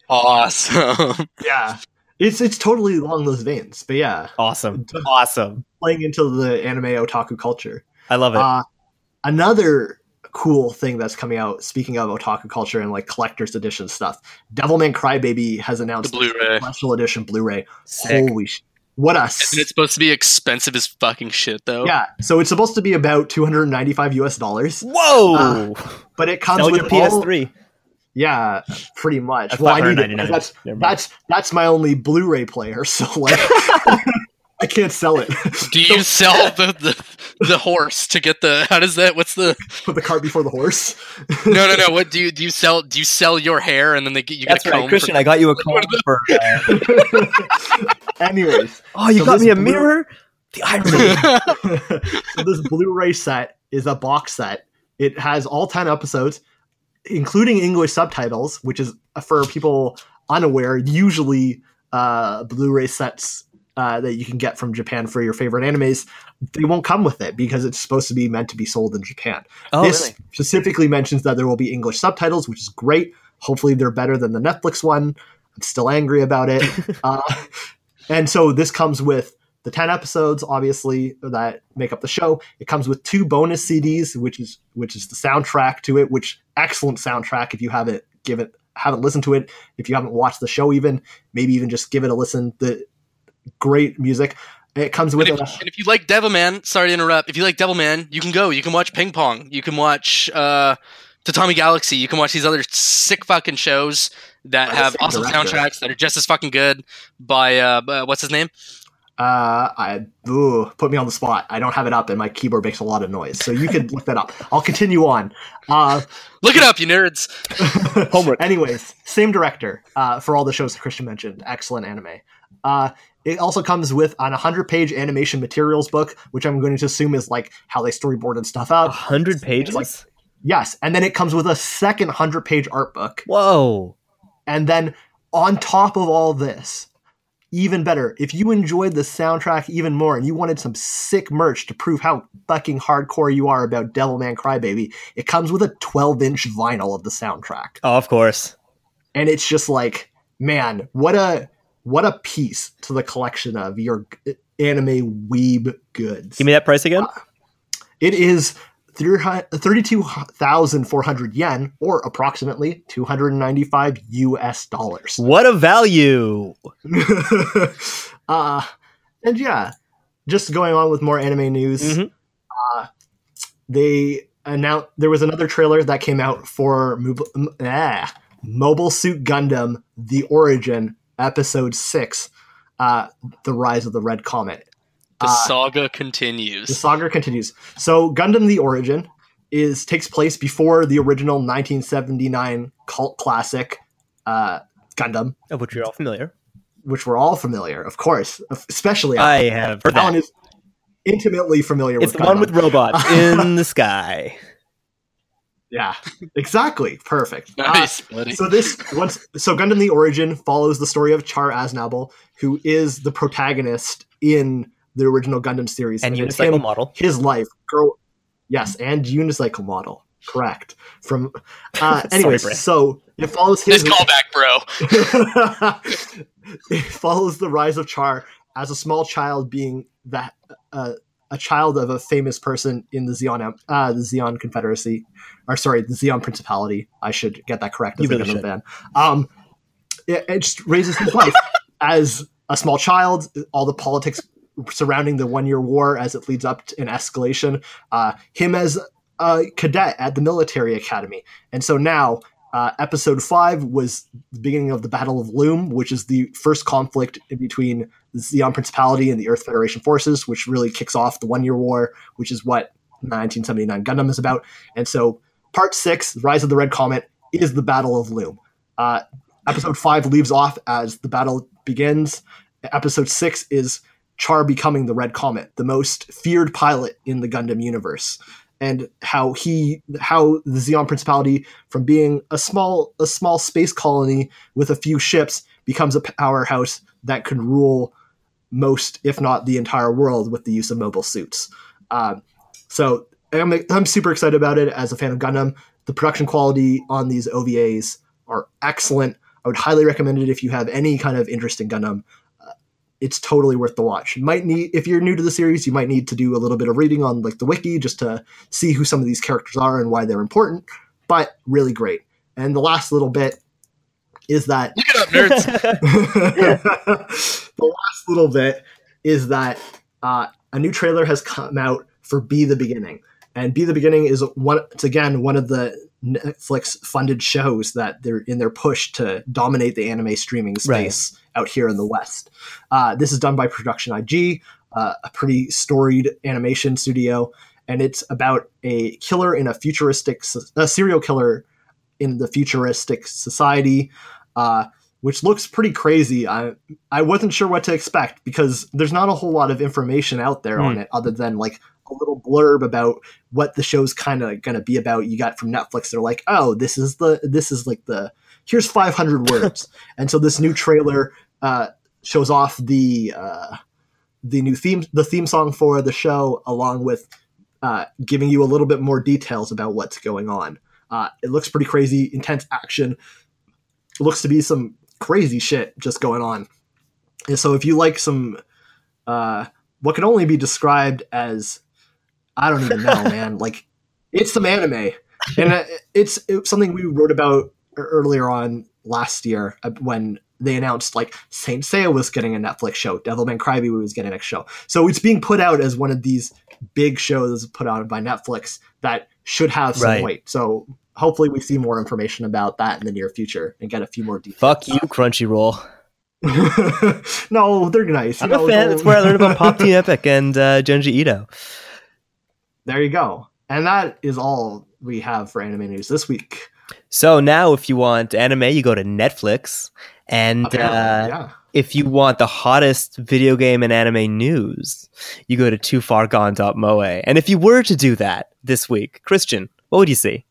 Speaker 3: Awesome.
Speaker 2: yeah. It's it's totally along those veins, but yeah,
Speaker 1: Awesome, awesome.
Speaker 2: Playing into the anime otaku culture.
Speaker 1: I love it.
Speaker 2: Uh, another cool thing that's coming out, speaking of otaku culture and like collector's edition stuff, Devilman Crybaby has
Speaker 3: the
Speaker 2: announced
Speaker 3: Blu-ray.
Speaker 2: special edition Blu-ray.
Speaker 1: Sick.
Speaker 2: Holy sh! What a s-
Speaker 3: Isn't it supposed to be expensive as fucking shit though?
Speaker 2: yeah. So it's supposed to be about 295 US dollars,
Speaker 1: Whoa!
Speaker 2: but it comes
Speaker 1: Sell
Speaker 2: with
Speaker 1: your PS3.
Speaker 2: yeah, pretty much.
Speaker 1: That's
Speaker 2: well, I need it that's that's that's my only Blu-ray player, so like I can't sell it.
Speaker 3: Do you sell the, the the horse to get the? How does that? What's the?
Speaker 2: Put the cart before the horse.
Speaker 3: No, no, no. What do you do? You sell? Do you sell your hair and then they get you
Speaker 1: That's
Speaker 3: get a
Speaker 1: right,
Speaker 3: comb?
Speaker 1: Christian.
Speaker 3: For,
Speaker 1: I got you a comb
Speaker 3: What are the-
Speaker 1: for. Uh,
Speaker 2: Anyways,
Speaker 1: oh, you
Speaker 2: So
Speaker 1: got me a
Speaker 2: Blu-
Speaker 1: mirror. The irony.
Speaker 2: so this Blu-ray set is a box set. It has all 10 episodes, including English subtitles, which is for people unaware, usually uh, Blu-ray sets uh, that you can get from Japan for your favorite animes, they won't come with it because it's supposed to be meant to be sold in Japan.
Speaker 1: oh,
Speaker 2: this
Speaker 1: really?
Speaker 2: specifically mentions that there will be English subtitles, which is great. Hopefully, they're better than the Netflix one. I'm still angry about it. uh, and so this comes with the 10 episodes obviously that make up the show it comes with two bonus cds which is which is the soundtrack to it which excellent soundtrack if you haven't given haven't listened to it if you haven't watched the show even maybe even just give it a listen the great music it comes with
Speaker 3: and if,
Speaker 2: a,
Speaker 3: and if you like Devilman, sorry to interrupt. If you like Devilman, you can go. You can watch Ping Pong. You can watch uh, Tatami Galaxy. You can watch these other sick fucking shows that
Speaker 2: By the
Speaker 3: have awesome
Speaker 2: director.
Speaker 3: soundtracks that are just as fucking good. By uh, by- what's his name?
Speaker 2: uh i ooh, put me on the spot i don't have it up and my keyboard makes a lot of noise so you can look that up i'll continue on uh
Speaker 3: Look it up, you nerds.
Speaker 1: Homework.
Speaker 2: Anyways, same director uh, for all the shows that Christian mentioned. Excellent anime. Uh, it also comes with an 100 page animation materials book, which I'm going to assume is like how they storyboard and stuff out.
Speaker 1: hundred pages.
Speaker 2: like- Yes. And then it comes with a second 100 page art book.
Speaker 1: Whoa.
Speaker 2: And then on top of all this, even better, if you enjoyed the soundtrack even more and you wanted some sick merch to prove how fucking hardcore you are about Devilman Crybaby, it comes with a 12 inch vinyl of the soundtrack
Speaker 1: Oh, of course.
Speaker 2: and it's just like man what a what a piece to the collection of your anime weeb goods
Speaker 1: Give me that price again.
Speaker 2: it is 32,400 yen or approximately 295 US dollars
Speaker 1: What a value.
Speaker 2: uh and yeah just going on with more anime news
Speaker 1: Mhm.
Speaker 2: uh they announced there was another trailer that came out for Mob- m- ah, mobile suit gundam the origin episode 6 uh the rise of the red comet
Speaker 3: The
Speaker 2: Uh,
Speaker 3: saga continues.
Speaker 2: the saga continues so gundam the origin is takes place before the original 1979 cult classic uh gundam
Speaker 1: Of which you're all familiar.
Speaker 2: which we're all familiar of course especially
Speaker 1: I have heard
Speaker 2: Alan
Speaker 1: that.
Speaker 2: is intimately familiar
Speaker 1: It's
Speaker 2: with
Speaker 1: the one with robots in the sky.
Speaker 2: Yeah exactly perfect Uh,
Speaker 3: nice, buddy.
Speaker 2: so this once so Gundam the Origin follows the story of Char Aznable, who is the protagonist in the original Gundam series,
Speaker 1: And
Speaker 2: it's
Speaker 1: unicycle
Speaker 2: him,
Speaker 1: model.
Speaker 2: his life, grow, yes, and unicycle model, correct. From uh, anyways,
Speaker 1: Brett.
Speaker 2: so it follows
Speaker 3: Nice
Speaker 2: his
Speaker 3: callback, bro.
Speaker 2: it follows the rise of Char as a small child being that uh, a child of a famous person in the Zeon uh, the Zeon Confederacy, or sorry, the Zeon Principality. I should get that correct. as
Speaker 1: You really should.
Speaker 2: Um, it, it just raises his life as a small child. All the politics surrounding the one year war as it leads up to an escalation. Uh, him as a cadet at the military academy, and so now uh, episode five was the beginning of the Battle of Loum, which is the first conflict in between the Zeon Principality and the Earth Federation forces, which really kicks off the One Year War, which is what 1979 Gundam is about. And so, part six, Rise of the Red Comet, is the Battle of Loum. Uh, episode five leaves off as the battle begins. Episode six is Char becoming the Red Comet, the most feared pilot in the Gundam universe. And how he, how the Zeon Principality, from being a small, a small space colony with a few ships, becomes a powerhouse that could rule most, if not the entire world, with the use of mobile suits. Um, so I'm, I'm super excited about it as a fan of Gundam. The production quality on these OVAs are excellent. I would highly recommend it if you have any kind of interest in Gundam. Uh, it's totally worth the watch. You might need, if you're new to the series, you might need to do a little bit of reading on like the wiki just to see who some of these characters are and why they're important. But really great. And the last little bit is that
Speaker 3: Look it up, nerds.
Speaker 2: the last little bit is that uh, a new trailer has come out for Be the Beginning, and Be the Beginning is one. It's again one of the Netflix funded shows that they're in their push to dominate the anime streaming space out here in the West. Uh, this is done by Production IG, uh, a pretty storied animation studio, and it's about a killer in a futuristic, a serial killer in the futuristic society. Uh, which looks pretty crazy. I I wasn't sure what to expect because there's not a whole lot of information out there on it other than like a little blurb about what the show's kind of going to be about. You got from Netflix. They're like, "Oh, this is the this is like the here's 500 words." and so this new trailer uh, shows off the uh, the new theme the theme song for the show along with uh, giving you a little bit more details about what's going on. Uh, it looks pretty crazy, intense action. It looks to be some crazy shit just going on. And so if you like some uh, what can only be described as I don't even know, man. Like it's some anime, and uh, it's, it's something we wrote about earlier on last year uh, when they announced like Saint Seiya was getting a Netflix show, Devilman Crybaby was getting a next show. So it's being put out as one of these big shows put out by Netflix that should have some
Speaker 1: Right.
Speaker 2: weight. So hopefully we see more information about that in the near future and get a few more details.
Speaker 1: Fuck you, Crunchyroll.
Speaker 2: no, they're nice.
Speaker 1: I'm
Speaker 2: you
Speaker 1: a fan. That's where I learned about Pop Team Epic and uh, Junji Ito.
Speaker 2: there you go. And that is all we have for anime news this week.
Speaker 1: So now, if you want anime, you go to Netflix, and
Speaker 2: Apparently,
Speaker 1: uh,
Speaker 2: yeah.
Speaker 1: if you want the hottest video game and anime news, you go to toofargone.moe. And if you were to do that this week, Christian, what would you see?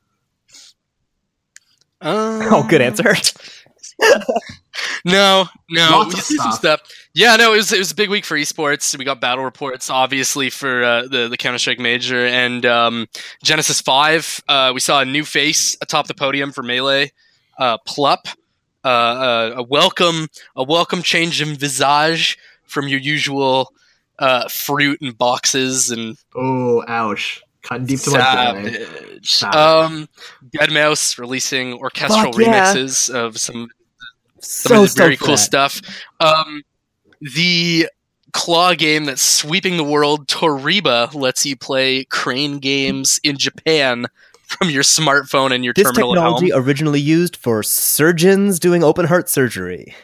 Speaker 3: Um,
Speaker 1: Oh, good answer.
Speaker 3: No, no,
Speaker 2: Lots
Speaker 3: we
Speaker 2: of
Speaker 3: see some
Speaker 2: stuff.
Speaker 3: stuff. Yeah, no, it was it was a big week for esports. We got battle reports, obviously for uh, the the Counter Strike Major and um, Genesis Five. Uh, we saw a new face atop the podium for Melee, uh, Plup. Uh, uh, a welcome a welcome change in visage from your usual uh, fruit and boxes and
Speaker 2: Oh, ouch. Cutting deep to my joy.
Speaker 3: savage.
Speaker 2: Savage.
Speaker 3: Um, deadmau5 releasing orchestral
Speaker 1: Fuck yeah.
Speaker 3: remixes of some some
Speaker 1: so
Speaker 3: of the very cool
Speaker 1: that.
Speaker 3: stuff. Um, the claw game that's sweeping the world, Toreba, lets you play crane games in Japan from your smartphone and your
Speaker 1: This
Speaker 3: terminal at
Speaker 1: technology
Speaker 3: home.
Speaker 1: originally used for surgeons doing open heart surgery.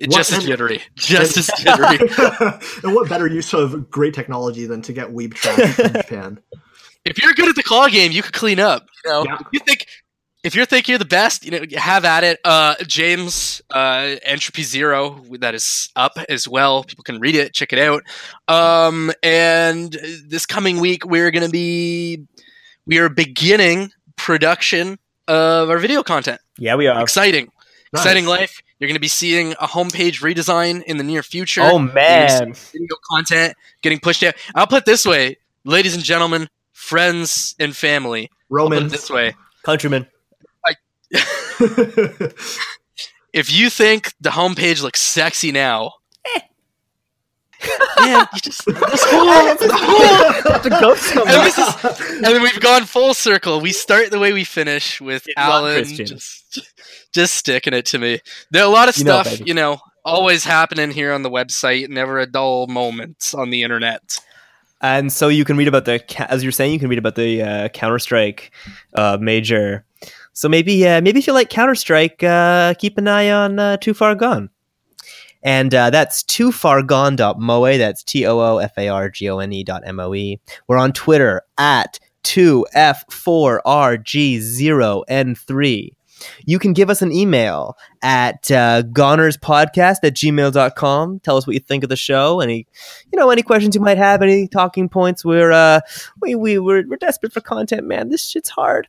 Speaker 2: What-
Speaker 3: just as jittery, just as jittery.
Speaker 2: and what better use of great technology than to get weeb trash from Japan?
Speaker 3: If you're good at the claw game, you could clean up. You know,
Speaker 2: Yeah.
Speaker 3: if you think if you think you're the best, you know, have at it. Uh, James, uh, Entropy Zero, that is up as well. People can read it, check it out. Um, and this coming week, we're gonna be we are beginning production of our video content.
Speaker 1: Yeah, we are.
Speaker 3: Exciting,
Speaker 2: Nice.
Speaker 3: exciting life. You're gonna be seeing a homepage redesign in the near future
Speaker 1: Oh man,
Speaker 3: video content getting pushed out. I'll put it this way, ladies and gentlemen, friends and family. I'll put it
Speaker 2: Romans.
Speaker 3: this way.
Speaker 1: countrymen.
Speaker 3: If you think the homepage looks sexy now, eh. man, you just this whole, the whole
Speaker 1: the ghost
Speaker 3: and, this is, and then we've gone full circle. We start the way we finish with
Speaker 1: It's
Speaker 3: Alan just, just sticking it to me. There are a lot of
Speaker 1: You
Speaker 3: stuff,
Speaker 1: baby.
Speaker 3: you know, always happening here on the website. Never a dull moment on the internet.
Speaker 1: And so you can read about the, as you're saying, you can read about the uh, Counter Strike uh, major. So maybe, uh, maybe if you like Counter Strike, uh, keep an eye on uh, Too Far Gone. And uh, that's toofargone.moe. That's T O O F A R G O N E dot M O E. We're on Twitter at 2F4RG0N3. You can give us an email at uh, gonerspodcast at gmail.com. Tell us what you think of the show. Any, you know, any questions you might have, any talking points. We're, uh, we, we, we're, we're desperate for content, man. This shit's hard.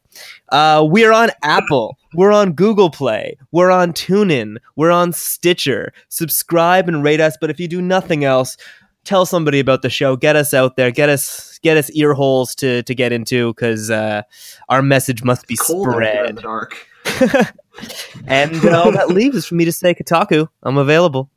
Speaker 1: Uh, we're on Apple. We're on Google Play. We're on TuneIn. We're on Stitcher. Subscribe and rate us. But if you do nothing else, tell somebody about the show. Get us out there. Get us get us ear holes to to get into because uh, our message must be
Speaker 2: Cold
Speaker 1: spread.
Speaker 2: the dark.
Speaker 1: and uh, all that leaves is for me to say, Kotaku, I'm available.